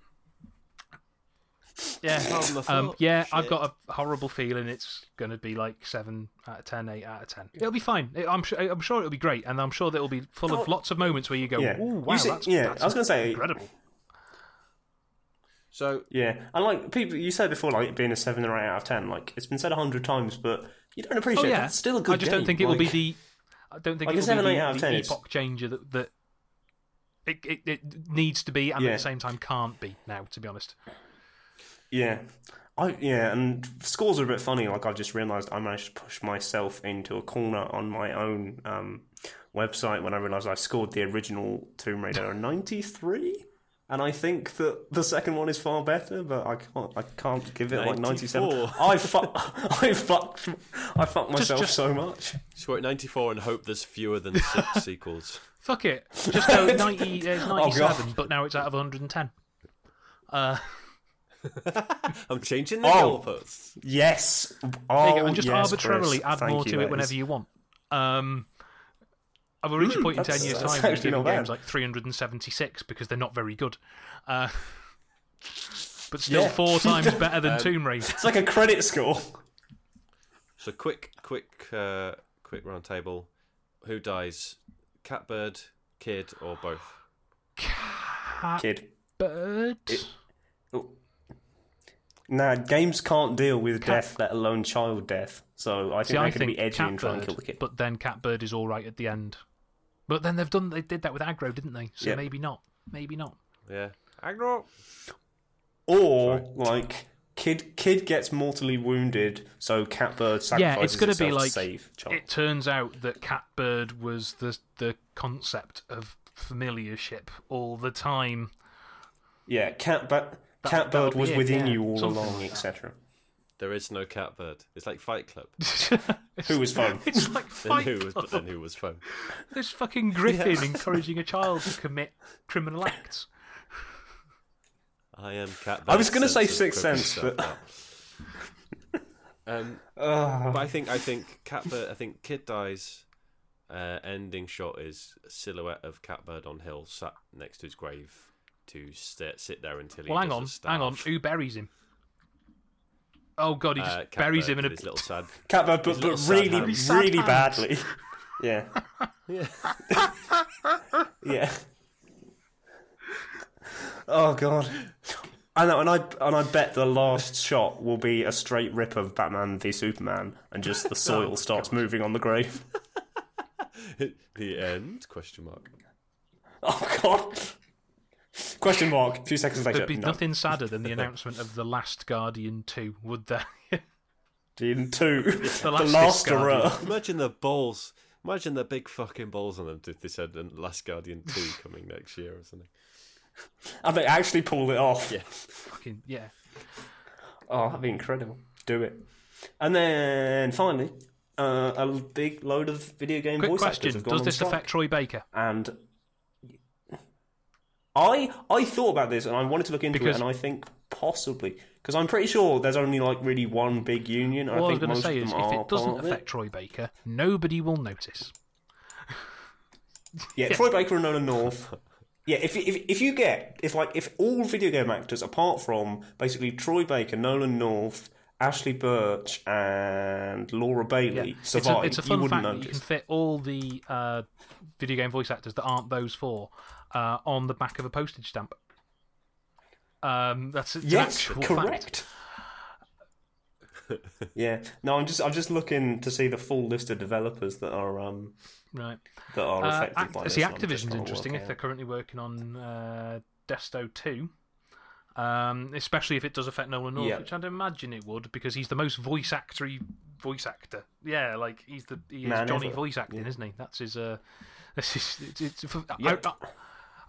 yeah, I um, thought. yeah. I've got a horrible feeling it's going to be like seven out of ten, eight out of ten. It'll be fine. It- I'm sure. I'm sure it'll be great, and I'm sure that it'll be full of lots of moments where you go, Yeah. "Ooh, You wow, see- that's, yeah, that's I was going to say, incredible." So Yeah, and like people, you said before, like it being a seven or eight out of ten. Like it's been said a hundred times, but you don't Oh appreciate. yeah, That's still a good I just game. don't think it will be the. I don't think Like a it will seven, be eight the, out of the 10, it's- epoch changer that that it, it it needs to be, and at the same time can't be now. To be honest, Yeah, I yeah, and scores are a bit funny. Like I've just realised I managed to push myself into a corner on my own um, website when I realised I scored the original Tomb Raider a ninety three. And I think that the second one is far better, but I can't. I can't give it like ninety-seven. 94. I fuck. I fucked. I fucked myself just- so much. score at 94 and hope there's fewer than six sequels. fuck it. Just go 90, uh, Oh, 97, but now it's out of 110. Uh, I'm changing the Oh. goalposts. Yes. there Oh, you go, and just yes, arbitrarily Chris. add Thank more you, to it whenever is- you want. Um, I will reach a point in 10 years' time where actually giving not games like 376 because they're not very good. Uh, but still Yeah. four times better than Tomb Raider. It's like a credit score. So quick, quick, uh, quick round table. Who dies? Catbird, kid, or both? Kid. Bird? Nah, games can't deal with death, let alone child death. So I think See, they I can think be edgy and try and kill the kid. but then Catbird is all right at the end. But then they've done they did that with Agro, didn't they? So Yeah. maybe not. Maybe not. Yeah. Agro. Or like kid kid gets mortally wounded, so Catbird sacrifices Yeah, it's going to be like to save child. it turns out that Catbird was the the concept of familiarship all the time. Yeah, Catbird that'll Catbird was it, within yeah. you all Something along, like etc. There is no Catbird. It's like Fight Club. Who was phone? It's like Then Fight who was? Club. But then who was phone? This fucking Griffin encouraging a child to commit criminal acts. I am Catbird. I was gonna say Sense of Sixth Sense, stuff. um, but I think I think Catbird. I think Kid dies. Uh, ending shot is a silhouette of Catbird on hill, sat next to his grave to sit, sit there until he. Well, hang on, a hang on. Who buries him? Oh god, he just Uh, buries Catbird him in a. his little sad. Catbird, but, but sad really, hands. Really hands. badly. Yeah. Yeah. Yeah. Oh god. I know, and I and I bet the last shot will be a straight rip of Batman v Superman, and just the soil starts moving on the grave. the end? Question mark. Oh god. Question mark. A few seconds later. There'd be no. nothing sadder than the announcement of the Last Guardian two, would there? In two. the the last last Guardian. hurrah. Imagine the balls. Imagine the big fucking balls on them if they said "The Last Guardian 2 coming next year or something. And they actually pulled it off. Yeah. Fucking yeah. Oh, that'd be incredible. Do it. And then finally, uh, a big load of video game Quick voice actors have gone Does on this strike. affect Troy Baker? And I I thought about this and I wanted to look into Because- it, and I think possibly because I'm pretty sure there's only like really one big union. and All I I was think going to most say of is, them if are it doesn't part of affect Troy Baker, nobody will notice. Yeah, Troy Baker and Nolan North. Yeah, if, if if you get if like if all video game actors apart from basically Troy Baker, Nolan North, Ashly Burch, and Laura Bailey It's a, survive, it's a you fun wouldn't fact that you can fit all the uh, video game voice actors that aren't those four uh, on the back of a postage stamp. Um, that's an Yes, actual fact. correct. yeah, no, I'm just I'm just looking to see the full list of developers that are um Right. that are Uh, affected act- by see, this. and Activision's interesting work if they're currently working on uh, Destiny 2. Um, especially if it does affect Nolan North, Yeah. which I'd imagine it would, because he's the most voice actory voice actor. Yeah, like he's the he is Man Johnny ever. voice acting, isn't he? That's his. Uh, that's his. It's, it's, I, Yep. I, I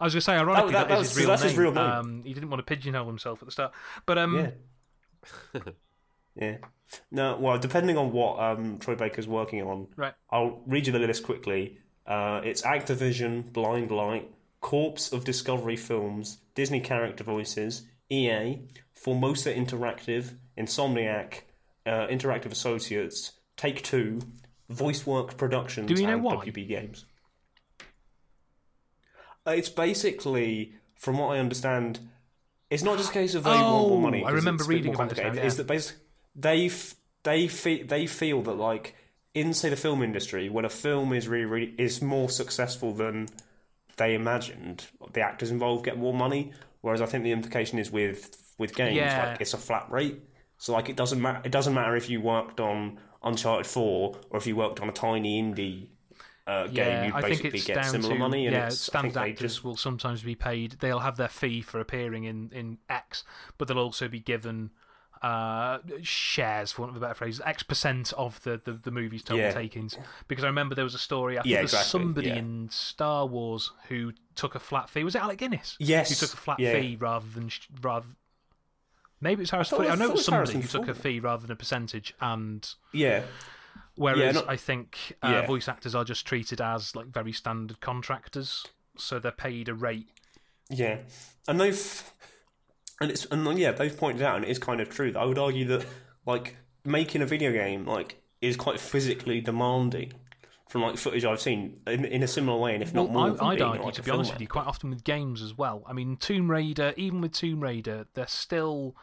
was going to say, ironically, that- that that is his real that's name. his real name. Um, he didn't want to pigeonhole himself at the start, but um, Yeah. yeah. No, well, depending on what um, Troy Baker's working on, right. I'll read you the list quickly. Uh, it's Activision, Blind Light, Corps of Discovery Films, Disney Character Voices, EA, Formosa Interactive, Insomniac, uh, Interactive Associates, Take Two, VoiceWork Productions, Do we know and why? WB Games. Uh, It's basically, from what I understand, it's not just a case of they want Oh, more money. I remember it's a bit reading about now, yeah. Is that basically they f- they fe- they feel that like in say the film industry when a film is really, really is more successful than they imagined, the actors involved get more money. Whereas I think the implication is with with games Yeah. like it's a flat rate. So like it doesn't matter. It doesn't matter if you worked on Uncharted Four or if you worked on a tiny indie uh, game. Yeah, You I think basically it's get down similar to money. And yeah, it's, standard actors just will sometimes be paid. They'll have their fee for appearing in in X, but they'll also be given uh, shares, for want of a better phrase, X percent of the, the, the movie's total Yeah. takings. Because I remember there was a story. I think Yeah, there was exactly, somebody yeah. in Star Wars who took a flat fee. Was it Alec Guinness? Yes, who took a flat fee rather than rather. Maybe it was Harrison. Ford. I I know it was somebody who took a fee rather than a percentage, and yeah. Whereas not- I think uh, Yeah. voice actors are just treated as like very standard contractors, so they're paid a rate. Yeah, and they've and it's and yeah they've pointed out, and it is kind of true. That I would argue that like making a video game like is quite physically demanding from like footage I've seen in, in a similar way, and if not more. I, being, argue, like, to be honest with you, quite often with games as well. I mean, Tomb Raider, even with Tomb Raider, they're still.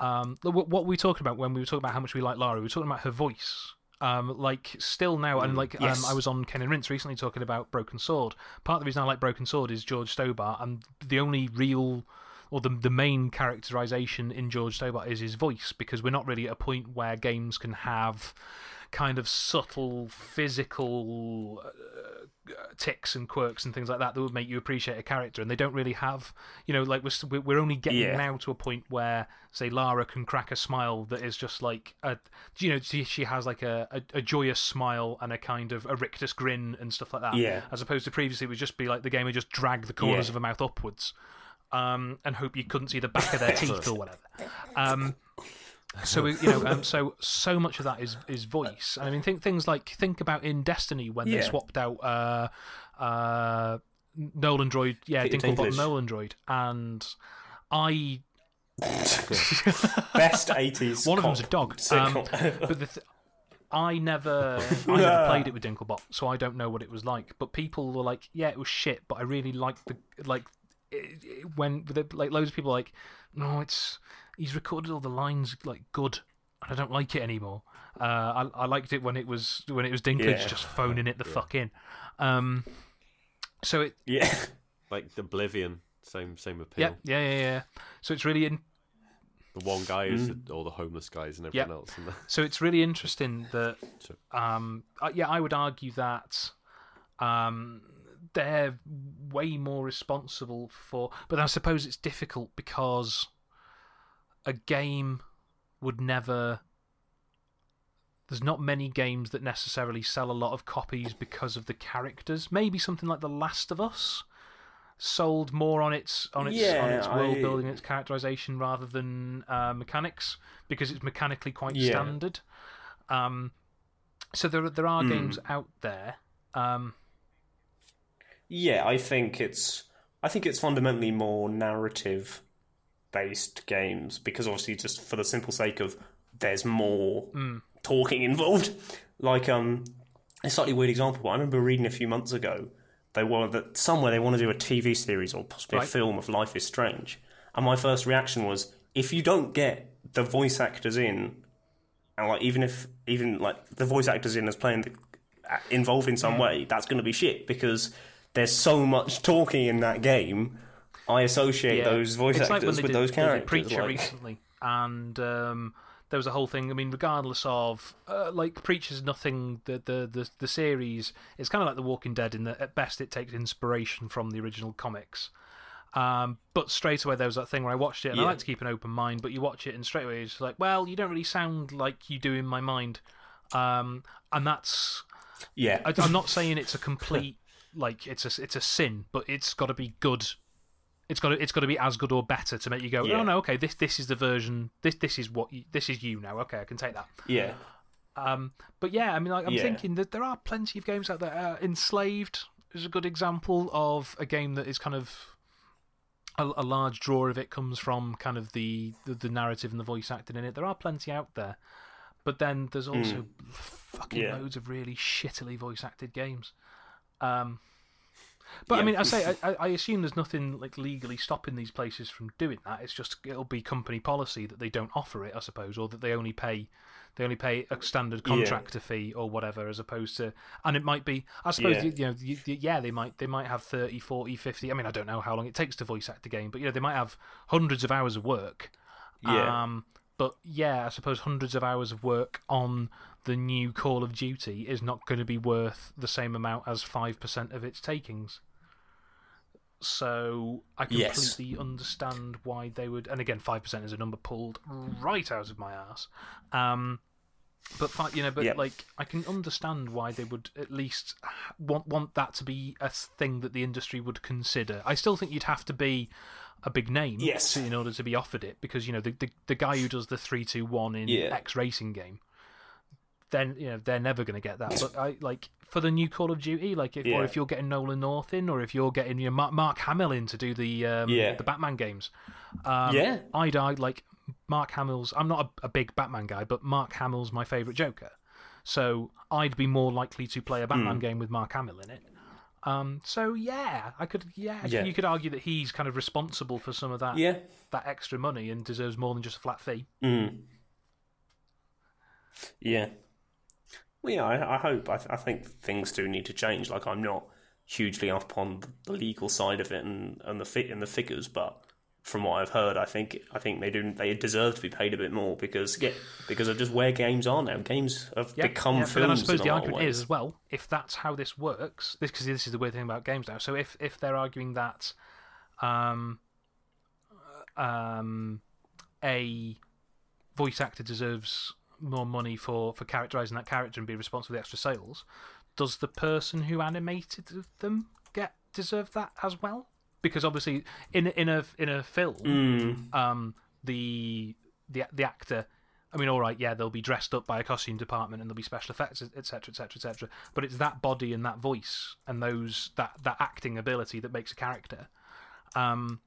Um, what what we were talking about when we were talking about how much we like Lara, we were talking about her voice. Um, like still now, and like yes. um, I was on Ken and Rince recently talking about Broken Sword. Part of the reason I like Broken Sword is George Stobbart, and the only real or the the main characterization in George Stobbart is his voice, because we're not really at a point where games can have kind of subtle physical uh, ticks and quirks and things like that that would make you appreciate a character, and they don't really have. You know, like we're we're only getting Yeah. now to a point where, say, Lara can crack a smile that is just like a, you know, she, she has like a, a, a joyous smile and a kind of a rictus grin and stuff like that. Yeah. As opposed to previously, it would just be like the game would just drag the corners Yeah. of her mouth upwards, um, and hope you couldn't see the back of their teeth or whatever. Um, so we- you know, um, so so much of that is is voice. I mean, think things like think about in Destiny when they Yeah. swapped out uh, uh, Nolan Droid, yeah, Peter Dinklebot Dinklage. Nolan Droid, and I Best 80s. one of them's a cop dog. Um, sitcom. but the th- I never, I never played it with Dinklebot, so I don't know what it was like. But people were like, "Yeah, it was shit," but I really liked the like it, it, when the, like loads of people were like, "No, it's he's recorded all the lines like good, and I don't like it anymore." Uh, I, I liked it when it was when it was Dinklage Yeah. just phoning it the fuck in. Um, so it, yeah. Like the Oblivion, same same appeal. yeah, yeah, yeah, yeah. So it's really in, The one guy is Mm. all the homeless guys and Yeah. everyone else. And So it's really interesting that, um, yeah, I would argue that um, they're way more responsible for. But I suppose it's difficult because a game would never. There's not many games that necessarily sell a lot of copies because of the characters. Maybe something like The Last of Us sold more on its on its on its world I- building, its characterization rather than uh, mechanics because it's mechanically quite Yeah. standard. Um, so there there are Mm. games out there. Um, Yeah, I think it's I think it's fundamentally more narrative based games because obviously just for the simple sake of there's more talking involved. Like um a slightly weird example, but I remember reading a few months ago they wanted that somewhere they want to do a TV series or possibly Right. a film of Life is Strange. And my first reaction was if you don't get the voice actors in and like even if even like the voice actors in as playing the, involved in Mm. some way, that's going to be shit because there's so much talking in that game. I associate yeah. those voice it's like actors they with those characters. Preacher like- recently, and um, there was a whole thing. I mean, regardless of uh, like Preacher's nothing. The the the, the series it's kind of like The Walking Dead in that at best it takes inspiration from the original comics. Um, but straight away there was that thing where I watched it and I like to keep an open mind, but you watch it and straight away it's like, well, you don't really sound like you do in my mind. Um, and that's yeah, I, I'm not saying it's a complete like it's a it's a sin, but it's got to be good. It's got to it's got to be as good or better to make you go, Yeah. oh no, okay, this this is the version. This this is what you, this is you now. Okay, I can take that. yeah, Um, but yeah, I mean, like, I'm Yeah. thinking that there are plenty of games out there. Uh, Enslaved is a good example of a game that is kind of a, a large draw of it comes from kind of the, the the narrative and the voice acting in it. There are plenty out there, but then there's also fucking Hmm. Yeah. loads of really shittily voice acted games. Um, but I mean, I say I, I- assume there's nothing like legally stopping these places from doing that. It's just it'll be company policy that they don't offer it, I suppose, or that they only pay they only pay a standard Yeah. contractor fee or whatever, as opposed to and it might be I suppose Yeah. you, you know you, you- yeah they might they might have 30, 40, 50 I mean I don't know how long it takes to voice act a game, but you know they might have hundreds of hours of work. Yeah. Um, but yeah, I suppose hundreds of hours of work on the new Call of Duty is not going to be worth the same amount as 5% of its takings. So I Yes. completely understand why they would. And again, 5% is a number pulled right out of my ass. Um, but you know, but Yeah. like I can understand why they would at least want want that to be a thing that the industry would consider. I still think you'd have to be a big name Yes. in order to be offered it because you know the the, the guy who does the three two one in Yeah. X racing game, then you know they're never going to get that. But I like for the new Call of Duty, like if or if you're getting Nolan North in, or if you're getting you know, Mark, Mark Hamill in to do the um, Yeah. the Batman games, um, Yeah. I'd like Mark Hamill's. I'm not a, a big Batman guy, but Mark Hamill's my favorite Joker. So I'd be more likely to play a. Batman game with Mark Hamill in it. Um, so yeah, I could yeah, Yeah. you could argue that he's kind of responsible for some of that yeah. that extra money and deserves more than just a flat fee. Mm. Yeah. Well, yeah, I, I hope. I, I think things do need to change. Like, I'm not hugely up on the legal side of it and, and the fit and the figures, but from what I've heard, I think I think they do they deserve to be paid a bit more because yeah, because of just where games are now. Games have Yeah, become yeah, films. But then I suppose in the a lot of argument is as well, if that's how this works, this because this is the weird thing about games now. So if if they're arguing that, um, um, a voice actor deserves more money for for characterizing that character and be responsible for the extra sales, does the person who animated them get deserve that as well? Because obviously, in in a in a film, Mm. um, the the the actor I mean, all right, yeah, they'll be dressed up by a costume department and there'll be special effects, etc., etc., etc. But it's that body and that voice and those that that acting ability that makes a character. Um,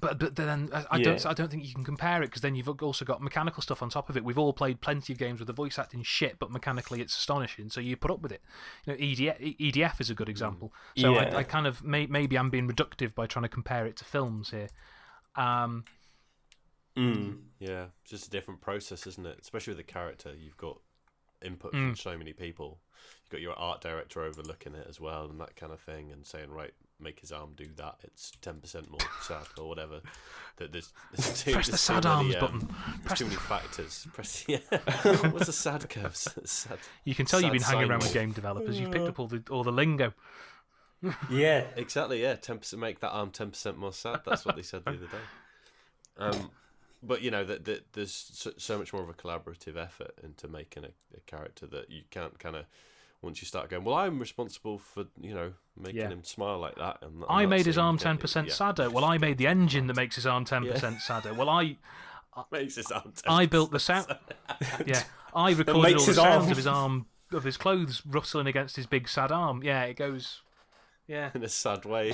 but but then I, I don't I don't think you can compare it because then you've also got mechanical stuff on top of it. We've all played plenty of games with the voice acting shit, but mechanically it's astonishing. So you put up with it. You know, EDF, EDF is a good example. So Yeah. I, I kind of may, maybe I'm being reductive by trying to compare it to films here. Um, Mm. Yeah, it's just a different process, isn't it? Especially with a character, you've got input Mm. from so many people. You've got your art director overlooking it as well, and that kind of thing, and saying, right, make his arm do that. It's ten percent more sad or whatever. That there's, there's too, press there's too sad many, arms um, button. There's Press too many factors. Press yeah. What's the sad curves? Sad. You can tell you've been hanging around with game developers. You've picked up all the all the lingo. Yeah. Exactly, yeah. Ten percent make that arm ten percent more sad. That's what they said the other day. Um, but you know that that there's so, so much more of a collaborative effort into making a, a character that you can't kind of once you start going. Well, I'm responsible for you know making Yeah. him smile like that. And, and I made his arm ten percent sadder. Well, I made the engine that makes his arm ten percent sadder. Well, I Makes his arm 10% I built the sound. Yeah, I recorded all the sounds arm- of his arm of his clothes rustling against his big sad arm. Yeah, it goes. Yeah, in a sad way.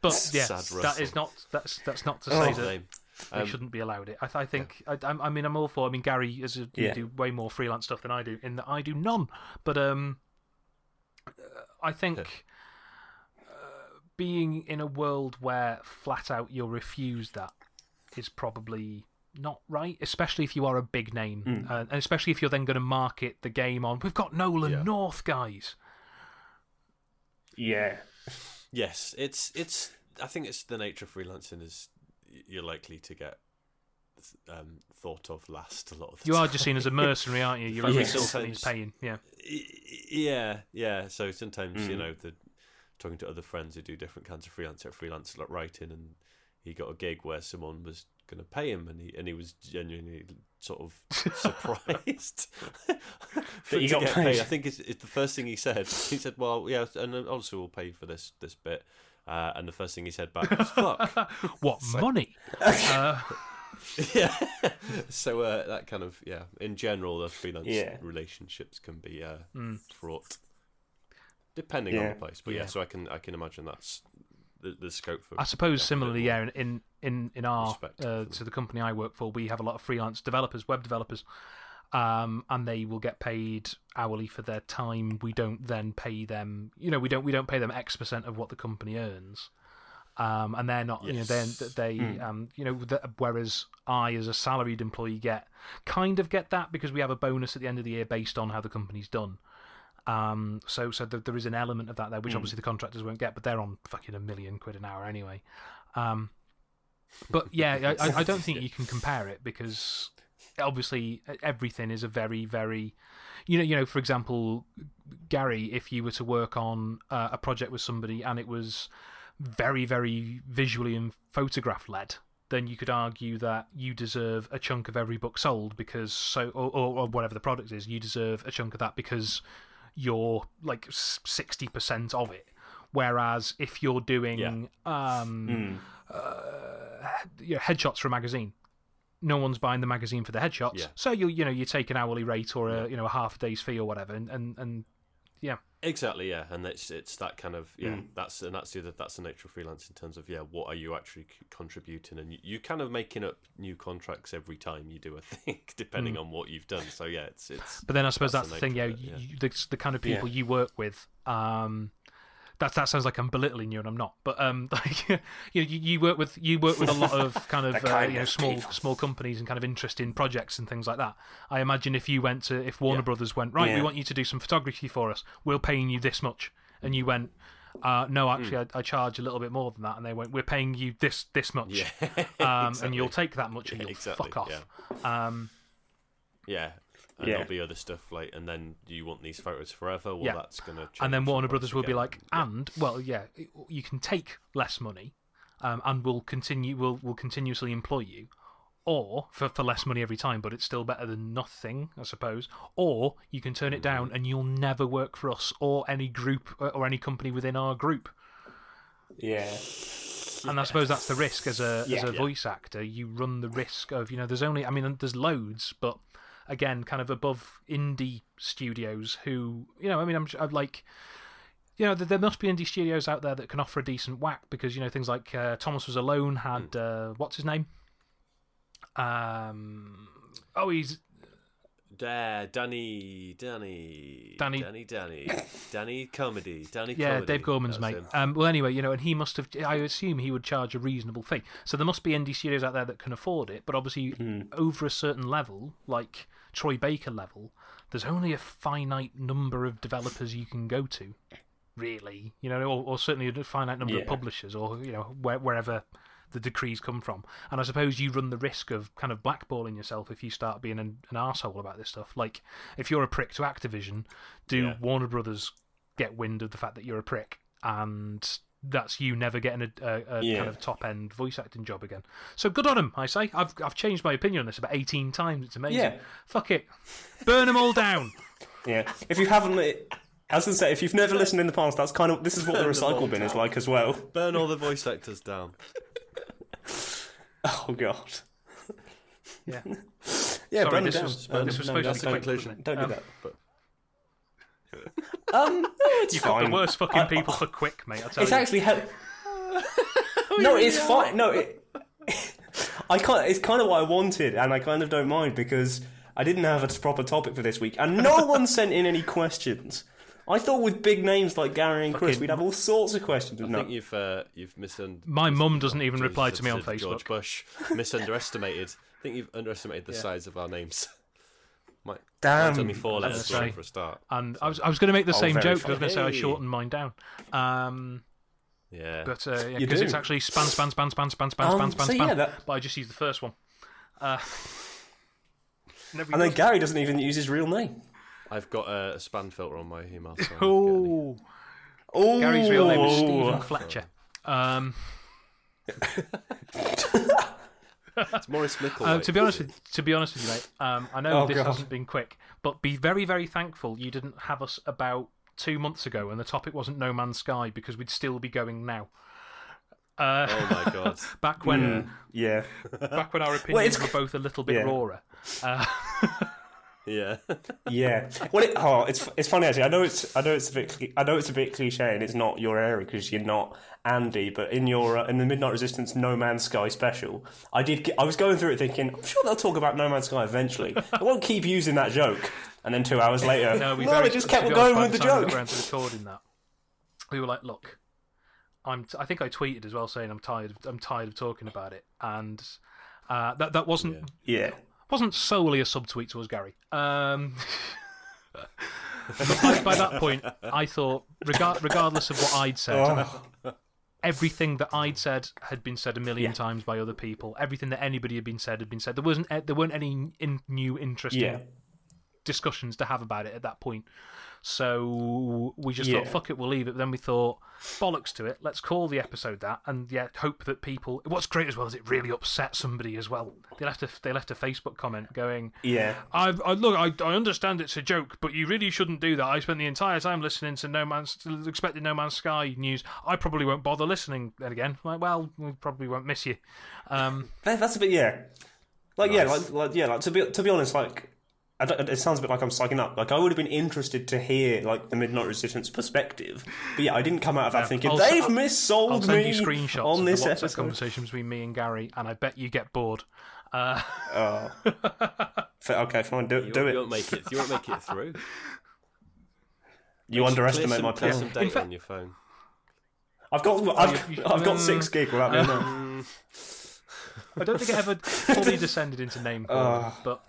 but yeah, that is not that's that's not to Oh. say that Name. They Um, shouldn't be allowed it. I, th- I think I, I'm- I mean I'm all for. I mean Gary is a, you Yeah. do way more freelance stuff than I do. In that I do none, but um, uh, I think uh, being in a world where flat out you're refused that is probably not right, especially if you are a big name, uh, and especially if you're then going to market the game on. We've got Nolan Yeah. North, guys. Yeah. Yes, it's it's. I think it's the nature of freelancing is y- you're likely to get um, thought of last a lot of the You time. are just seen as a mercenary, aren't you? You're a Yeah. resource that needs Sometimes- paying. Yeah. Yeah, yeah. So sometimes you Mm. know, the talking to other friends who do different kinds of freelance freelance like writing, and he got a gig where someone was going to pay him, and he and he was genuinely sort of surprised for he to got get paid. paid. I think it's, it's the first thing he said. He said, "Well, yeah, and then also we'll pay for this this bit." Uh, and the first thing he said back was "fuck." What money? uh, yeah. so uh, that kind of yeah. In general, the freelance Yeah. relationships can be uh, Mm. fraught, depending on the place. But yeah. Yeah. so I can I can imagine that's the, the scope for. I suppose similarly, yeah. In in in our respect uh, to the company I work for, we have a lot of freelance developers, web developers, um, and they will get paid hourly for their time. We don't then pay them. You know, we don't we don't pay them X percent of what the company earns. Um, and they're not, you know, then Yes. they, um, you know, the, whereas I, as a salaried employee, get kind of get that because we have a bonus at the end of the year based on how the company's done. Um, so so there, there is an element of that there, which obviously the contractors won't get, but they're on fucking a million quid an hour anyway. Um, but yeah, I- I don't think you can compare it because obviously everything is a very very, you know, you know, for example, Gary, if you were to work on uh, a project with somebody and it was very very visually and photograph led. Then you could argue that you deserve a chunk of every book sold because so, or, or, or whatever the product is, you deserve a chunk of that because you're like sixty percent of it. Whereas if you're doing Yeah. um, uh, you know, headshots for a magazine, no one's buying the magazine for the headshots. Yeah. So you you know you take an hourly rate or a you know a half a day's fee or whatever, and and, and yeah, Exactly, yeah, and it's it's that kind of yeah. Mm. That's and that's the other, that's the nature of freelance in terms of yeah, what are you actually contributing, and you, you're kind of making up new contracts every time you do a thing, depending on what you've done. So yeah, it's it's. But then I suppose That's that's, the thing, yeah, you, you- the, the kind of people Yeah. you work with. Um, that that sounds like I'm belittling you, and I'm not. But um, like you, you you work with you work with a lot of kind of The uh, kind you know of small people. small companies and kind of interesting projects and things like that. I imagine if you went to if Warner Yeah. Brothers went right, we want you to do some photography for us. We're paying you this much, and you went. Uh, no, actually, I, I charge a little bit more than that, and they went. We're paying you this this much, Yeah, um, and you'll take that much, and Yeah, you'll exactly, fuck off. Um, Yeah, and Yeah. there'll be other stuff like, and then do you want these photos forever? Well, Yeah. that's gonna. Change and then Warner Brothers you will be like, them. and well, yeah, you can take less money, um, and we'll continue, we'll we'll continuously employ you, or for for less money every time, but it's still better than nothing, I suppose. Or you can turn it down, and you'll never work for us or any group or or any company within our group. Yeah. and I suppose that's the risk as a as Yeah. a Yeah. voice actor. You run the risk of you know there's only I mean there's loads, but again, kind of above indie studios who you know I mean I'm, I'm like. You know, there must be indie studios out there that can offer a decent whack because you know things like uh, Thomas Was Alone had uh, what's his name? Um, oh, he's There, Danny, Danny, Danny- Danny, Danny, Danny comedy, Danny. Yeah, comedy. Dave Gorman's mate. him. Um, well, anyway, you know, and he must have. I assume he would charge a reasonable fee. So there must be indie studios out there that can afford it. But obviously, over a certain level, like Troy Baker level, there's only a finite number of developers you can go to. Really, you know, or, or certainly a finite number Yeah. of publishers, or you know, where, wherever the decrees come from. And I suppose you run the risk of kind of blackballing yourself if you start being an, an arsehole about this stuff. Like, if you're a prick to Activision, do Yeah. Warner Brothers get wind of the fact that you're a prick? And that's you never getting a, a, a Yeah. kind of top end voice acting job again. So good on him, I say. I've I've changed my opinion on this about 18 times. It's amazing. Yeah. Fuck it. Burn them all down. Yeah. If you haven't, I was going to say, if you've never listened in the past, that's kind of this is what the Burn them all recycle bin is like as well. Burn all the voice actors down. Oh god. Yeah. Yeah, Sorry, burn this them was, down. this was supposed that's to the be quick, conclusion. Don't do Um, that. But Um, You've fine. got the worst fucking I- people for quick, mate. I tell It's you. actually hel- no, it's fine. No, it, I can't. It's kind of what I wanted, and I kind of don't mind because I didn't have a proper topic for this week, and no one sent in any questions. I thought with big names like Gary and Chris, Fucking- we'd have all sorts of questions. I No, think you've uh, you've misunderstood. My mum doesn't even reply to me on George Facebook. Bush misunderestimated. I think you've underestimated the size of our names. Might Damn. might took me four letters say. for a start. And I was I was going to make the Oh, same very joke. I was going to say I shortened mine down. Um, Yeah. but uh, yeah, because do. it's actually span, span, span, span, span, span, Um, span, span, so span. yeah, that- But I just used the first one. Uh, and then used- Gary doesn't even use his real name. I've got a spam filter on my email. So I don't get any. Oh, Oh, Gary's real name is Stephen Fletcher. Um, It's Morris Mickle. uh, to be honest with to be honest with you, mate, um, I know Oh, this God. hasn't been quick, but be very very thankful you didn't have us about two months ago, and the topic wasn't No Man's Sky because we'd still be going now. Uh, oh my god. back when Yeah, back when our opinions it's- were both a little bit Yeah. rawer. Uh, Yeah. yeah. Well, it, oh, it's it's funny actually. I know it's I know it's a bit cli- I know it's a bit cliche, and it's not your area because you're not Andy. But in your uh, in the Midnight Resistance No Man's Sky special, I did. I was going through it thinking, I'm sure they'll talk about No Man's Sky eventually. I won't keep using that joke. And then two hours later, no, we no, very, they just kept going honest, with the by time we joke. got around to recording that, we were like, "Look, I'm." T- I think I tweeted as well saying I'm tired. Of, I'm tired of talking about it, and uh, that that wasn't Yeah. Wasn't solely a subtweet to us, Gary. Um, by, by that point, I thought, regard, regardless of what I'd said, Oh, everything that I'd said had been said a million times by other people. Everything that anybody had been said had been said. There wasn't there weren't any in, new interesting yeah. discussions to have about it at that point. So we just Yeah. thought, fuck it, we'll leave it. But then we thought, bollocks to it. Let's call the episode that, and yet hope that people. What's great as well is it really upset somebody as well. They left a they left a Facebook comment going, Yeah. I, I look, I, I understand it's a joke, but you really shouldn't do that. I spent the entire time listening to No Man's, expecting No Man's Sky news. I probably won't bother listening then again. Like, well, we probably won't miss you. Um, That, that's a bit yeah. Like yeah, like, like yeah, like to be to be honest, like it sounds a bit like I'm psyching up. Like I would have been interested to hear like the Midnight Resistance perspective, but yeah, I didn't come out of that thinking I'll- they've I'll- missold I'll send me you screenshots on of the WhatsApp episode. conversation between me and Gary, and I bet you get bored. Uh, Oh. Okay, fine, do, You, do won't, it. you won't make it. You won't make it through. You underestimate clear some, my clear power. some data on your phone. I've got I've, you- you- I've got um, six gig without me. enough. I don't think it ever fully descended into name calling, Ah. but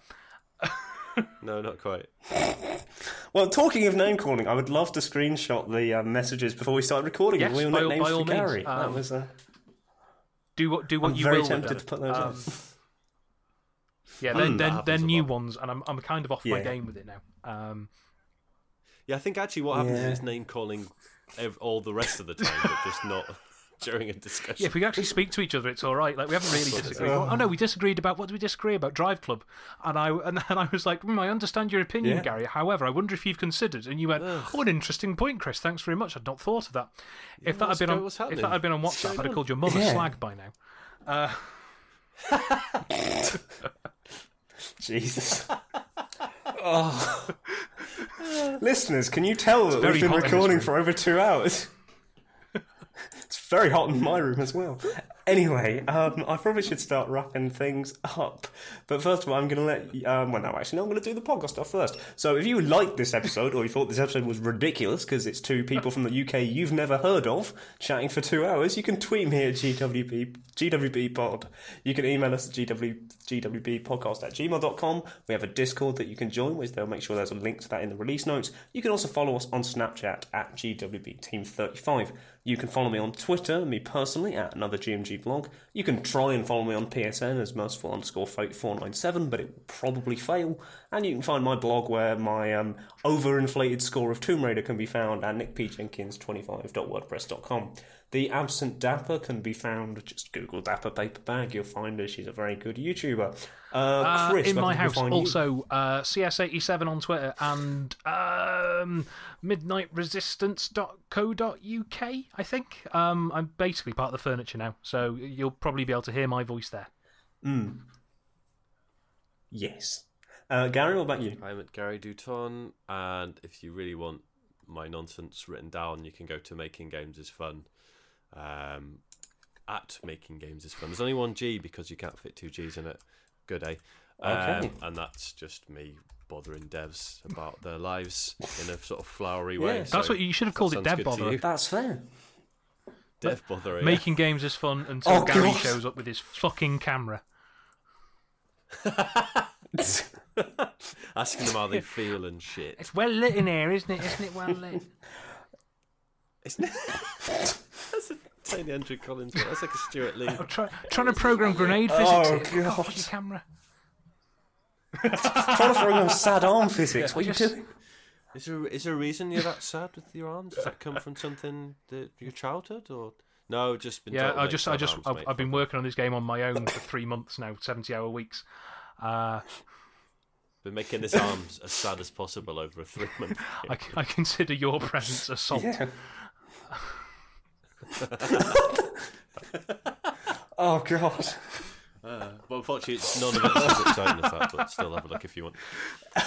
No, not quite. Well, talking of name calling, I would love to screenshot the uh, messages before we started recording. Yes, we all by make all- names by for all means. Gary. that Um, was. Uh, do what do what I'm you very will. with tempted to put those Um, up. Yeah, they're, that they're, they're new lot. ones, and I'm I'm kind of off my game with it now. Um, Yeah, I think actually what happens Yeah. is name calling ev- all the rest of the time, but just not during a discussion. Yeah, if we actually speak to each other, it's all right. Like we haven't really disagreed. Oh no, we disagreed about what did we disagree about? Drive Club, and I and, and I was like, hmm, I understand your opinion, Yeah. Gary. However, I wonder if you've considered. And you went, oh, an interesting point, Chris. Thanks very much. I'd not thought of that. if that had been on, if that had been on WhatsApp, I'd have called your mum a Yeah. slag by now. Jesus. oh. Listeners, can you tell that we've been hot in this recording for over two hours? It's very hot in my room as well. Anyway, um, I probably should start wrapping things up. But first of all, I'm going to let. you- Um, well, no, actually, no, I'm going to do the podcast stuff first. So, if you liked this episode or you thought this episode was ridiculous because it's two people from the UK you've never heard of chatting for two hours, you can tweet me at GWB, GWB Pod. You can email us at GW, GWBpodcast at gmail.com. We have a Discord that you can join, which they'll make sure there's a link to that in the release notes. You can also follow us on Snapchat at GWB Team 35. You can follow me on Twitter, me personally, at another GMG vlog. You can try and follow me on PSN as merciful underscore fate 497, but it will probably fail. And you can find my blog where my um, overinflated score of Tomb Raider can be found at nickpjenkins25.wordpress.com. The absent Dapper can be found, just Google Dapper Paper Bag, you'll find her. She's a very good YouTuber. Uh, Uh, Chris, in my house, find you? also uh, CS87 on Twitter and um, midnightresistance.co.uk, I think. Um, I'm basically part of the furniture now, so you'll probably be able to hear my voice there. Yes. Uh, Gary, what about you? I'm at Gary Dutton, and if you really want my nonsense written down, you can go to Making Games is Fun. Um, at Making Games is Fun. There's only one G because you can't fit two G's in it. Good, eh? Okay. Um, and that's just me bothering devs about their lives in a sort of flowery way. Yeah. That's so what you should have called it, sounds Dev good Bother. That's fair. Dev bother. yeah. Making games is fun until Oh, Gary God. shows up with his fucking camera. Asking them how they feel and shit. It's well lit in here, isn't it? Isn't it well lit? Isn't it? That's a tiny Andrew Collins. one. That's like a Stewart Lee. I'm try, trying to program grenade Oh, physics. here. God. Off your camera. Trying to program on sad arm physics. What are you doing? Is there is there a reason you're that sad with your arms? Does that come from something that your childhood or no? Just been Yeah, I just I just arms, I've, I've been working on this game on my own for three months now, seventy-hour weeks. Uh, off. Been making this arms as sad as possible over a three month. I, I consider your presence assault. Yeah. oh god. Uh, but unfortunately, it's none of it as exciting as that. But still, have a look if you want.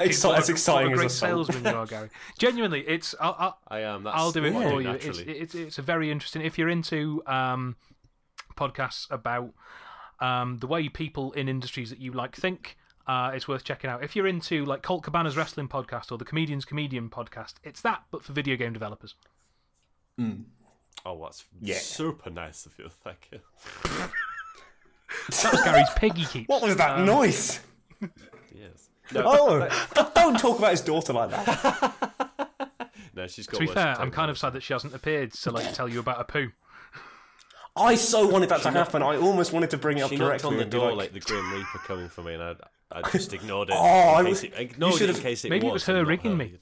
It's, What a- as exciting what a as a salesman you are, Gary. Genuinely, it's. I'll, I'll, I am. That's I'll do it for you. It's, it's, it's a very interesting. If you're into um, podcasts about um, the way people in industries that you like think, uh, it's worth checking out. If you're into like Colt Cabana's wrestling podcast or the Comedian's Comedian podcast, it's that, but for video game developers. Mm. oh, that's Yeah. super nice of you. Thank you. That was Gary's piggy keep. What was that um, noise? Yes. Oh, don't- don't talk about his daughter like that. No, she's got. To be fair, than I'm kind of sad that she hasn't appeared to like tell you about a poo. I so wanted that to happen. I almost wanted to bring it up She knocked on the door like, like, the Grim Reaper coming for me, and I, I just ignored it. Oh, I was- case it, ignored you it in should've- case it Maybe it was was her and not ringing me.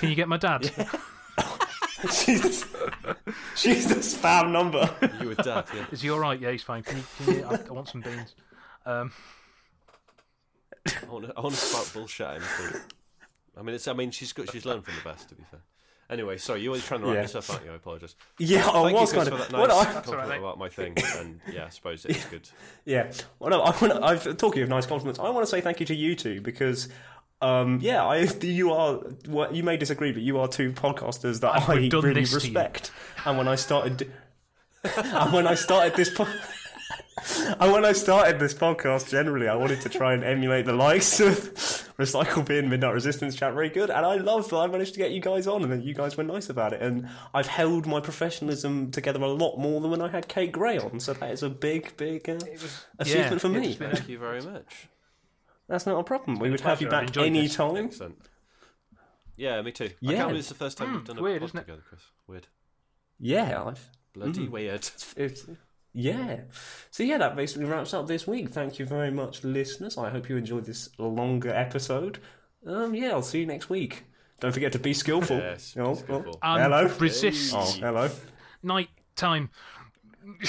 Can you get my dad? she's, the, she's the spam number. You with dad, yeah. Is he all right? Yeah, he's fine. Can you? Can you I, I want some beans. Um, I want to, I want to spout bullshit. at anything. I mean, it's. I mean, she's got. She's learned from the best. To be fair. Anyway, sorry, you were trying to wrap Yeah. this up, aren't you? I apologise. Yeah, I Thank was you, Chris, kind of. for that Well, nice I- compliment all right, mate. about my thing, and yeah, I suppose it is good. Yeah. Well, no, I want to, I've talking of nice compliments. I want to say thank you to you two because, um, yeah, I you are well, you may disagree, but you are two podcasters that I we've done really this to you. respect. And when I started, and when I started this. Po- and when I started this podcast, generally, I wanted to try and emulate the likes of Recycle Bin, Midnight Resistance chat very good, and I love that I managed to get you guys on, and that you guys were nice about it, and I've held my professionalism together a lot more than when I had Kate Gray on, so that is a big, big uh, achievement yeah, for me. Thank you very much. That's not a problem. We would have you back any time. Excellent. Yeah, me too. I Yeah. can't believe it's the first time we've done a weird, pod isn't it? together, Chris. Weird. Yeah, I've, Bloody weird. it's, yeah. So yeah, that basically wraps up this week. Thank you very much, listeners. I hope you enjoyed this longer episode. Um, yeah, I'll see you next week. Don't forget to be skillful. Yes, be Oh, oh, skillful. And hello. resist Oh, hello. night time.